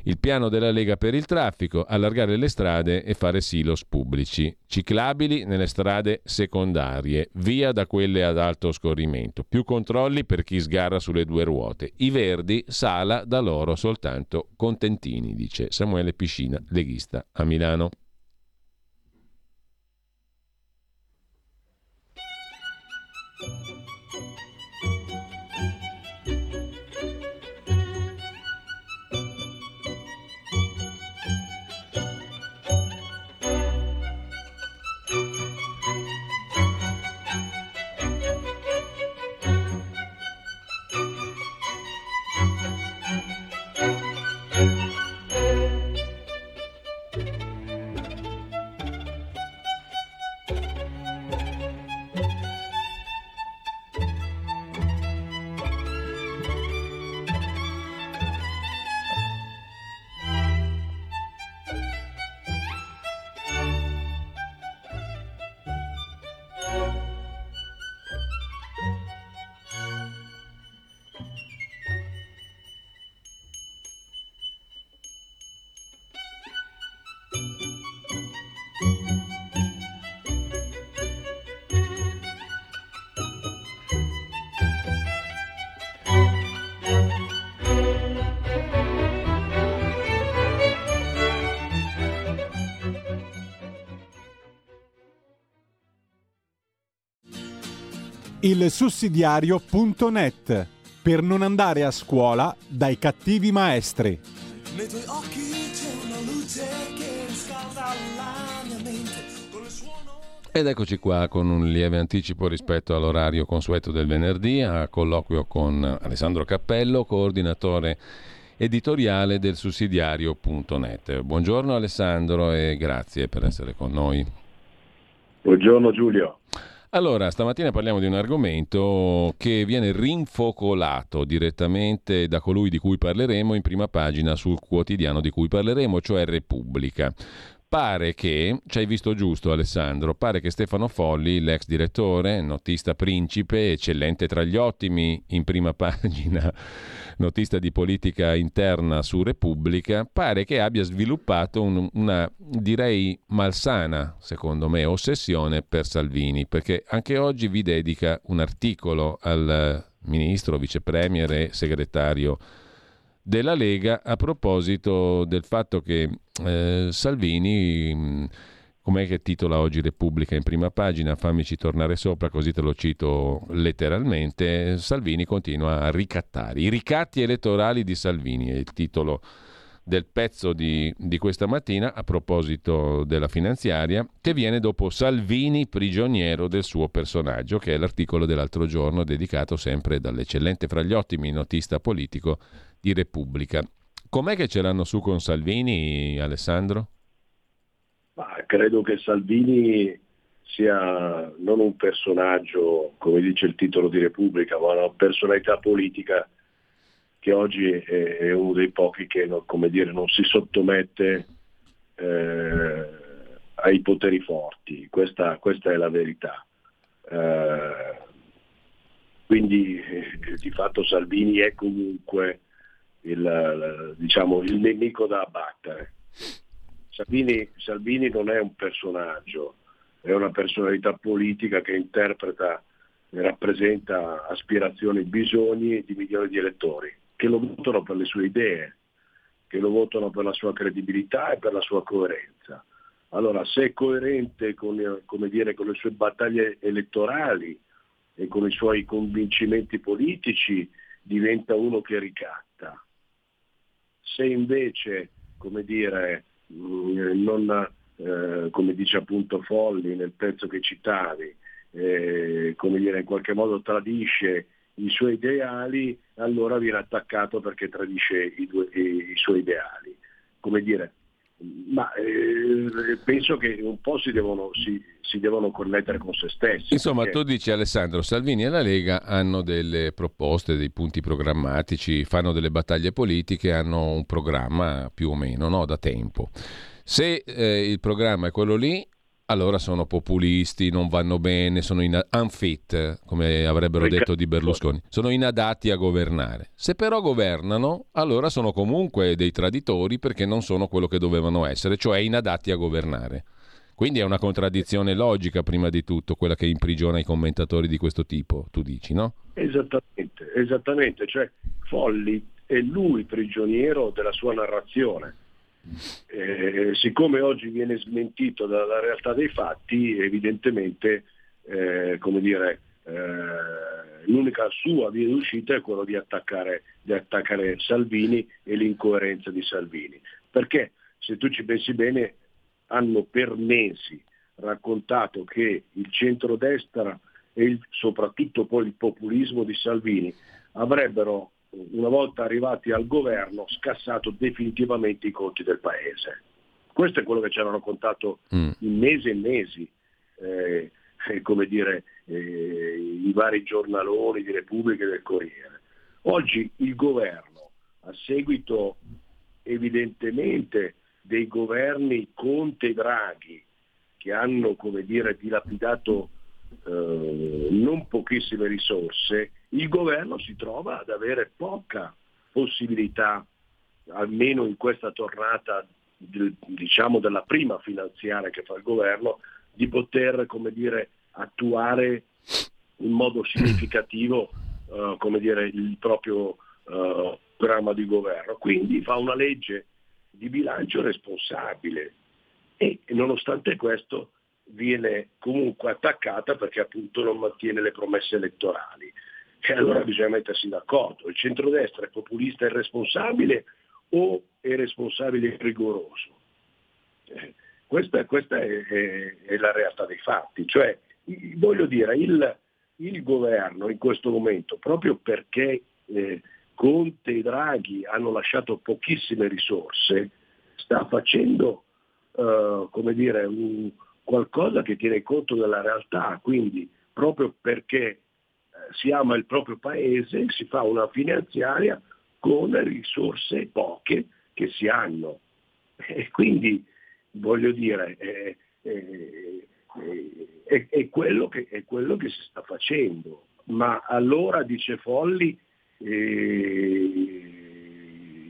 Il piano della Lega per il traffico, allargare le strade e fare silos pubblici, ciclabili nelle strade secondarie, via da quelle ad alto scorrimento, più controlli per chi sgarra sulle due ruote. I verdi, sala da loro soltanto contentini, dice Samuele Piscina, leghista a Milano. Il sussidiario.net per non andare a scuola dai cattivi maestri. Nei tuoi occhi c'è una luce che riscalda la mia mente. Ed eccoci qua con un lieve anticipo rispetto all'orario consueto del venerdì a colloquio con Alessandro Cappello, coordinatore editoriale del sussidiario.net. Buongiorno Alessandro e grazie per essere con noi. Buongiorno Giulio. Allora, stamattina parliamo di un argomento che viene rinfocolato direttamente da colui di cui parleremo in prima pagina sul quotidiano di cui parleremo, cioè Repubblica. Pare che, ci hai visto giusto Alessandro, pare che Stefano Folli, l'ex direttore, notista principe, eccellente tra gli ottimi in prima pagina notista di politica interna su Repubblica, pare che abbia sviluppato un, una, direi, malsana, secondo me, ossessione per Salvini, perché anche oggi vi dedica un articolo al ministro, vicepremier e segretario della Lega a proposito del fatto che eh, Salvini Com'è che titola oggi Repubblica in prima pagina? Fammici tornare sopra, così te lo cito letteralmente. Salvini continua a ricattare. I ricatti elettorali di Salvini è il titolo del pezzo di, di, questa mattina a proposito della finanziaria, che viene dopo Salvini prigioniero del suo personaggio, che è l'articolo dell'altro giorno dedicato sempre dall'eccellente fra gli ottimi notista politico di Repubblica. Com'è che ce l'hanno su con Salvini, Alessandro? Ma credo che Salvini sia non un personaggio, come dice il titolo di Repubblica, ma una personalità politica che oggi è, uno dei pochi che dire, non si sottomette eh, ai poteri forti. Questa, questa è la verità. Eh, quindi eh, di fatto Salvini è comunque il, diciamo, il nemico da abbattere. Salvini, Salvini non è un personaggio, è una personalità politica che interpreta e rappresenta aspirazioni e bisogni di milioni di elettori che lo votano per le sue idee, che lo votano per la sua credibilità e per la sua coerenza. Allora, se è coerente con, dire, con le sue battaglie elettorali e con i suoi convincimenti politici, diventa uno che ricatta. Se invece, come dire, Mm, non, eh, come dice appunto Folli nel pezzo che citavi, eh, come dire, in qualche modo tradisce i suoi ideali, allora viene attaccato perché tradisce i, due, i, i suoi ideali. come dire, ma eh, penso che un po' si devono, si, si devono connettere con se stessi. Insomma, perché... tu dici Alessandro, Salvini e la Lega hanno delle proposte, dei punti programmatici, fanno delle battaglie politiche, hanno un programma più o meno no? da tempo. Se eh, il programma è quello lì, allora sono populisti, non vanno bene, sono in unfit, come avrebbero detto di Berlusconi, sono inadatti a governare. Se però governano, allora sono comunque dei traditori perché non sono quello che dovevano essere, cioè inadatti a governare. Quindi è una contraddizione logica, prima di tutto, quella che imprigiona i commentatori di questo tipo, tu dici, no? Esattamente, esattamente, cioè Folli è lui prigioniero della sua narrazione eh, siccome oggi viene smentito dalla realtà dei fatti, evidentemente eh, dire, eh, l'unica sua via d'uscita è quello di attaccare, di attaccare Salvini e l'incoerenza di Salvini. Perché se tu ci pensi bene, hanno per mesi raccontato che il centrodestra e il, soprattutto poi il populismo di Salvini avrebbero una volta arrivati al governo, scassato definitivamente i conti del paese. Questo è quello che ci hanno raccontato mm. in mesi e mesi, eh, eh, come dire, eh, i vari giornaloni di Repubblica e del Corriere. Oggi il governo, a seguito evidentemente dei governi Conte e Draghi, che hanno, come dire, dilapidato eh, non pochissime risorse, il governo si trova ad avere poca possibilità, almeno in questa tornata diciamo della prima finanziaria che fa il governo, di poter come dire, attuare in modo significativo uh, come dire, il proprio uh, programma di governo. Quindi fa una legge di bilancio responsabile e nonostante questo viene comunque attaccata perché appunto non mantiene le promesse elettorali. E allora bisogna mettersi d'accordo. Il centrodestra è populista e responsabile o è responsabile e rigoroso? Eh, questa, questa è, è, è, la realtà dei fatti. Cioè, voglio dire, il, il governo in questo momento, proprio perché eh, Conte e Draghi hanno lasciato pochissime risorse, sta facendo eh, come dire, un, qualcosa che tiene conto della realtà, quindi proprio perché si ama il proprio paese si fa una finanziaria con risorse poche che si hanno. E quindi voglio dire, è, è, è, quello che, è quello che si sta facendo. Ma allora dice Folli, eh,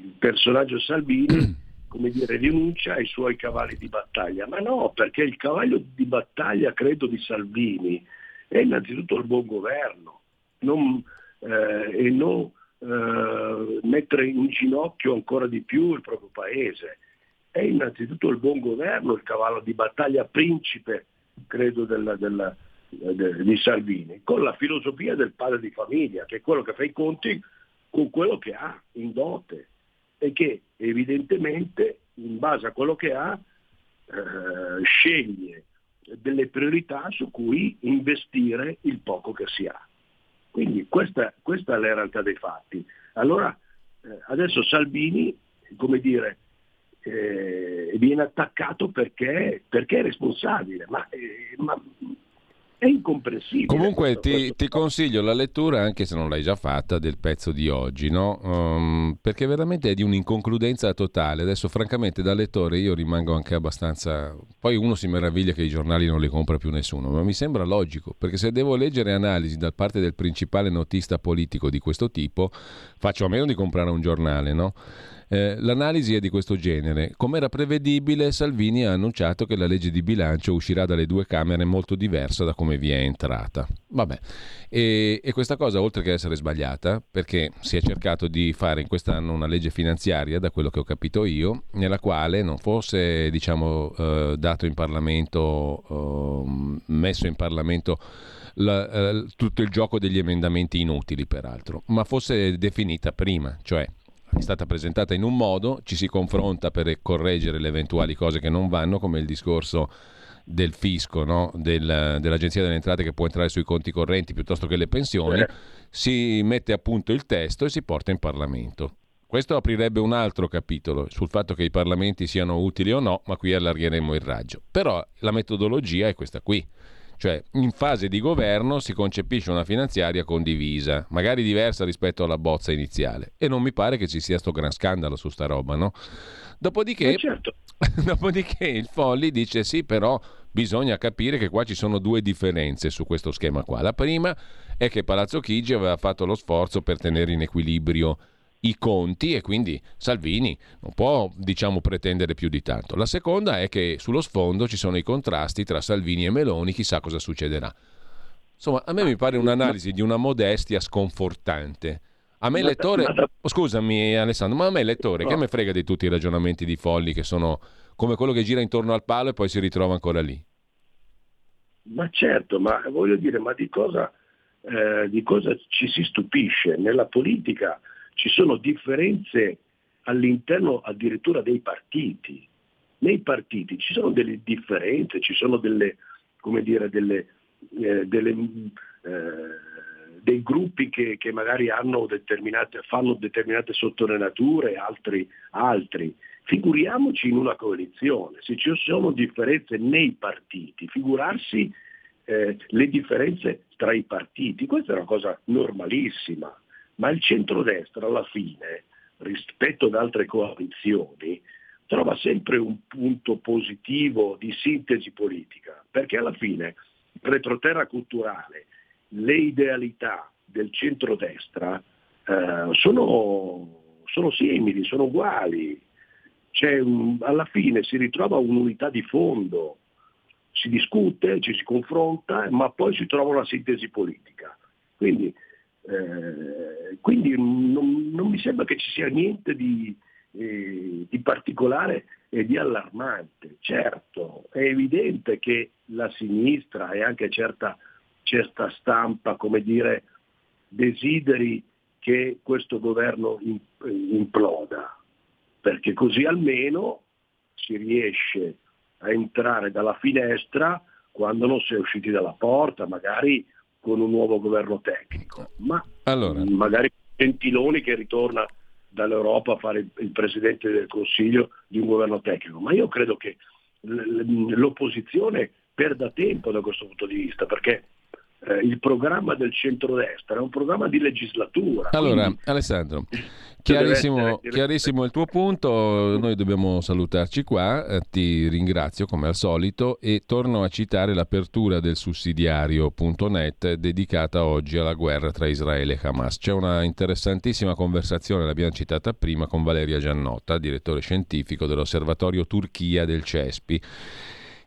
il personaggio Salvini come dire, rinuncia ai suoi cavalli di battaglia. Ma no, perché il cavallo di battaglia, credo, di Salvini è innanzitutto il buon governo non, eh, e non eh, mettere in ginocchio ancora di più il proprio paese. È innanzitutto il buon governo il cavallo di battaglia principe, credo, della, della, de, di Salvini, con la filosofia del padre di famiglia, che è quello che fa i conti con quello che ha in dote e che evidentemente in base a quello che ha eh, sceglie delle priorità su cui investire il poco che si ha. Quindi questa, questa è la realtà dei fatti. Allora eh, adesso Salvini, come dire, eh, viene attaccato perché, perché, è responsabile, ma, eh, ma è incomprensibile. Comunque ti, ti, consiglio la lettura, anche se non l'hai già fatta, del pezzo di oggi, no? um, perché veramente è di un'inconcludenza totale. Adesso francamente da lettore io rimango anche abbastanza... Poi uno si meraviglia che i giornali non li compra più nessuno, ma mi sembra logico, perché se devo leggere analisi da parte del principale notista politico di questo tipo, faccio a meno di comprare un giornale, no? Eh, l'analisi è di questo genere. Come era prevedibile, Salvini ha annunciato che la legge di bilancio uscirà dalle due Camere molto diversa da come vi è entrata. Vabbè. E, e, questa cosa, oltre che essere sbagliata, perché si è cercato di fare in quest'anno una legge finanziaria, da quello che ho capito io, nella quale non fosse diciamo, eh, dato in Parlamento, eh, messo in Parlamento la, eh, tutto il gioco degli emendamenti inutili, peraltro, ma fosse definita prima, cioè è stata presentata in un modo, ci si confronta per correggere le eventuali cose che non vanno, come il discorso del fisco, no? del, dell'Agenzia delle Entrate che può entrare sui conti correnti piuttosto che le pensioni, si mette a punto il testo e si porta in Parlamento. Questo aprirebbe un altro capitolo sul fatto che i parlamenti siano utili o no, ma qui allargheremo il raggio. Però la metodologia è questa qui. Cioè, in fase di governo si concepisce una finanziaria condivisa, magari diversa rispetto alla bozza iniziale. E non mi pare che ci sia sto gran scandalo su sta roba, no? Dopodiché, Eh, certo. dopodiché il Folli dice sì, però bisogna capire che qua ci sono due differenze su questo schema qua. La prima è che Palazzo Chigi aveva fatto lo sforzo per tenere in equilibrio i conti e quindi Salvini non può diciamo pretendere più di tanto. La seconda è che sullo sfondo ci sono i contrasti tra Salvini e Meloni, chissà cosa succederà. Insomma, a me mi pare un'analisi di una modestia sconfortante. A me lettore, oh, scusami Alessandro, ma a me lettore, che me frega di tutti i ragionamenti di folli che sono come quello che gira intorno al palo e poi si ritrova ancora lì. Ma certo, ma voglio dire, ma di cosa, eh, di cosa ci si stupisce? Nella politica ci sono differenze all'interno addirittura dei partiti. Nei partiti ci sono delle differenze, ci sono delle, dire, delle, eh, delle, eh, dei gruppi che, che magari determinate, fanno determinate sottolineature, altri altri. Figuriamoci in una coalizione, se ci sono differenze nei partiti, figurarsi eh, le differenze tra i partiti, questa è una cosa normalissima, ma il centrodestra alla fine, rispetto ad altre coalizioni, trova sempre un punto positivo di sintesi politica, perché alla fine il retroterra culturale, le idealità del centrodestra eh, sono, sono simili, sono uguali. Un- alla fine si ritrova un'unità di fondo, si discute, ci si confronta, ma poi si trova una sintesi politica. Quindi, eh, quindi non, non mi sembra che ci sia niente di, eh, di particolare e di allarmante. Certo, è evidente che la sinistra e anche certa, certa stampa, come dire, desideri che questo governo im- imploda, perché così almeno si riesce a entrare dalla finestra quando non si è usciti dalla porta, magari con un nuovo governo tecnico, ma Allora, magari Gentiloni che ritorna dall'Europa a fare il, Presidente del Consiglio di un governo tecnico. Ma io credo che l'opposizione perda tempo da questo punto di vista, perché eh, il programma del centrodestra è un programma di legislatura. Allora, quindi Alessandro, chiarissimo, chiarissimo il tuo punto, noi dobbiamo salutarci qua, eh, ti ringrazio come al solito e torno a citare l'apertura del sussidiario.net dedicata oggi alla guerra tra Israele e Hamas. C'è una interessantissima conversazione, l'abbiamo citata prima, con Valeria Giannotta, direttore scientifico dell'osservatorio Turchia del CESPI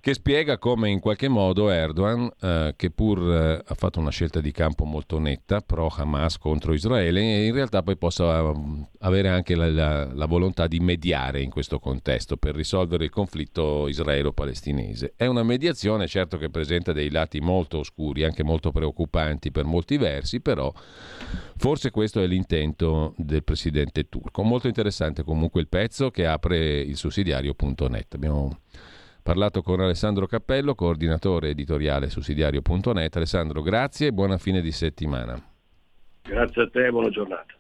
che spiega come in qualche modo Erdogan, eh, che pur eh, ha fatto una scelta di campo molto netta, pro Hamas contro Israele, in realtà poi possa um, avere anche la, la- la volontà di mediare in questo contesto per risolvere il conflitto israelo-palestinese. È una mediazione certo che presenta dei lati molto oscuri, anche molto preoccupanti per molti versi, però forse questo è l'intento del presidente turco. Molto interessante comunque il pezzo che apre il sussidiario.net. Abbiamo parlato con Alessandro Cappello, coordinatore editoriale sussidiario.net. Alessandro, grazie e buona fine di settimana. Grazie a te, buona giornata.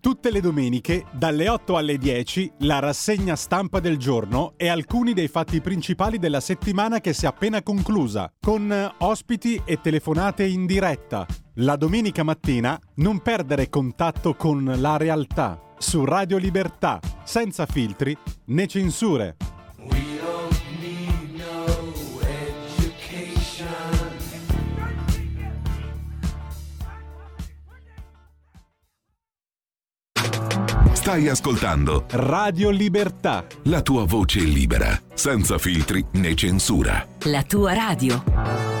Tutte le domeniche, dalle 8 alle 10, la rassegna stampa del giorno e alcuni dei fatti principali della settimana che si è appena conclusa, con eh, ospiti e telefonate in diretta. La domenica mattina non perdere contatto con la realtà su Radio Libertà, senza filtri né censure. Stai ascoltando Radio Libertà. la tua voce libera, senza filtri né censura. La tua radio.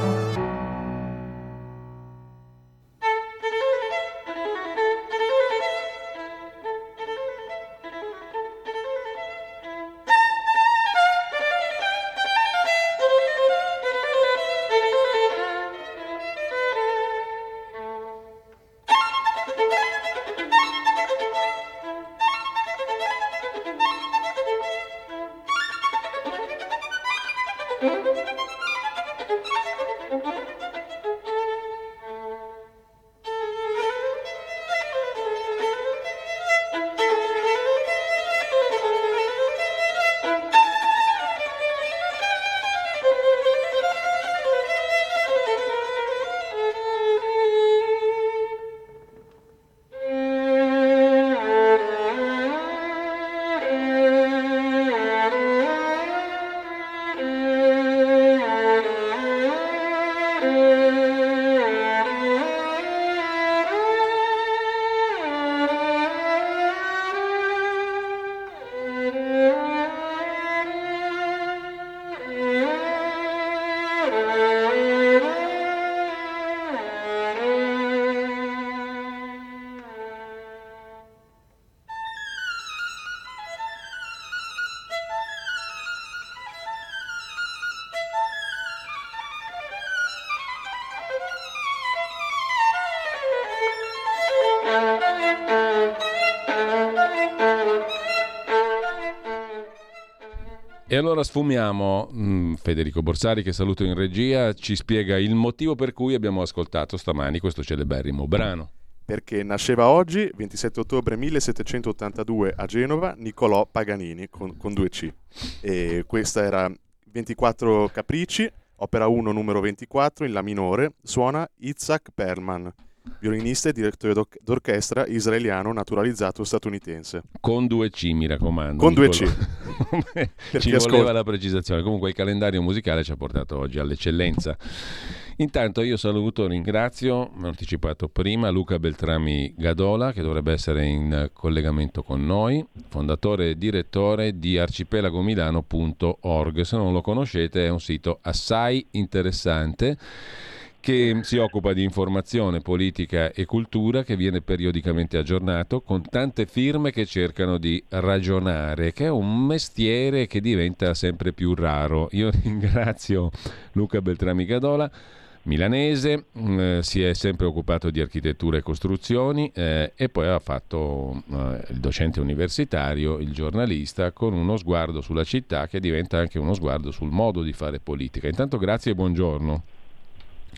Allora sfumiamo. Mm, Federico Borsari, che saluto in regia, ci spiega il motivo per cui abbiamo ascoltato stamani questo celeberrimo brano. Perché nasceva oggi, 27 ottobre 1782, a Genova, Niccolò Paganini, con, con due C. E questa era 24 Capricci, opera 1 numero 24 in La minore, suona Itzhak Perlman violinista e direttore d'orchestra israeliano naturalizzato statunitense. Con due C, mi raccomando. Con due C. ci voleva ascolta. la precisazione. Comunque il calendario musicale ci ha portato oggi all'eccellenza. Intanto io saluto, ringrazio, ho anticipato prima, Luca Beltrami Gadola, che dovrebbe essere in collegamento con noi, fondatore e direttore di arcipelagomilano.org. Se non lo conoscete è un sito assai interessante che si occupa di informazione, politica e cultura, che viene periodicamente aggiornato con tante firme che cercano di ragionare, che è un mestiere che diventa sempre più raro. Io ringrazio Luca Beltrami Gadola. Milanese, eh, si è sempre occupato di architettura e costruzioni eh, e poi ha fatto eh, il docente universitario, il giornalista, con uno sguardo sulla città che diventa anche uno sguardo sul modo di fare politica. Intanto grazie e buongiorno.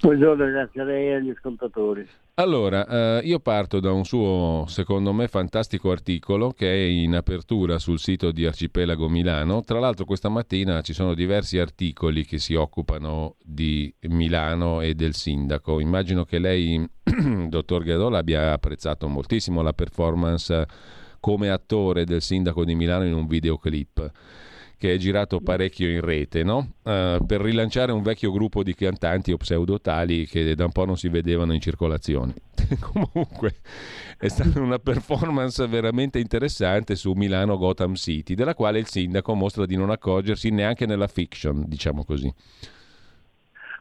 Buongiorno, grazie a lei e agli ascoltatori. Allora, eh, io parto da un suo, secondo me, fantastico articolo che è in apertura sul sito di Arcipelago Milano. Tra l'altro questa mattina ci sono diversi articoli che si occupano di Milano e del sindaco. Immagino che lei, dottor Gadola, abbia apprezzato moltissimo la performance come attore del sindaco di Milano in un videoclip che è girato parecchio in rete, no? uh, per rilanciare un vecchio gruppo di cantanti o pseudotali che da un po' non si vedevano in circolazione. Comunque è stata una performance veramente interessante su Milano Gotham City, della quale il sindaco mostra di non accorgersi neanche nella fiction, diciamo così.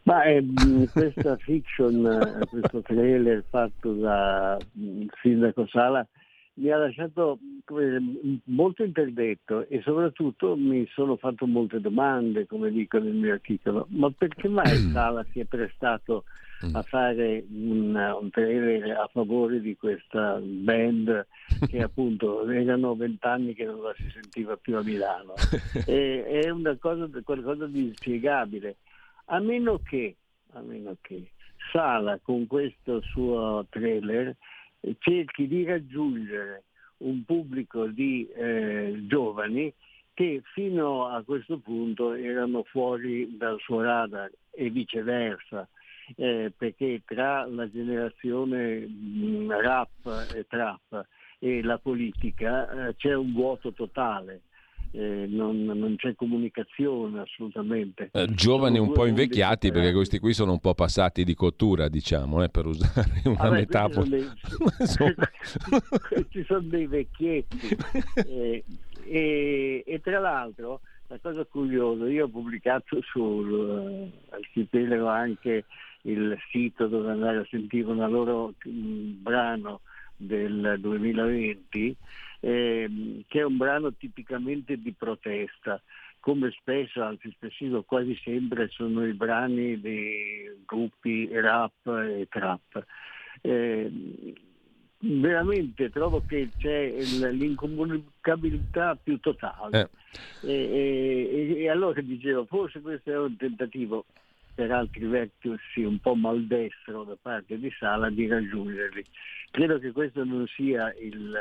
Ma eh, questa fiction, eh, questo trailer fatto da mm, sindaco Sala mi ha lasciato molto interdetto e soprattutto mi sono fatto molte domande, come dico nel mio articolo, ma perché mai Sala si è prestato a mm. fare un, un trailer a favore di questa band che appunto erano vent'anni che non la si sentiva più a Milano. E, è una cosa, qualcosa di inspiegabile, a meno che, a meno che Sala con questo suo trailer cerchi di raggiungere un pubblico di eh, giovani che fino a questo punto erano fuori dal suo radar e viceversa, eh, perché tra la generazione mh, mm, rap e trap e la politica eh, c'è un vuoto totale eh, non, non, c'è comunicazione assolutamente. Eh, giovani un po' invecchiati perché questi qui sono un po' passati di cottura, diciamo, eh, per usare una ah, metafora. Questi questi sono dei vecchietti. Eh, e, e, tra l'altro, la cosa curiosa, io ho pubblicato sull'archipelago eh, anche il sito dove andare a sentire un loro mm, brano del 2020 ehm, che è un brano tipicamente di protesta, come spesso, anzi spessissimo, quasi sempre sono i brani di gruppi rap e trap. Eh, veramente trovo che c'è l'incomunicabilità più totale. Eh. E, e, e, allora dicevo, forse questo è un tentativo per altri vertici un po' maldestro da parte di Sala di raggiungerli. Credo che questo non sia il,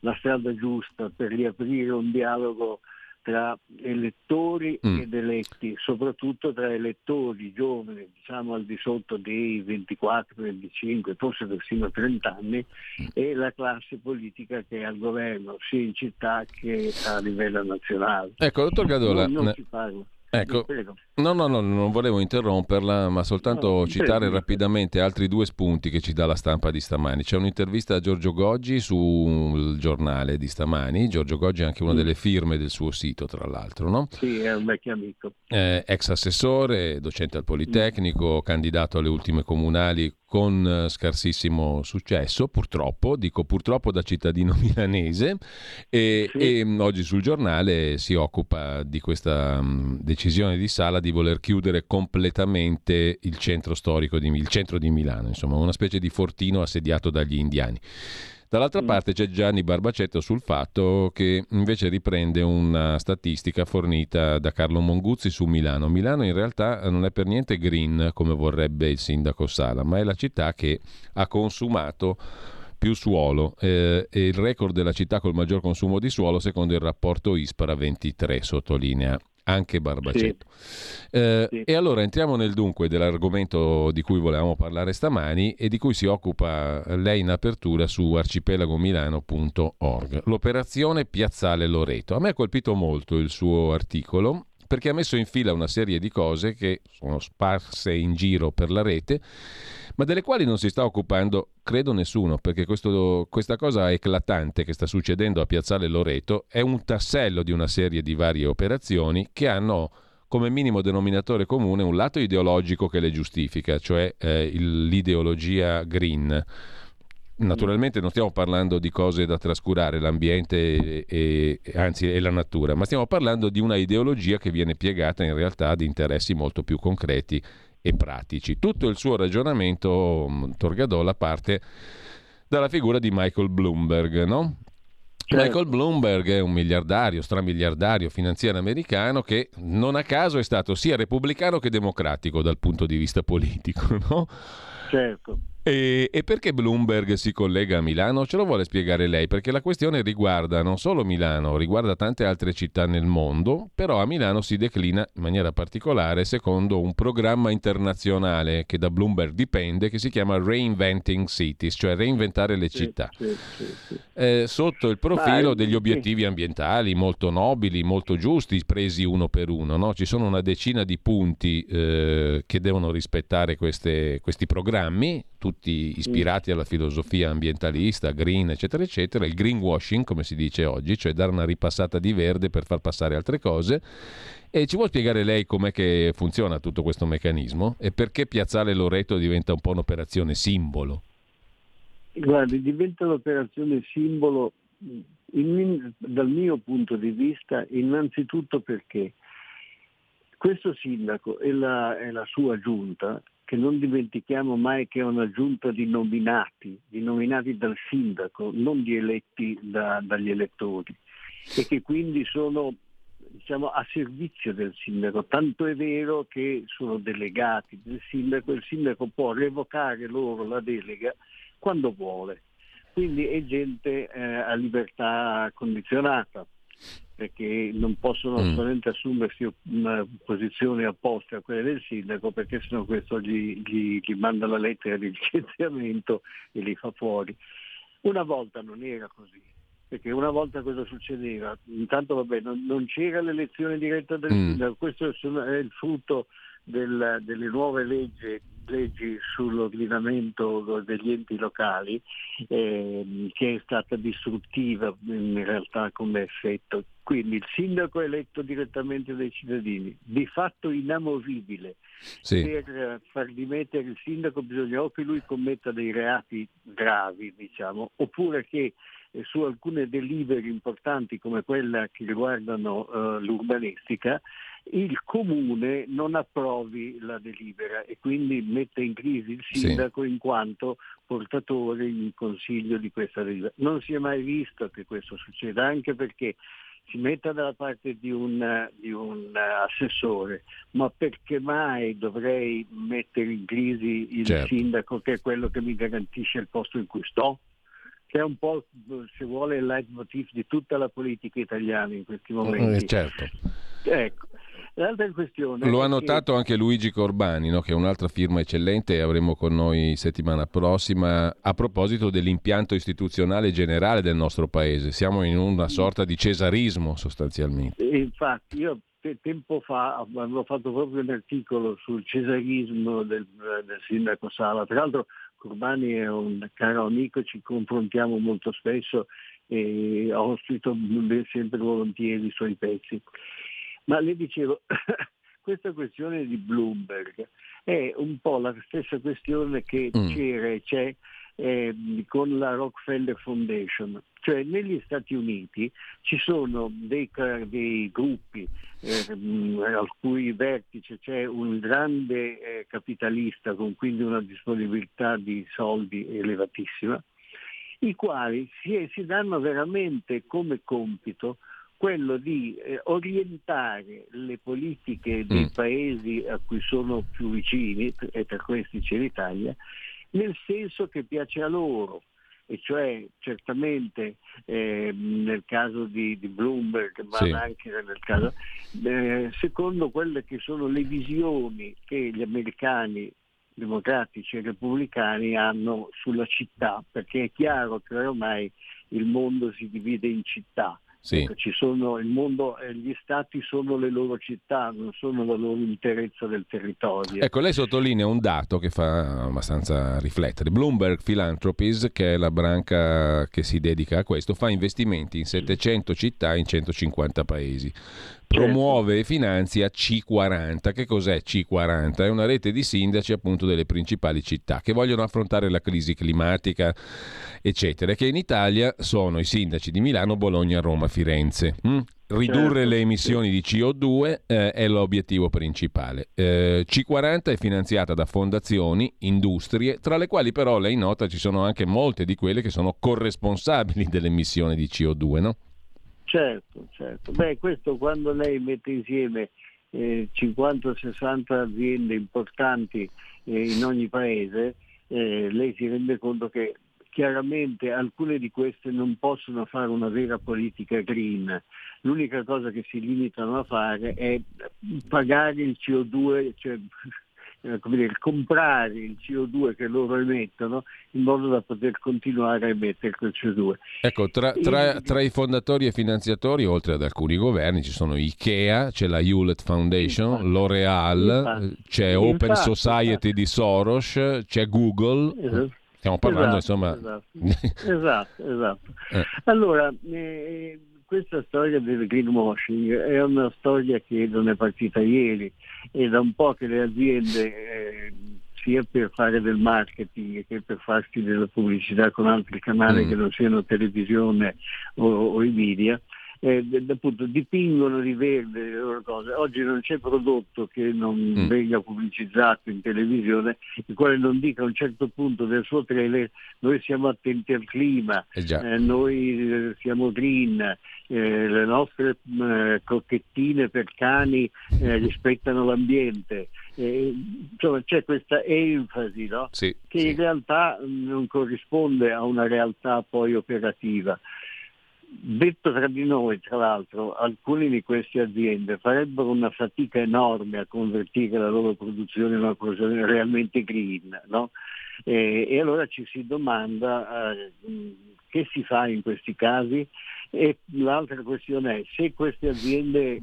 la strada giusta per riaprire un dialogo tra elettori mm. ed eletti, soprattutto tra elettori giovani, diciamo al di sotto dei 24, 25, forse persino 30 anni, mm. e la classe politica che è al governo, sia in città che a livello nazionale. Ecco, dottor Gadola, non, non. Ecco, no, no, no, non volevo interromperla, ma soltanto no, citare rapidamente altri due spunti che ci dà la stampa di stamani. C'è un'intervista a Giorgio Goggi sul giornale di stamani. Giorgio Goggi è anche una delle firme del suo sito, tra l'altro, no? Sì, è un vecchio amico. Eh, ex assessore, docente al Politecnico, mm. candidato alle ultime comunali con eh, scarsissimo successo, purtroppo, dico purtroppo da cittadino milanese, e, sì. e mm, oggi sul giornale si occupa di questa um, decisione di Sala di voler chiudere completamente il centro storico, di, il centro di Milano, insomma una specie di fortino assediato dagli indiani. Dall'altra mm. parte c'è Gianni Barbacetto sul fatto che invece riprende una statistica fornita da Carlo Monguzzi su Milano. Milano in realtà non è per niente green come vorrebbe il sindaco Sala, ma è la città che ha consumato più suolo eh, e il record della città col maggior consumo di suolo secondo il rapporto Ispara 23 sottolinea anche Barbacetto. Sì. Eh, sì. E allora entriamo nel dunque dell'argomento di cui volevamo parlare stamani e di cui si occupa lei in apertura su arcipelagomilano.org. L'operazione Piazzale Loreto. A me ha colpito molto il suo articolo perché ha messo in fila una serie di cose che sono sparse in giro per la rete ma delle quali non si sta occupando, credo, nessuno, perché questo, questa cosa eclatante che sta succedendo a Piazzale Loreto è un tassello di una serie di varie operazioni che hanno come minimo denominatore comune un lato ideologico che le giustifica, cioè eh, l'ideologia green. Naturalmente non stiamo parlando di cose da trascurare, l'ambiente e, e, anzi e la natura, ma stiamo parlando di una ideologia che viene piegata in realtà ad interessi molto più concreti e pratici. Tutto il suo ragionamento, mm, Torgadola, parte dalla figura di Michael Bloomberg, no? Michael Bloomberg è un miliardario, stramiliardario finanziario americano che non a caso è stato sia repubblicano che democratico dal punto di vista politico, no? Certo. E, e, perché Bloomberg si collega a Milano? Ce lo vuole spiegare lei? Perché la questione riguarda non solo Milano, riguarda tante altre città nel mondo, però a Milano si declina in maniera particolare secondo un programma internazionale che da Bloomberg dipende, che si chiama Reinventing Cities, cioè reinventare le città, sì, sì, sì, eh, sotto il profilo degli obiettivi ambientali molto nobili, molto giusti, presi uno per uno. No? Ci sono una decina di punti eh, che devono rispettare queste, questi programmi tutti ispirati alla filosofia ambientalista, green, eccetera, eccetera, il greenwashing, come si dice oggi, cioè dare una ripassata di verde per far passare altre cose. E ci vuole spiegare lei com'è che funziona tutto questo meccanismo e perché Piazzale Loreto diventa un po' un'operazione simbolo? Guardi, diventa un'operazione simbolo in, dal mio punto di vista innanzitutto perché questo sindaco e la, e la sua giunta che non dimentichiamo mai che è una giunta di nominati, di nominati dal sindaco, non di eletti da, dagli elettori, e che quindi sono diciamo, a servizio del sindaco. Tanto è vero che sono delegati del sindaco e il sindaco può revocare loro la delega quando vuole. Quindi è gente eh, a libertà condizionata perché non possono mm. assolutamente assumersi una posizione opposta a quella del sindaco perché sennò questo gli, gli, gli manda la lettera di licenziamento e li fa fuori. Una volta non era così, perché una volta cosa succedeva? Intanto vabbè, non, non c'era l'elezione diretta del mm. sindaco, questo è il frutto del, delle nuove leggi, leggi sull'ordinamento degli enti locali eh, che è stata distruttiva in realtà come effetto. Quindi il sindaco è eletto direttamente dai cittadini, di fatto inamovibile. Sì. Per far dimettere il sindaco bisogna o che lui commetta dei reati gravi, diciamo, oppure che eh, su alcune delibere importanti come quella che riguardano uh, l'urbanistica il comune non approvi la delibera e quindi mette in crisi il sindaco sì. in quanto portatore in consiglio di questa delibera. Non si è mai visto che questo succeda, anche perché si metta dalla parte di un, di un assessore, ma perché mai dovrei mettere in crisi il certo. sindaco che è quello che mi garantisce il posto in cui sto? Che è un po', se vuole, il leitmotiv di tutta la politica italiana in questi momenti. Eh, certo. Ecco. L'altra questione. Lo ha notato che... anche Luigi Corbani, no? che è un'altra firma eccellente e avremo con noi settimana prossima a proposito dell'impianto istituzionale generale del nostro paese. Siamo in una sorta di cesarismo sostanzialmente. infatti, io tempo fa avevo fatto proprio un articolo sul cesarismo del, del sindaco Sala. Tra l'altro Corbani è un caro amico, ci confrontiamo molto spesso e ho scritto sempre volentieri i suoi pezzi. Ma le dicevo, questa questione di Bloomberg è un po' la stessa questione che mm. c'era e c'è eh, con la Rockefeller Foundation. Cioè negli Stati Uniti ci sono dei, dei gruppi eh, al cui vertice c'è un grande eh, capitalista con quindi una disponibilità di soldi elevatissima i quali si, si danno veramente come compito quello di eh, orientare le politiche dei mm. paesi a cui sono più vicini, e tra questi c'è l'Italia, nel senso che piace a loro, e cioè certamente eh, nel caso di, di Bloomberg, ma sì. anche nel caso, eh, secondo quelle che sono le visioni che gli americani democratici e repubblicani hanno sulla città, perché è chiaro che ormai il mondo si divide in città sì. Sono, il mondo, eh, gli stati sono le loro città, non sono la loro interezza del territorio. Ecco, lei sottolinea un dato che fa abbastanza riflettere. Bloomberg Philanthropies, che è la branca che si dedica a questo, fa investimenti in 700 città in 150 paesi. Promuove e finanzia C40. Che cos'è C40? È una rete di sindaci appunto delle principali città che vogliono affrontare la crisi climatica, eccetera, che in Italia sono i sindaci di Milano, Bologna, Roma, Firenze. Mm? Ridurre certo, le emissioni di CO2 eh, è l'obiettivo principale. Eh, C40 è finanziata da fondazioni, industrie, tra le quali però lei nota ci sono anche molte di quelle che sono corresponsabili dell'emissione di CO2, no? Certo, certo. Beh, questo quando lei mette insieme eh, 50-60 aziende importanti eh, in ogni paese, eh, lei si rende conto che chiaramente alcune di queste non possono fare una vera politica green. L'unica cosa che si limitano a fare è pagare il CO2, cioè eh, come dire, comprare il CO2 che loro emettono in modo da poter continuare a emettere quel CO2. Ecco, tra, tra, tra, i fondatori e finanziatori, oltre ad alcuni governi, ci sono IKEA, c'è la Hewlett Foundation, infatti, L'Oreal, infatti, c'è infatti, Open Society di Soros, c'è Google. Esatto. Stiamo parlando esatto, insomma... Esatto, esatto. esatto. Eh. Allora, eh, questa storia del greenwashing è una storia che non è partita ieri e da un po' che le aziende, eh, sia per fare del marketing che per farsi della pubblicità con altri canali mm. che non siano televisione o, o i media, eh, appunto, dipingono di verde le loro cose. Oggi non c'è prodotto che non mm. venga pubblicizzato in televisione, il quale non dica a un certo punto del suo trailer noi siamo attenti al clima, eh eh, noi eh, siamo green, eh, le nostre eh, crocchettine per cani rispettano l'ambiente. insomma c'è questa enfasi no? sì, che sì. in realtà non corrisponde a una realtà poi operativa. Detto tra di noi, tra l'altro, alcune di queste aziende farebbero una fatica enorme a convertire la loro produzione in una produzione realmente green, no? e, e, allora ci si domanda eh, che si fa in questi casi e l'altra questione è se queste aziende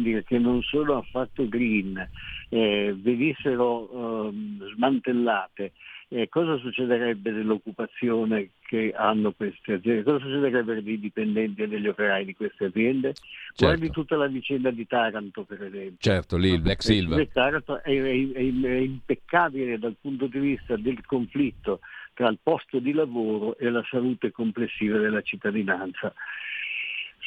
dire, che non sono affatto green eh, venissero eh, smantellate eh, cosa succederebbe dell'occupazione che hanno queste aziende? Cosa succederebbe dei dipendenti e degli operai di queste aziende? Certo. Guardi tutta la vicenda di Taranto, per esempio. Certo, lì il Black Silver. Taranto è, è, è, è impeccabile dal punto di vista del conflitto tra il posto di lavoro e la salute complessiva della cittadinanza.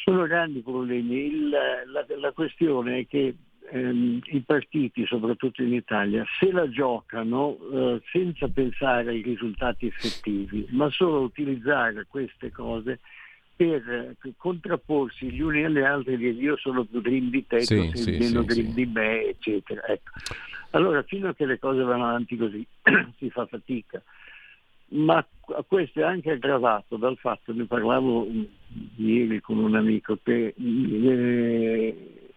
Sono grandi problemi. Il, la, la, questione è che ehm, i partiti, soprattutto in Italia, se la giocano eh, senza pensare ai risultati effettivi, ma solo utilizzare queste cose per eh, contrapporsi gli uni agli altri e dire io sono più green di te, sì, sì, meno sì, green di me, eccetera. Ecco. Allora, fino a che le cose vanno avanti così, si fa fatica. Ma questo è anche aggravato dal fatto, ne parlavo mm, ieri con un amico, che eh,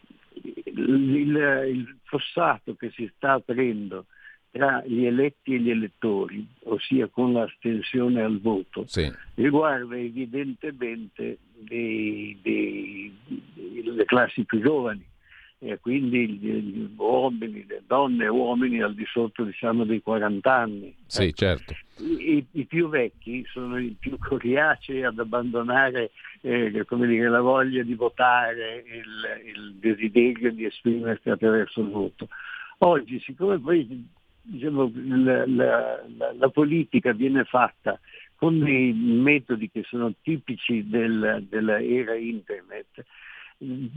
il, il fossato che si sta aprendo tra gli eletti e gli elettori, ossia con l'astensione al voto, sì. riguarda evidentemente dei, dei, le classi più giovani, e quindi gli uomini, le donne e uomini al di sotto diciamo, dei 40 anni. Sì, ecco. certo. I, I, più vecchi sono i più coriacei ad abbandonare eh, dire, la voglia di votare, il, il, desiderio di esprimersi attraverso il voto. Oggi, siccome poi diciamo, la, la, la, la politica viene fatta con dei metodi che sono tipici del, dell'era internet,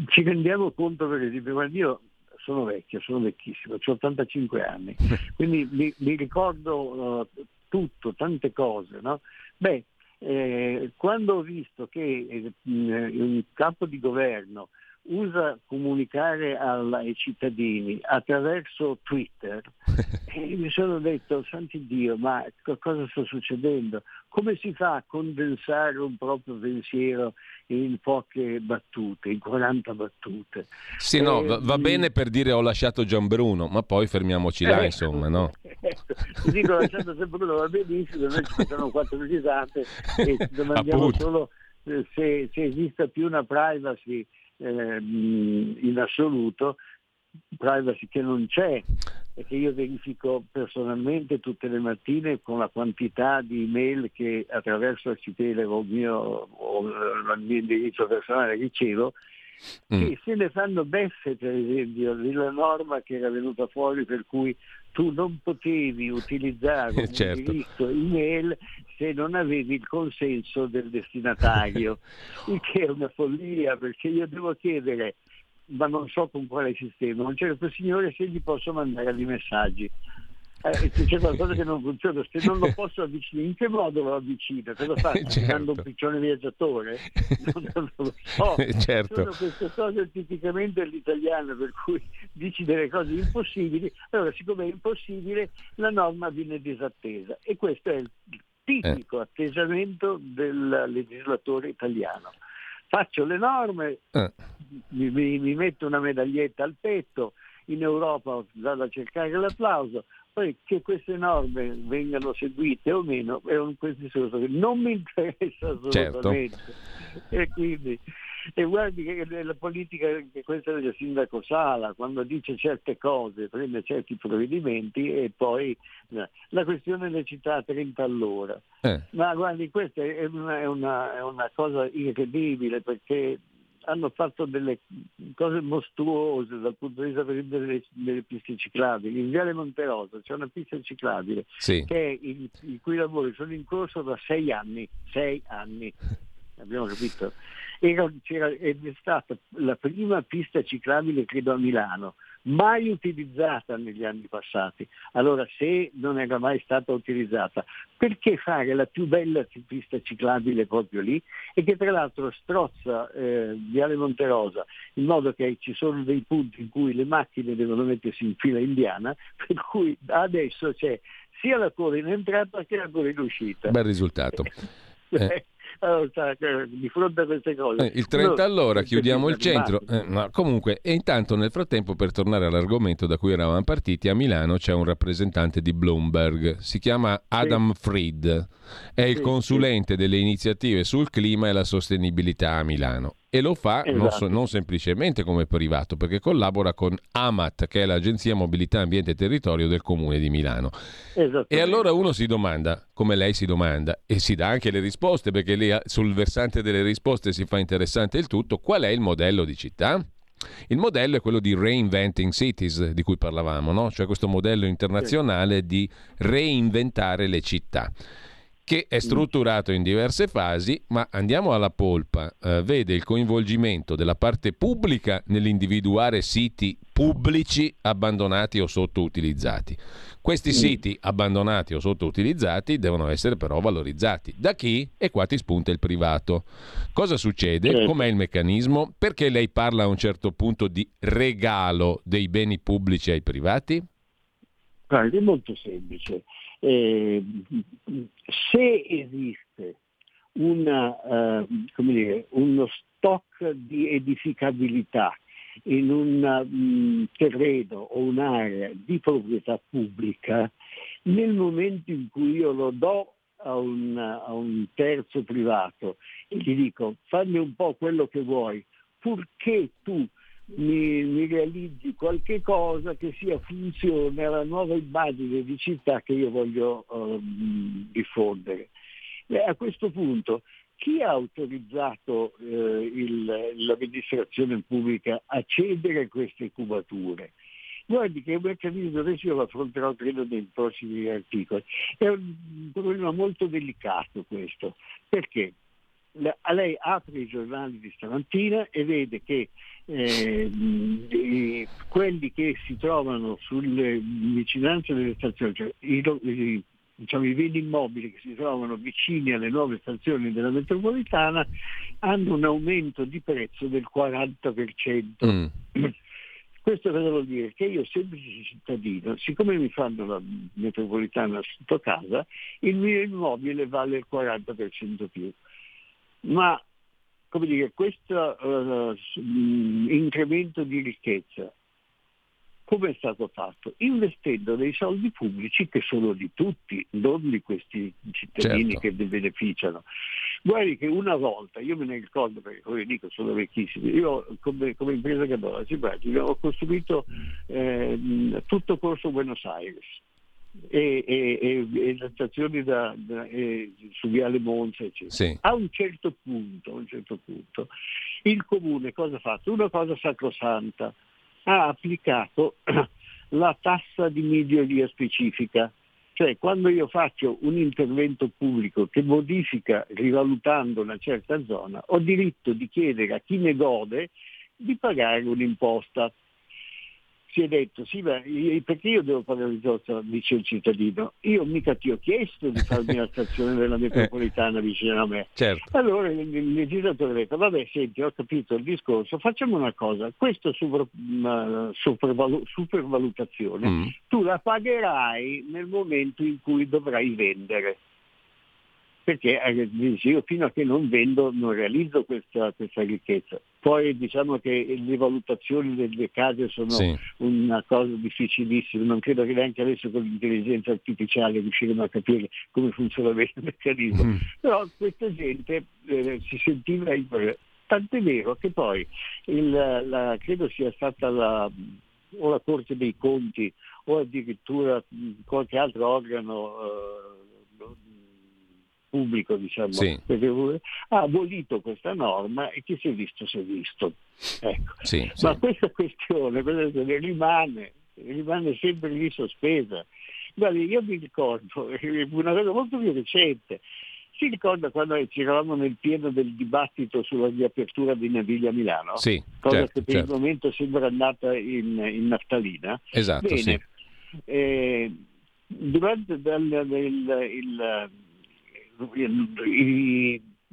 ci rendiamo conto per esempio, guarda io sono vecchio, sono vecchissimo, ho 85 anni, quindi mi, mi ricordo uh, tutto, tante cose, no? Beh, eh, quando ho visto che eh, un capo di governo usa comunicare alla, ai cittadini attraverso Twitter e mi sono detto, santi Dio, ma cosa sta succedendo? Come si fa a condensare un proprio pensiero in poche battute, in 40 battute? Sì, no, va, va bene per dire ho lasciato Gianbruno, ma poi fermiamoci là, Eh, insomma, no? Ecco, ti dico ho lasciato sempre uno va benissimo, noi ci facciamo quattro risate e domandiamo solo eh, se, se esista più una privacy ehm, in assoluto, privacy che non c'è e che io verifico personalmente tutte le mattine con la quantità di email che attraverso il Citele o il mio, o il mio indirizzo personale ricevo, che se ne fanno beffe per esempio della norma che era venuta fuori per cui tu non potevi utilizzare un Certo. indirizzo email se non avevi il consenso del destinatario, il che è una follia perché io devo chiedere, ma non so con quale sistema, a un certo signore se gli posso mandare dei messaggi. Eh, se c'è qualcosa che non funziona, se non lo posso avvicinare, in che modo lo avvicino? Te lo faccio Certo. mandando un piccione viaggiatore? Non, non lo so. Certo. Sono queste cose tipicamente all'italiano, per cui dici delle cose impossibili, allora siccome è impossibile la norma viene disattesa e questo è il tipico attesamento del legislatore italiano. Faccio le norme, Eh. mi, mi- mi metto una medaglietta al petto, in Europa vado a cercare l'applauso, poi che queste norme vengano seguite o meno è un questi sono cose che non mi interessa assolutamente. E quindi e guardi che la politica, che questa è del sindaco Sala, quando dice certe cose, prende certi provvedimenti e poi eh, la questione delle città a 30 all'ora. Eh. Ma guardi, questa è una, è una- è una cosa incredibile perché hanno fatto delle cose mostruose dal punto di vista delle, delle piste ciclabili. In Viale Monterosa c'è una pista ciclabile Sì. il- i cui lavori sono in corso da sei anni. Sei anni. Abbiamo capito? Era- ed è stata la prima pista ciclabile, credo, a Milano, mai utilizzata negli anni passati. Allora, se non era mai stata utilizzata, perché fare la più bella pista ciclabile proprio lì e che tra l'altro strozza eh, Viale Monterosa in modo che ci sono dei punti in cui le macchine devono mettersi in fila indiana, per cui adesso c'è sia la coda in entrata che la coda in uscita. Bel risultato. Eh. Sa, eh, di fronte a queste cose. Eh, il 30 uno- all'ora chiudiamo il centro. Eh, ma comunque, e intanto nel frattempo, per tornare all'argomento da cui eravamo partiti, a Milano c'è un rappresentante di Bloomberg, si chiama Adam Fried, è il Sì, consulente delle iniziative sul clima e la sostenibilità a Milano. E lo fa non, so- Esatto. non semplicemente come privato, perché collabora con AMAT, che è l'Agenzia Mobilità Ambiente e Territorio del Comune di Milano. E allora uno si domanda, come lei si domanda, e si dà anche le risposte, perché lì ah, sul versante delle risposte si fa interessante il tutto, qual è il modello di città? Il modello è quello di Reinventing Cities, di cui parlavamo, no? cioè questo modello internazionale di reinventare le città che è strutturato in diverse fasi, ma andiamo alla polpa, eh, vede il coinvolgimento della parte pubblica nell'individuare siti pubblici abbandonati o sottoutilizzati. Questi siti abbandonati o sottoutilizzati devono essere però valorizzati. Da chi? E qua ti spunta il privato. Cosa succede? Certo. Com'è il meccanismo? Perché lei parla a un certo punto di regalo dei beni pubblici ai privati? Guardi, è molto semplice. Eh, se esiste una, eh, dire, uno stock di edificabilità in un mm, terreno o un'area di proprietà pubblica, nel momento in cui io lo do a un, a un terzo privato e gli dico fammi un po' quello che vuoi, purché tu mi, mi realizzi qualche cosa che sia funzione alla nuova immagine di città che io voglio ehm, diffondere. Beh, a questo punto chi ha autorizzato eh, il- l'amministrazione pubblica a cedere queste cubature? Guardi che è un meccanismo, adesso io lo affronterò credo nei prossimi articoli, è un problema molto delicato questo, perché a lei apre i giornali di stamattina e vede che eh, quelli che si trovano sulle vicinanze delle stazioni, cioè i, i diciamo, i beni immobili che si trovano vicini alle nuove stazioni della metropolitana hanno un aumento di prezzo del 40%. Mm. Questo cosa vuol dire? Che io, semplice cittadino, siccome mi fanno la metropolitana sotto casa, il mio immobile vale il 40% più. Ma come dire, questo uh, incremento di ricchezza come è stato fatto? Investendo dei soldi pubblici che sono di tutti, non di questi cittadini certo. che ne beneficiano. Guardi che una volta, io me ne ricordo perché come dico sono vecchissimo, io come, come impresa che avevo ho costruito eh, tutto Corso Buenos Aires e, e, e, e le stazioni da, da, su Viale Monza, eccetera. Sì. A un certo punto, a un certo punto, il comune cosa ha fatto? Una cosa sacrosanta, ha applicato la tassa di miglioria specifica. Cioè quando io faccio un intervento pubblico che modifica rivalutando una certa zona, ho diritto di chiedere a chi ne gode di pagare un'imposta si è detto, sì, ma perché io devo pagare il risorsa, dice il cittadino, io mica ti ho chiesto di farmi la stazione della metropolitana vicino a me. Certo. Allora il, il legislatore ha detto, vabbè senti, ho capito il discorso, facciamo una cosa, questa super, supervalu- supervalutazione mm. tu la pagherai nel momento in cui dovrai vendere perché eh, io fino a che non vendo non realizzo questa, questa ricchezza. Poi diciamo che le valutazioni delle case sono sì. una cosa difficilissima, non credo che neanche adesso con l'intelligenza artificiale riusciremo a capire come funziona bene il meccanismo, mm. però questa gente eh, si sentiva Tant'è vero che poi il, la, credo sia stata la, o la Corte dei Conti o addirittura qualche altro organo eh, pubblico diciamo, sì. ha abolito questa norma e chi si è visto si è visto. Ecco. Sì, Ma sì. questa questione rimane, rimane sempre lì sospesa. Guardi, io mi ricordo una cosa molto più recente. Si ricorda quando ci eravamo nel pieno del dibattito sulla riapertura di Naviglia a Milano? Sì, cosa certo, che per certo. il momento sembra andata in, in naftalina. Esatto, Bene, sì. eh, durante il, il, il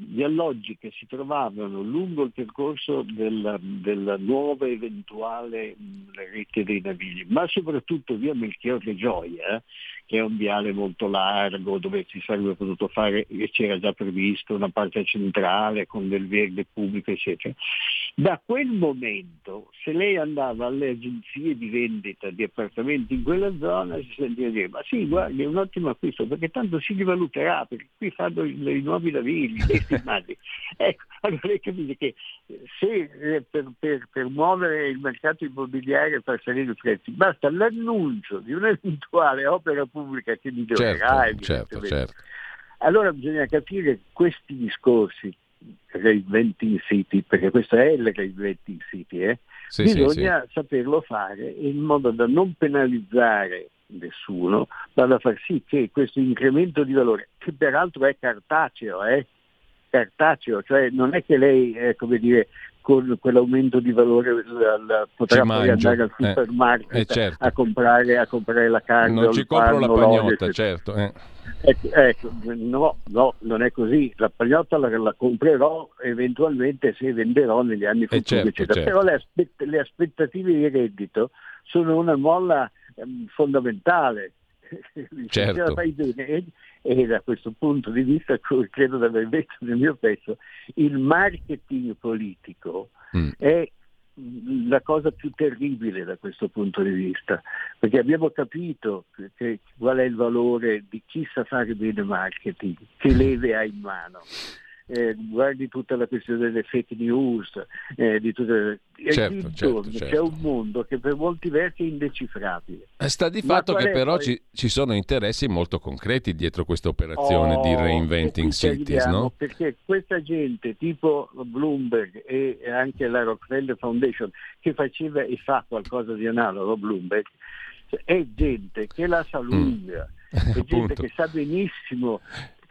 gli alloggi che si trovavano lungo il percorso della, della nuova eventuale rete dei navigli, ma soprattutto via Melchiorre Gioia, che è un viale molto largo dove si sarebbe potuto fare, e c'era già previsto una parte centrale con del verde pubblico, eccetera. Da quel momento, se lei andava alle agenzie di vendita di appartamenti in quella zona, si sentiva dire, ma sì, guardi, è un ottimo acquisto, perché tanto si rivaluterà, perché qui fanno i, i nuovi navigli, ecco, allora lei capisce che se eh, per, per, per, muovere il mercato immobiliare e far salire i prezzi basta l'annuncio di un'eventuale opera pubblica che migliorerà certo, certo, certo. allora bisogna capire questi discorsi reinventing city perché questo è il reinventing city eh? sì, bisogna sì, sì. saperlo fare in modo da non penalizzare nessuno ma da far sì che questo incremento di valore che peraltro è cartaceo eh? cartaceo, cioè non è che lei, eh, come dire, con quell'aumento di valore potrà poi andare al supermarket eh, eh, certo. a, comprare, a, comprare, la carne. Non ci compro la pagnotta, certo. Eh. Ecco, ecco, no, no, non è così. La pagnotta la, la, comprerò eventualmente se venderò negli anni futuri, certo, eccetera. certo. Però le, aspett- le, aspettative di reddito sono una molla ehm, fondamentale. Certo. E, e da questo punto di vista, credo di aver detto nel mio pezzo, il marketing politico mm. è la cosa più terribile da questo punto di vista, perché abbiamo capito che, che, qual è il valore di chi sa fare bene marketing, che leve ha in mano eh, guardi tutta la questione delle fake news, eh, di tutte e certo, certo, certo. c'è un mondo che per molti versi è indecifrabile. Eh, sta di fatto che però poi... ci, ci, sono interessi molto concreti dietro questa operazione oh, di reinventing cities, no? Perché questa gente tipo Bloomberg e anche la Rockefeller Foundation che faceva e fa qualcosa di analogo Bloomberg è gente che la sa lunga. Mm. È gente che sa benissimo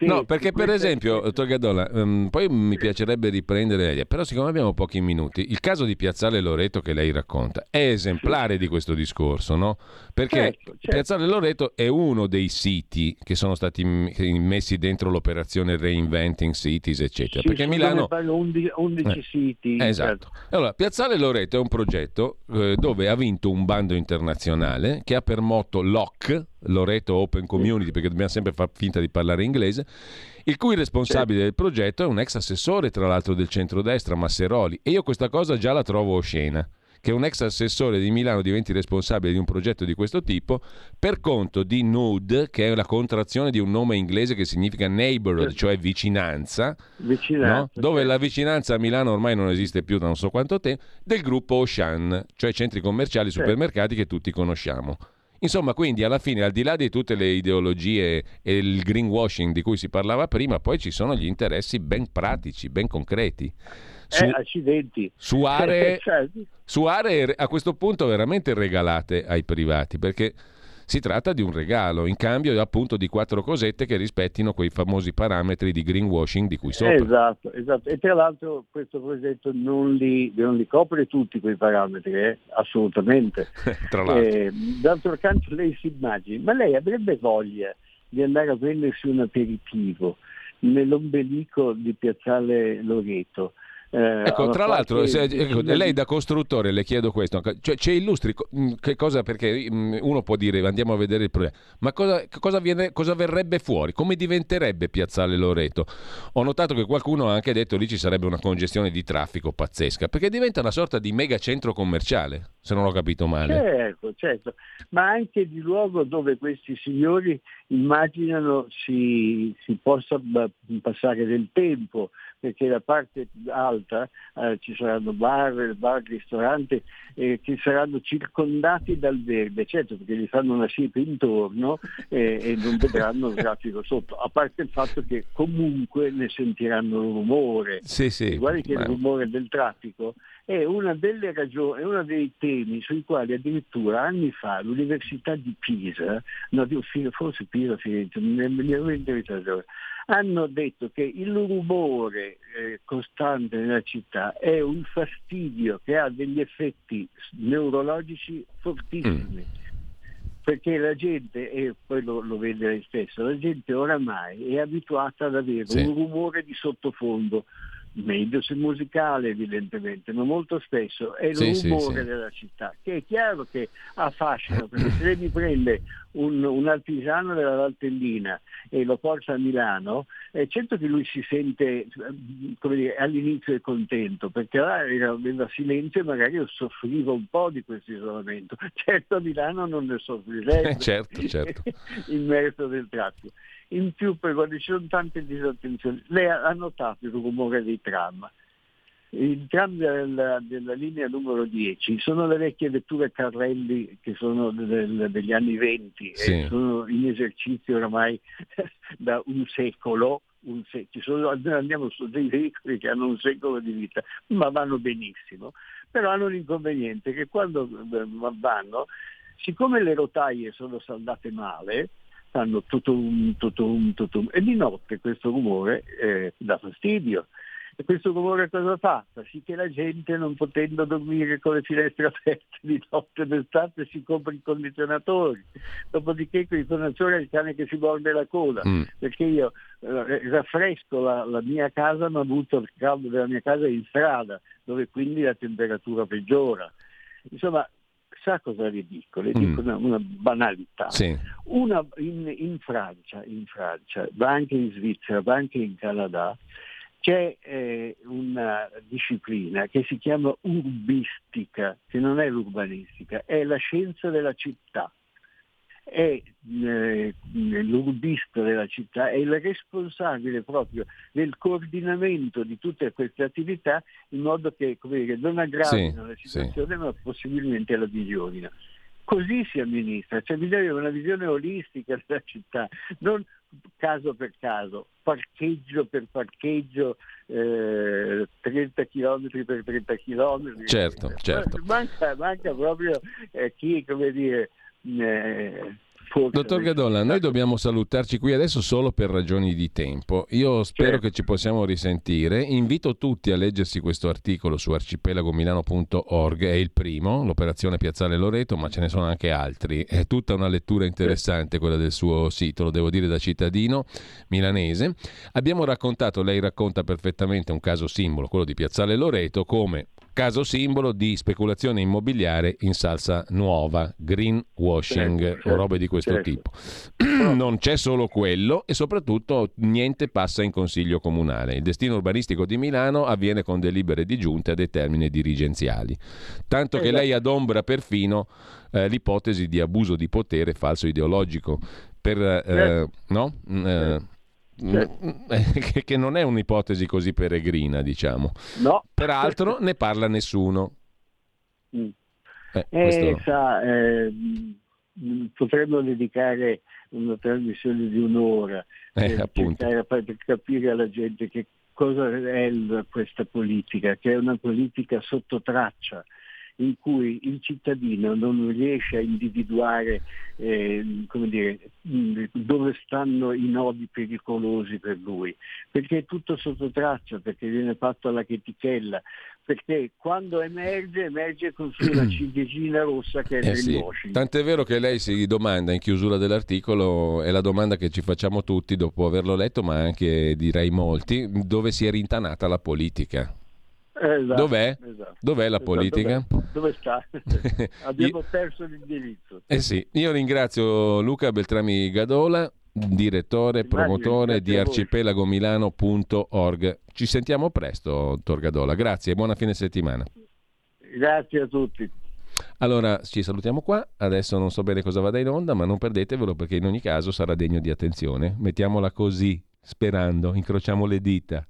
No, perché per esempio, Torgadola, um, poi mi piacerebbe riprendere, però siccome abbiamo pochi minuti, il caso di Piazzale Loreto che lei racconta è esemplare di questo discorso, no? Perché Certo, certo. Piazzale Loreto è uno dei siti che sono stati messi dentro l'operazione Reinventing Cities, eccetera. Sì, perché sì, Milano... dove fanno 11, 11 Eh, siti. Esatto. Allora, Piazzale Loreto è un progetto eh, dove ha vinto un bando internazionale che ha per motto LOC, Loreto Open Community, perché dobbiamo sempre far finta di parlare inglese, il cui responsabile del progetto è un ex assessore, tra l'altro, del centrodestra, Masseroli. E io questa cosa già la trovo oscena. Che un ex assessore di Milano diventi responsabile di un progetto di questo tipo per conto di NUD, che è la contrazione di un nome inglese che significa neighborhood, cioè vicinanza, Vicinanza, no? dove la vicinanza a Milano ormai non esiste più da non so quanto tempo, del gruppo Ocean, cioè centri commerciali, supermercati che tutti conosciamo. Insomma, quindi alla fine, al di là di tutte le ideologie e il greenwashing di cui si parlava prima, poi ci sono gli interessi ben pratici, ben concreti. Su, Eh, accidenti. su aree, Cioè, su aree a questo punto veramente regalate ai privati, perché si tratta di un regalo in cambio appunto di quattro cosette che rispettino quei famosi parametri di greenwashing di cui sopra. Esatto, esatto. E tra l'altro questo progetto non li, non li copre tutti quei parametri, eh? assolutamente. Tra l'altro. Eh, d'altro canto lei si immagini, ma lei avrebbe voglia di andare a prendersi un aperitivo nell'ombelico di Piazzale Loreto. Eh, Ecco, tra l'altro, se- ecco, lei da costruttore le chiedo questo, cioè ci illustri mh, che cosa, perché mh, uno può dire andiamo a vedere il problema, ma cosa, cosa, viene- cosa verrebbe fuori? Come diventerebbe Piazzale Loreto? Ho notato che qualcuno ha anche detto lì ci sarebbe una congestione di traffico pazzesca, perché diventa una sorta di mega centro commerciale, se non ho capito male. Certo, certo, ma anche di luogo dove questi signori immaginano si, si possa passare del tempo, perché la parte alta eh, ci saranno bar, bar, ristoranti eh, che saranno circondati dal verde, certo perché gli fanno una siepe intorno eh, e non vedranno il traffico sotto, a parte il fatto che comunque ne sentiranno il rumore. Sì, sì. Guardi che ma- il rumore del traffico è una delle ragioni, è uno dei temi sui quali addirittura anni fa l'Università di Pisa, no, forse Pisa, Firenze, mi ero interessato ora, hanno detto che il rumore eh, costante nella città è un fastidio che ha degli effetti neurologici fortissimi. Perché la gente, e poi lo, lo vede lei stesso, la gente oramai è abituata ad avere Sì. un rumore di sottofondo, meglio se musicale evidentemente, ma molto spesso è il Sì, sì, rumore sì. della città, che è chiaro che affascina, perché se lei mi prende un, un artigiano della Valtellina e lo porta a Milano, è certo che lui si sente come dire, all'inizio è contento, perché là era, aveva silenzio e magari soffriva un po' di questo isolamento. Certo a Milano non ne soffrirebbe Eh, certo, certo. immerso nel traffico. In più poi quando ci sono tante disattenzioni, lei ha notato il rumore dei tram. Il tram della, della linea numero 10 sono le vecchie vetture carrelli che sono del- degli anni 20 Sì. e sono in esercizio oramai da un secolo. un se- ci sono- andiamo su dei veicoli che hanno un secolo di vita, ma vanno benissimo. Però hanno l'inconveniente che quando eh, vanno, siccome le rotaie sono saldate male, fanno tutum, tutum, tutum, e di notte questo rumore eh, dà fastidio. E questo rumore cosa fa? Fa sì che la gente non potendo dormire con le finestre aperte di notte d'estate si compra i condizionatori. Dopodiché con i condizionatori è il cane che si morde la coda. Mm. Perché io eh, raffresco la, la mia casa ma butto il caldo della mia casa in strada, dove quindi la temperatura peggiora. Insomma, sa cosa le dico? Le Mm. dico una, una banalità. Sì. Una in, in Francia, in Francia, va anche in Svizzera, va anche in Canada, c'è eh, una disciplina che si chiama urbistica, che non è l'urbanistica, è la scienza della città. È eh, l'urbista della città, è il responsabile proprio del coordinamento di tutte queste attività in modo che come dire, non aggravino Sì, la situazione ma possibilmente la migliorino. Così si amministra, cioè bisogna avere una visione olistica della città, non caso per caso, parcheggio per parcheggio, eh, 30 km per 30 km. Certo, certo. Manca, manca proprio eh, chi, come dire, eh, Dottor Gadolla, noi dobbiamo salutarci qui adesso solo per ragioni di tempo. Io spero certo. che ci possiamo risentire. Invito tutti a leggersi questo articolo su arcipelagomilano.org, è il primo, l'operazione Piazzale Loreto, ma ce ne sono anche altri. È tutta una lettura interessante quella del suo sito, lo devo dire da cittadino milanese. Abbiamo raccontato, lei racconta perfettamente un caso simbolo, quello di Piazzale Loreto, come caso simbolo di speculazione immobiliare in salsa nuova, greenwashing certo, o robe di questo certo. tipo. non c'è solo quello e soprattutto niente passa in consiglio comunale. Il destino urbanistico di Milano avviene con delibere di giunta a dei termini dirigenziali. Tanto che lei adombra perfino eh, l'ipotesi di abuso di potere falso ideologico per, eh, certo. no? Mm, eh, che, che, non è un'ipotesi così peregrina, diciamo. No. Peraltro ne parla nessuno. Mm. Eh, questo... sa, eh, potremmo dedicare una trasmissione di un'ora eh, per, per capire alla gente che cosa è questa politica, che è una politica sotto traccia in cui il cittadino non riesce a individuare eh, dire, dove stanno i nodi pericolosi per lui, perché è tutto sotto traccia, perché viene fatto alla chetichella, perché quando emerge, emerge con su una ciliegina rossa che è eh sì. Tant'è vero che lei si domanda in chiusura dell'articolo, è la domanda che ci facciamo tutti dopo averlo letto, ma anche direi molti, dove si è rintanata la politica? Esatto, Dov'è? Esatto, Dov'è la esatto, politica? Dove, dove sta? Abbiamo perso l'indirizzo. Eh sì, io ringrazio Luca Beltrami Gadola, direttore, promotore di arcipelagomilano.org. Ci sentiamo presto, dottor Gadola. Grazie e buona fine settimana. Grazie a tutti. Allora ci salutiamo qua, adesso non so bene cosa vada in onda, ma non perdetevelo perché in ogni caso sarà degno di attenzione. Mettiamola così, sperando, incrociamo le dita.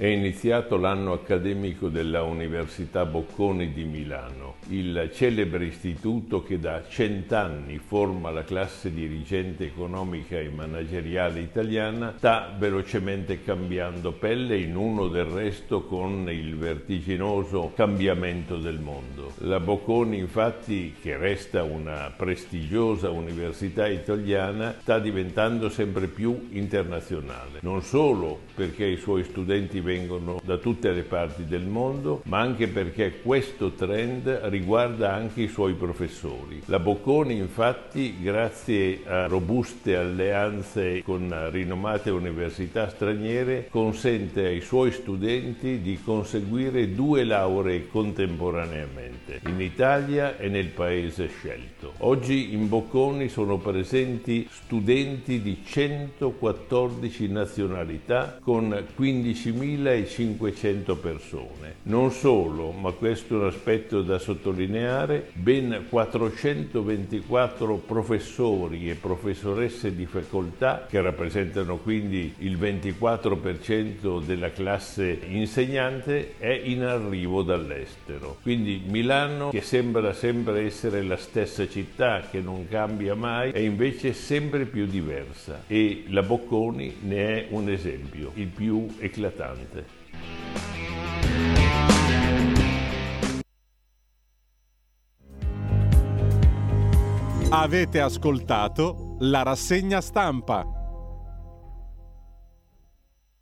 È iniziato l'anno accademico della Università Bocconi di Milano, il celebre istituto che da cent'anni forma la classe dirigente economica e manageriale italiana, sta velocemente cambiando pelle in uno del resto con il vertiginoso cambiamento del mondo. La Bocconi infatti, che resta una prestigiosa università italiana, sta diventando sempre più internazionale, non solo perché i suoi studenti vengono da tutte le parti del mondo, ma anche perché questo trend riguarda anche i suoi professori. La Bocconi infatti, grazie a robuste alleanze con rinomate università straniere, consente ai suoi studenti di conseguire due lauree contemporaneamente, in Italia e nel paese scelto. Oggi in Bocconi sono presenti studenti di 114 nazionalità con 15.000 2.500 persone. Non solo, ma questo è un aspetto da sottolineare, ben 424 professori e professoresse di facoltà, che rappresentano quindi il 24% della classe insegnante, è in arrivo dall'estero. Quindi Milano, che sembra sempre essere la stessa città, che non cambia mai, è invece sempre più diversa e la Bocconi ne è un esempio, il più eclatante. Avete ascoltato la rassegna stampa.